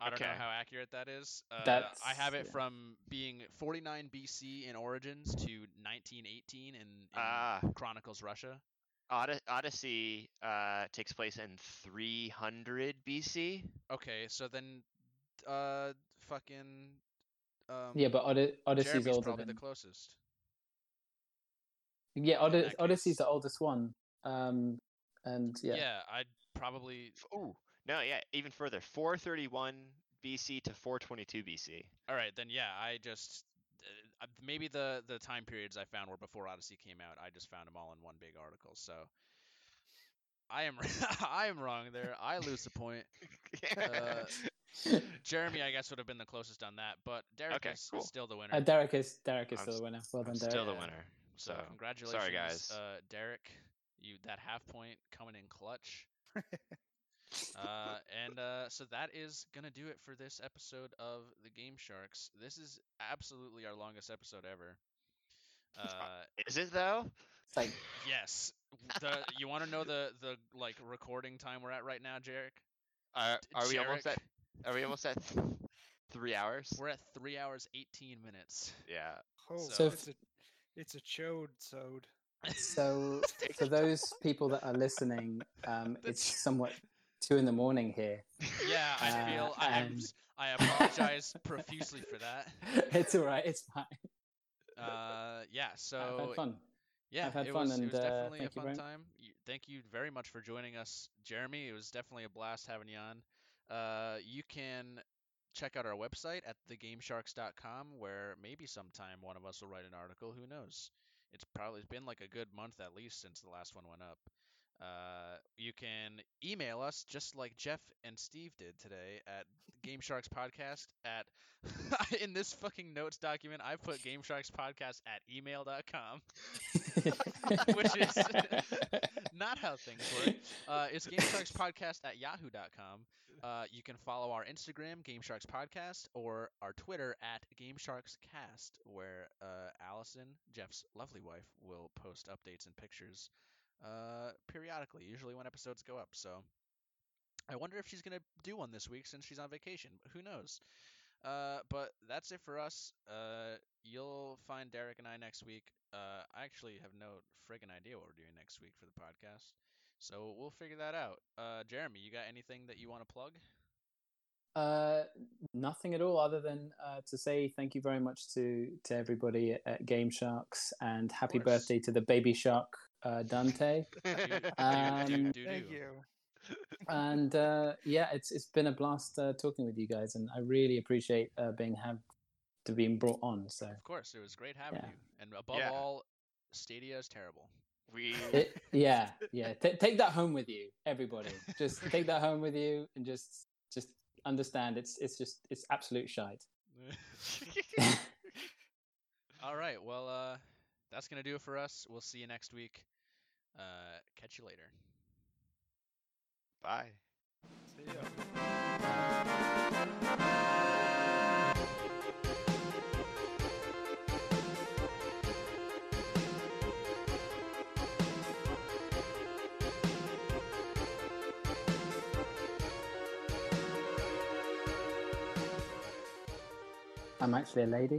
I don't know how accurate that is. Uh, I have it yeah. from being 49 BC in Origins to 1918 in, in Ah. Chronicles Russia. Odyssey uh, takes place in 300 BC. Okay, so then, uh, fucking. Um, Yeah, but Od- Odyssey's Jeremy's older probably than. the closest. Yeah, in Od- Odyssey's case. the oldest one. Um, and yeah, Yeah, I'd probably. Ooh, no, yeah, even further. 431 BC to 422 BC. All right, then yeah, I just uh, uh, maybe the the time periods I found were before Odyssey came out. I just found them all in one big article. So I am I am wrong there. I lose a point. Uh, Jeremy, I guess, would have been the closest on that, but Derek Okay, is cool. still the winner. uh, Derek is Derek is I'm still the winner. Well I'm done, Derek. still the winner. so So congratulations, sorry, guys. Uh, Derek, you that half point coming in clutch. uh, and uh, so that is gonna do it for this episode of the Game Sharks. This is absolutely our longest episode ever. Uh, Is it though? It's like yes. The you want to know the the like recording time we're at right now, Jarek? Are, are we almost at? Are we almost at th- three hours? We're at three hours eighteen minutes. Yeah. Oh, So it's a it's a chode sode. so for those people that are listening, um, it's somewhat two in the morning here. Yeah, I Uh, feel I am. and- I apologize profusely for that. it's all right. It's fine. Uh, yeah. So I've had fun. Yeah, I've had it fun was, it and, was uh, definitely a thank you fun very- time. Thank you very much for joining us, Jeremy. It was definitely a blast having you on. Uh, you can check out our website at thegamesharks.com, where maybe sometime one of us will write an article. Who knows? It's probably been like a good month at least since the last one went up. Uh, you can email us just like Jeff and Steve did today at Game Sharks Podcast at in this fucking notes document I put Game Sharks Podcast at email.com, which is not how things work. Uh, it's Game Sharks Podcast at yahoo.com. Uh, you can follow our Instagram, Game Sharks Podcast, or our Twitter at Game Sharks Cast, where uh, Allison, Jeff's lovely wife, will post updates and pictures uh, periodically, usually when episodes go up. So I wonder if she's gonna do one this week since she's on vacation. Who knows? Uh, but that's it for us. Uh, you'll find Derek and I next week. Uh, I actually have no friggin' idea what we're doing next week for the podcast, so we'll figure that out. Uh, Jeremy, you got anything that you want to plug? Uh, nothing at all other than uh, to say thank you very much to to everybody at, at Game Sharks and happy birthday to the baby shark uh, Dante. Um, do- do- Thank you. and uh, yeah, it's it's been a blast uh, talking with you guys, and I really appreciate uh, being have to being brought on. So Of course, it was great having Yeah. you. And above Yeah. all, Stadia is terrible. We it, yeah, yeah, Ta take that home with you, everybody. Just take that home with you, and just just understand it's it's just it's absolute shite. all right, well, uh, that's gonna do it for us. We'll see you next week. Uh, catch you later. bye. See ya. I'm actually a lady.